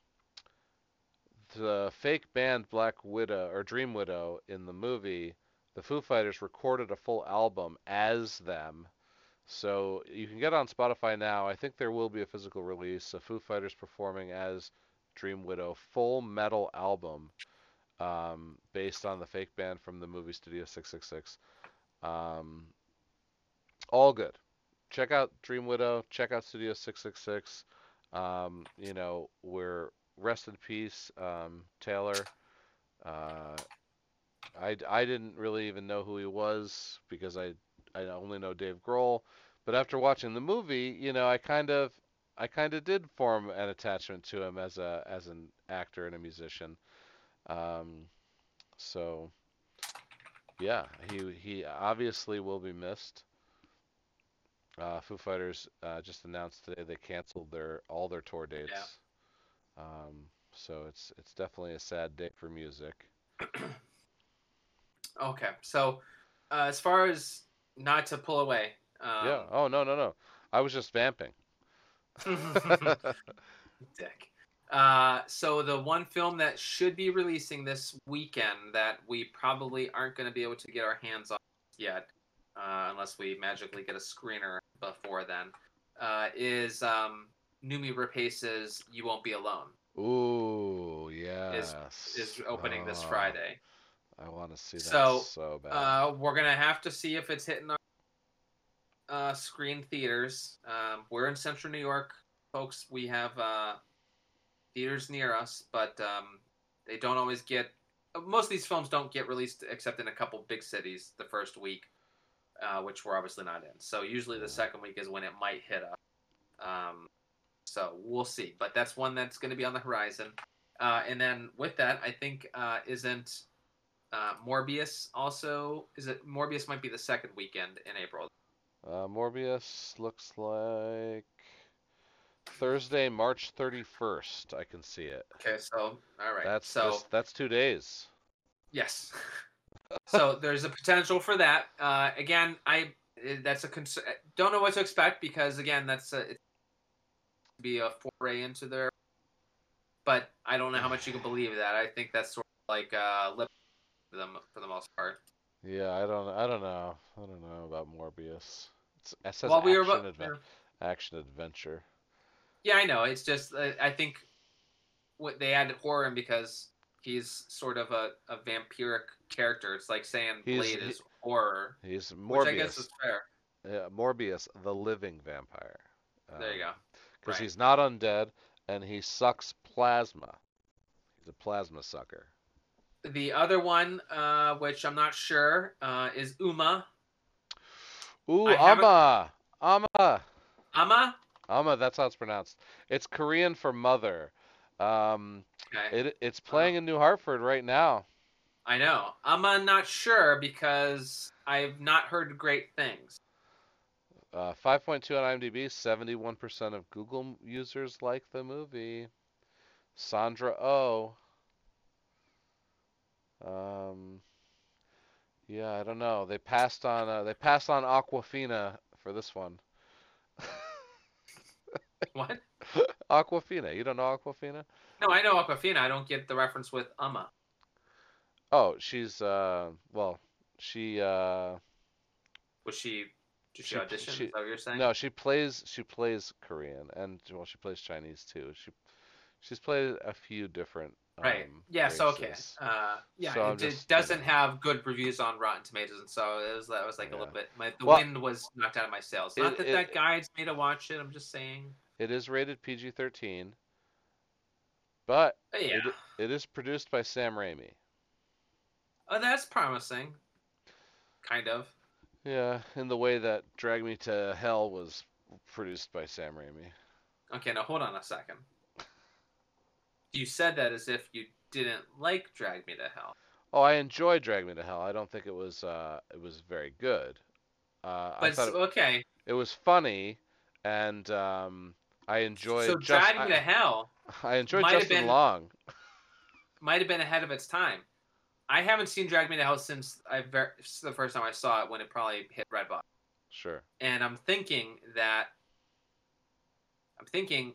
the fake band Black Widow or Dream Widow in the movie, the Foo Fighters recorded a full album as them. So you can get on Spotify now. I think there will be a physical release of Foo Fighters performing as Dream Widow, full metal album, um, based on the fake band from the movie Studio 666. Um, all good. Check out Dream Widow. Check out Studio 666. Um, you know, we're rest in peace, um, Taylor. Uh, I, I didn't really even know who he was because I I only know Dave Grohl. But after watching the movie, you know, I kind of I kind of did form an attachment to him as a as an actor and a musician. Um, so yeah, he he obviously will be missed. Uh, Foo Fighters uh, just announced today they canceled their all their tour dates. Yeah. Um, so it's it's definitely a sad day for music. Okay, so uh, as far as not to pull away. Um, yeah. Oh no no no. I was just vamping. Dick. Uh, so the one film that should be releasing this weekend that we probably aren't going to be able to get our hands on yet, uh, unless we magically get a screener before then, uh, is um, Noomi Rapace's "You Won't Be Alone." Ooh yeah. yes. Is opening this Oh, Friday. I want to see that So, so bad. Uh, we're gonna have to see if it's hitting our uh, screen theaters. Um, we're in Central New York, folks. We have uh, theaters near us, but um, they don't always get. Most of these films don't get released except in a couple big cities the first week, uh, which we're obviously not in. So usually the second week is when it might hit us. Um, so we'll see, but that's one that's going to be on the horizon. Uh, and then with that, I think uh, isn't uh, Morbius also is it Morbius might be the second weekend in April. Uh, Morbius looks like Thursday, March 31st. I can see it. Okay, so all right. That's so this- that's two days. yes. so there's a potential for that. Uh, again, I eh, that's a concern. Don't know what to expect because again, that's a, it's be a foray into their. But I don't know how much you can believe that. I think that's sort of like uh, lip for them for the most part. Yeah, I don't I don't know. I don't know about Morbius. It's, it says Well, we were action, about, adven- action adventure. Yeah, I know. It's just uh, I think what they added horror in because he's sort of a, a vampiric character. It's like saying He's- Blade he- is horror, He's Morbius. which I guess is fair. Yeah, Morbius, the living vampire. There you go. Because Right. he's not undead and he sucks plasma. He's a plasma sucker. The other one, uh, which I'm not sure, uh, is Umma. Ooh, Amma! Amma! Ama. Amma, that's how it's pronounced. It's Korean for mother. Um, Okay. it, it's playing in New Hartford right now. I know. I'm not sure because I've not heard great things. Uh, 5.2 on IMDb, 71% of Google users like the movie. Sandra Oh. Um, yeah, I don't know. They passed on uh, they passed on Awkwafina for this one. What? Awkwafina, you don't know Awkwafina? No, I know Awkwafina. I don't get the reference with Umma. Oh, she's uh well, she uh Was she? Did she, She- audition? she- is that what you're saying? no, she plays she plays Korean and well, she plays Chinese too. She she's played a few different Right. um, yeah. So okay. Uh, yeah. So it, just, doesn't have good reviews on Rotten Tomatoes, and so it was that was like a little bit. My the Well- wind was knocked out of my sails. Not It- that it- that guides me to watch it. I'm just saying. It is rated PG-13, but uh, Yeah. it, it is produced by Sam Raimi. Oh, that's promising. Kind of. Yeah, in the way that Drag Me to Hell was produced by Sam Raimi. Okay, now hold on a second. You said that as if you didn't like Drag Me to Hell. Oh, I enjoyed Drag Me to Hell. I don't think it was uh, it was very good. Uh, I But thought it, okay, it was funny, and um, I enjoyed. so Just- Drag Me I, to Hell I enjoyed might have Justin been- Long. might have been ahead of its time. I haven't seen Drag Me to Hell since I ver- since the first time I saw it when it probably hit Redbox, Sure. and I'm thinking that I'm thinking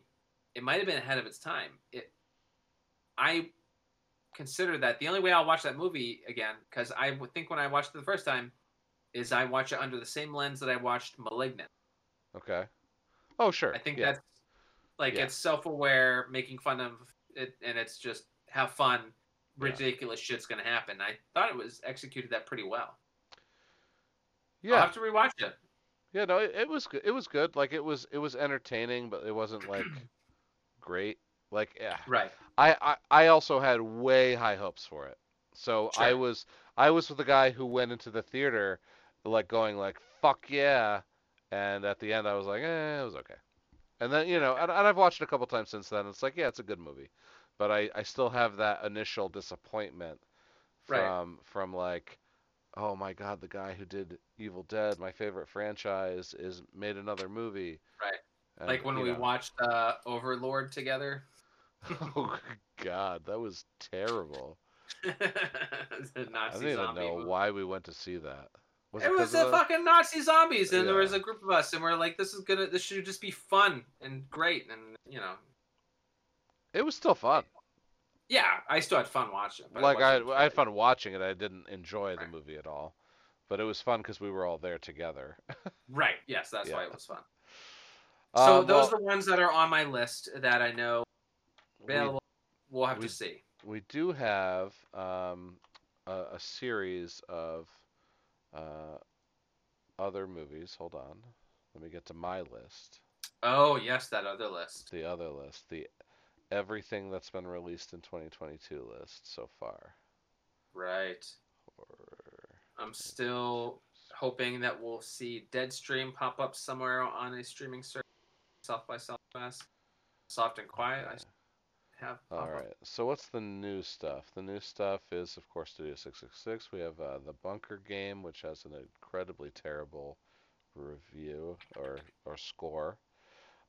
it might have been ahead of its time. It, I consider that the only way I'll watch that movie again because I think when I watched it the first time is I watch it under the same lens that I watched *Malignant*. Okay. Oh, sure. I think yeah. that's like Yeah. it's self-aware, making fun of it, and it's just have fun. Yeah. Ridiculous shit's gonna happen. I thought it was executed that pretty well. Yeah. I'll have to rewatch it. Yeah, no, it, it was good. It was good. Like it was it was entertaining, but it wasn't like great. Like yeah. Right. I, I I also had way high hopes for it. So I was I was with the guy who went into the theater like going like fuck yeah, and at the end I was like eh it was okay. And then you know and, and I've watched it a couple times since then. It's like yeah it's a good movie, but I I still have that initial disappointment Right. from from like oh my god the guy who did Evil Dead my favorite franchise is made another movie. Right. And, like when we know, watched uh, Overlord together. oh god that was terrible. I don't even know movie. why we went to see that. Was it was 'cause the the- fucking Nazi zombies, and there was a group of us, and we're like, "This is gonna, this should just be fun and great," and you know, It was still fun. yeah, I still had fun watching. it, like I, wasn't I had fun watching it. I didn't enjoy the movie at all, but it was fun because we were all there together. Right. Yes, that's why it was fun. So Um, those well, are the ones that are on my list that I know we, available. we'll have we- to see. we do have um, a, a series of uh, other movies. Hold on, let me get to my list. Oh yes, that other list. The other list, the everything that's been released in 2022 list so far. Right. Or- I'm still hoping that we'll see Deadstream pop up somewhere on a streaming service. South by Southwest. Soft and Quiet. I Okay. Have. All pop up. right. So what's the new stuff? The new stuff is, of course, Studio 666. We have uh, the Bunker Game, which has an incredibly terrible review or or score.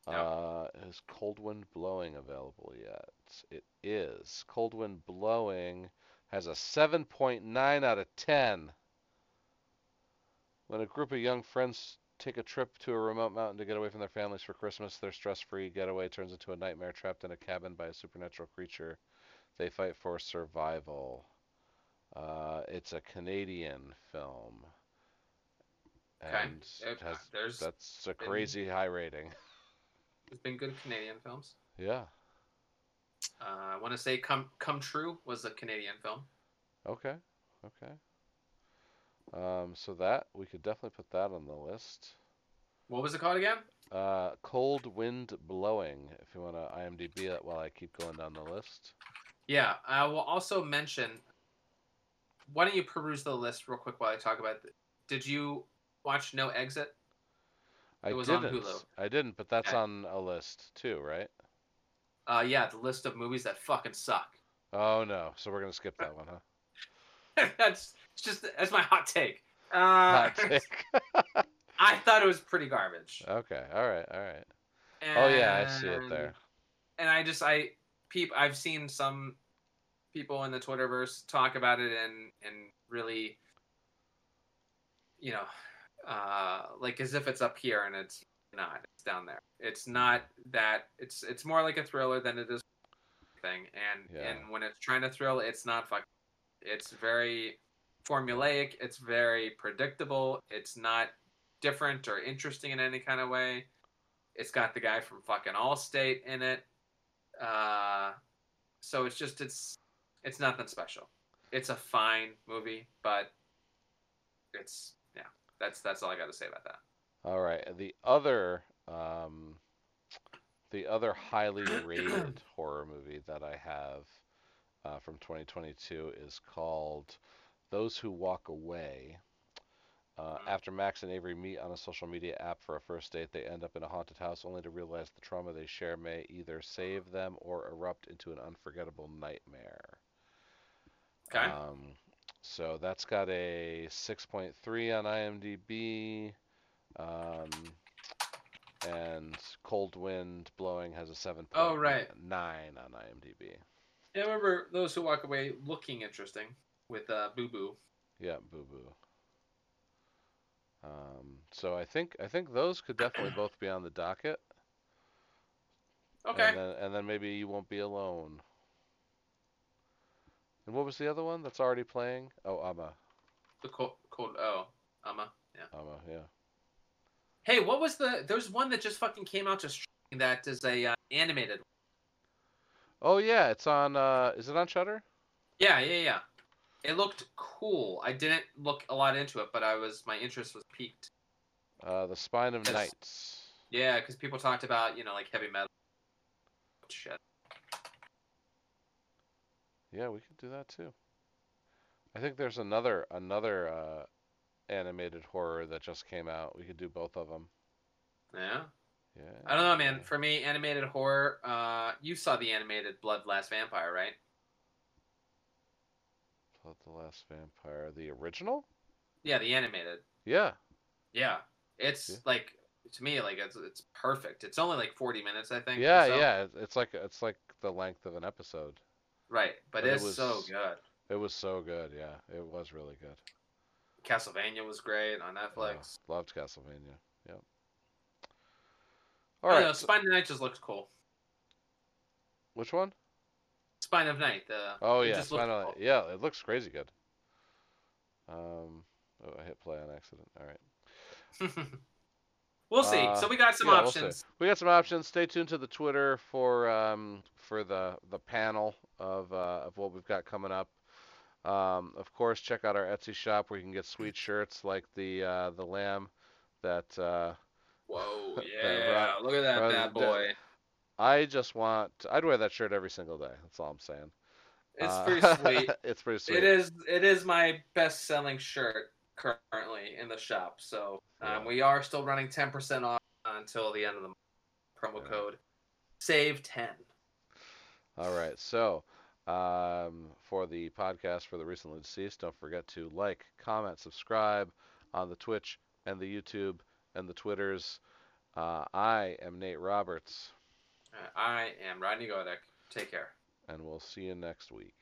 Uh, is Cold Wind Blowing available yet? It is. Cold Wind Blowing has a 7.9 out of 10. When a group of young friends take a trip to a remote mountain to get away from their families for Christmas, their stress-free getaway turns into a nightmare trapped in a cabin by a supernatural creature. They fight for survival. Uh, it's a Canadian film. And It- has, there's that's a been- crazy high rating. there's been good Canadian films. Yeah. Uh, I want to say "Come Come True" was a Canadian film. Okay. Okay. Um, so that we could definitely put that on the list. What was it called again? Uh, Cold Wind Blowing. If you want to IMDb it while I keep going down the list. Yeah, I will also mention. Why don't you peruse the list real quick while I talk about it? Did you watch No Exit? I It was on didn't. Hulu. I didn't, but that's Okay. on a list too, right? Uh, yeah, the list of movies that fucking suck. Oh no. So we're gonna skip that one, huh? that's it's just that's my hot take. Uh, Hot take. I thought it was pretty garbage. okay. All right. All right. Oh yeah, I see it there. And I just I peep I've seen some people in the Twitterverse talk about it and and really you know uh like as if it's up here and it's not it's down there it's not that it's it's more like a thriller than it is thing and Yeah. and when it's trying to thrill it's not fucking it's very formulaic it's very predictable it's not different or interesting in any kind of way it's got the guy from fucking allstate in it uh so it's just it's It's nothing special. It's a fine movie, but it's yeah. That's that's all I got to say about that. All right. The other um, the other highly rated horror movie that I have uh, from 2022 is called Those Who Walk Away. Uh, after Max and Avery meet on a social media app for a first date, they end up in a haunted house only to realize the trauma they share may either save them or erupt into an unforgettable nightmare. Okay. Um, so that's got a 6.3 on IMDb. Um, and Cold Wind Blowing has a 7.9 Oh, right. on IMDb. Yeah, I remember those who walk away looking interesting with uh, Boo Boo. Yeah, Boo Boo. Um, so I think I think those could definitely both be on the docket. Okay. And then, and then maybe you won't be alone. And what was the other one that's already playing? Oh, Amma. The cold, cold. Oh, Amma. Yeah. Amma, yeah. Hey, what was the? There's one that just fucking came out just that is a uh, animated. Oh yeah, it's on. Uh, is it on Shudder? Yeah, yeah, yeah. It looked cool. I didn't look a lot into it, but I was my interest was piqued. Uh, the Spine of Yes. Nights. Yeah, because people talked about you know like heavy metal shit. Yeah, we could do that too. I think there's another another uh, animated horror that just came out. We could do both of them. Yeah. Yeah. I don't know, man. For me, animated horror. Uh, you saw the animated Blood Last Vampire, right? The Last Vampire, the original? Yeah, the animated. Yeah. Yeah, it's Yeah. like to me like it's it's perfect. It's only like forty minutes, I think. Yeah, so. yeah. It's like it's like the length of an episode. Right, but, But it it's so good. It was so good. Yeah, it was really good. Castlevania was great on Netflix. Yeah, loved Castlevania. Yep. I All don't right. know, of Night just looks cool. which one? Spine of Night. Uh, Oh yeah, looks Spinal- cool. yeah. It looks crazy good. Um. Oh, I hit play on accident. All right. we'll see. Uh, so we got some yeah, we'll options. We got some options. Stay tuned to the Twitter for um, for the the panel of uh, of what we've got coming up. Um, of course, check out our Etsy shop where you can get sweet shirts like the uh, the lamb that uh, Whoa, yeah! Ro- Look at that bad boy. I just want. I'd wear that shirt every single day. That's all I'm saying. It's Uh, pretty sweet. it's pretty sweet. It is. It is my best-selling shirt currently in the shop. So um, Yeah. we are still running ten percent off until the end of the month. Promo Yeah. code save ten. All right. So, um, for the podcast for the recently deceased, don't forget to like, comment, subscribe on the Twitch and the YouTube and the Twitters. Uh, I am Nate Roberts, I am Rodney Godek. Take care. and we'll see you next week.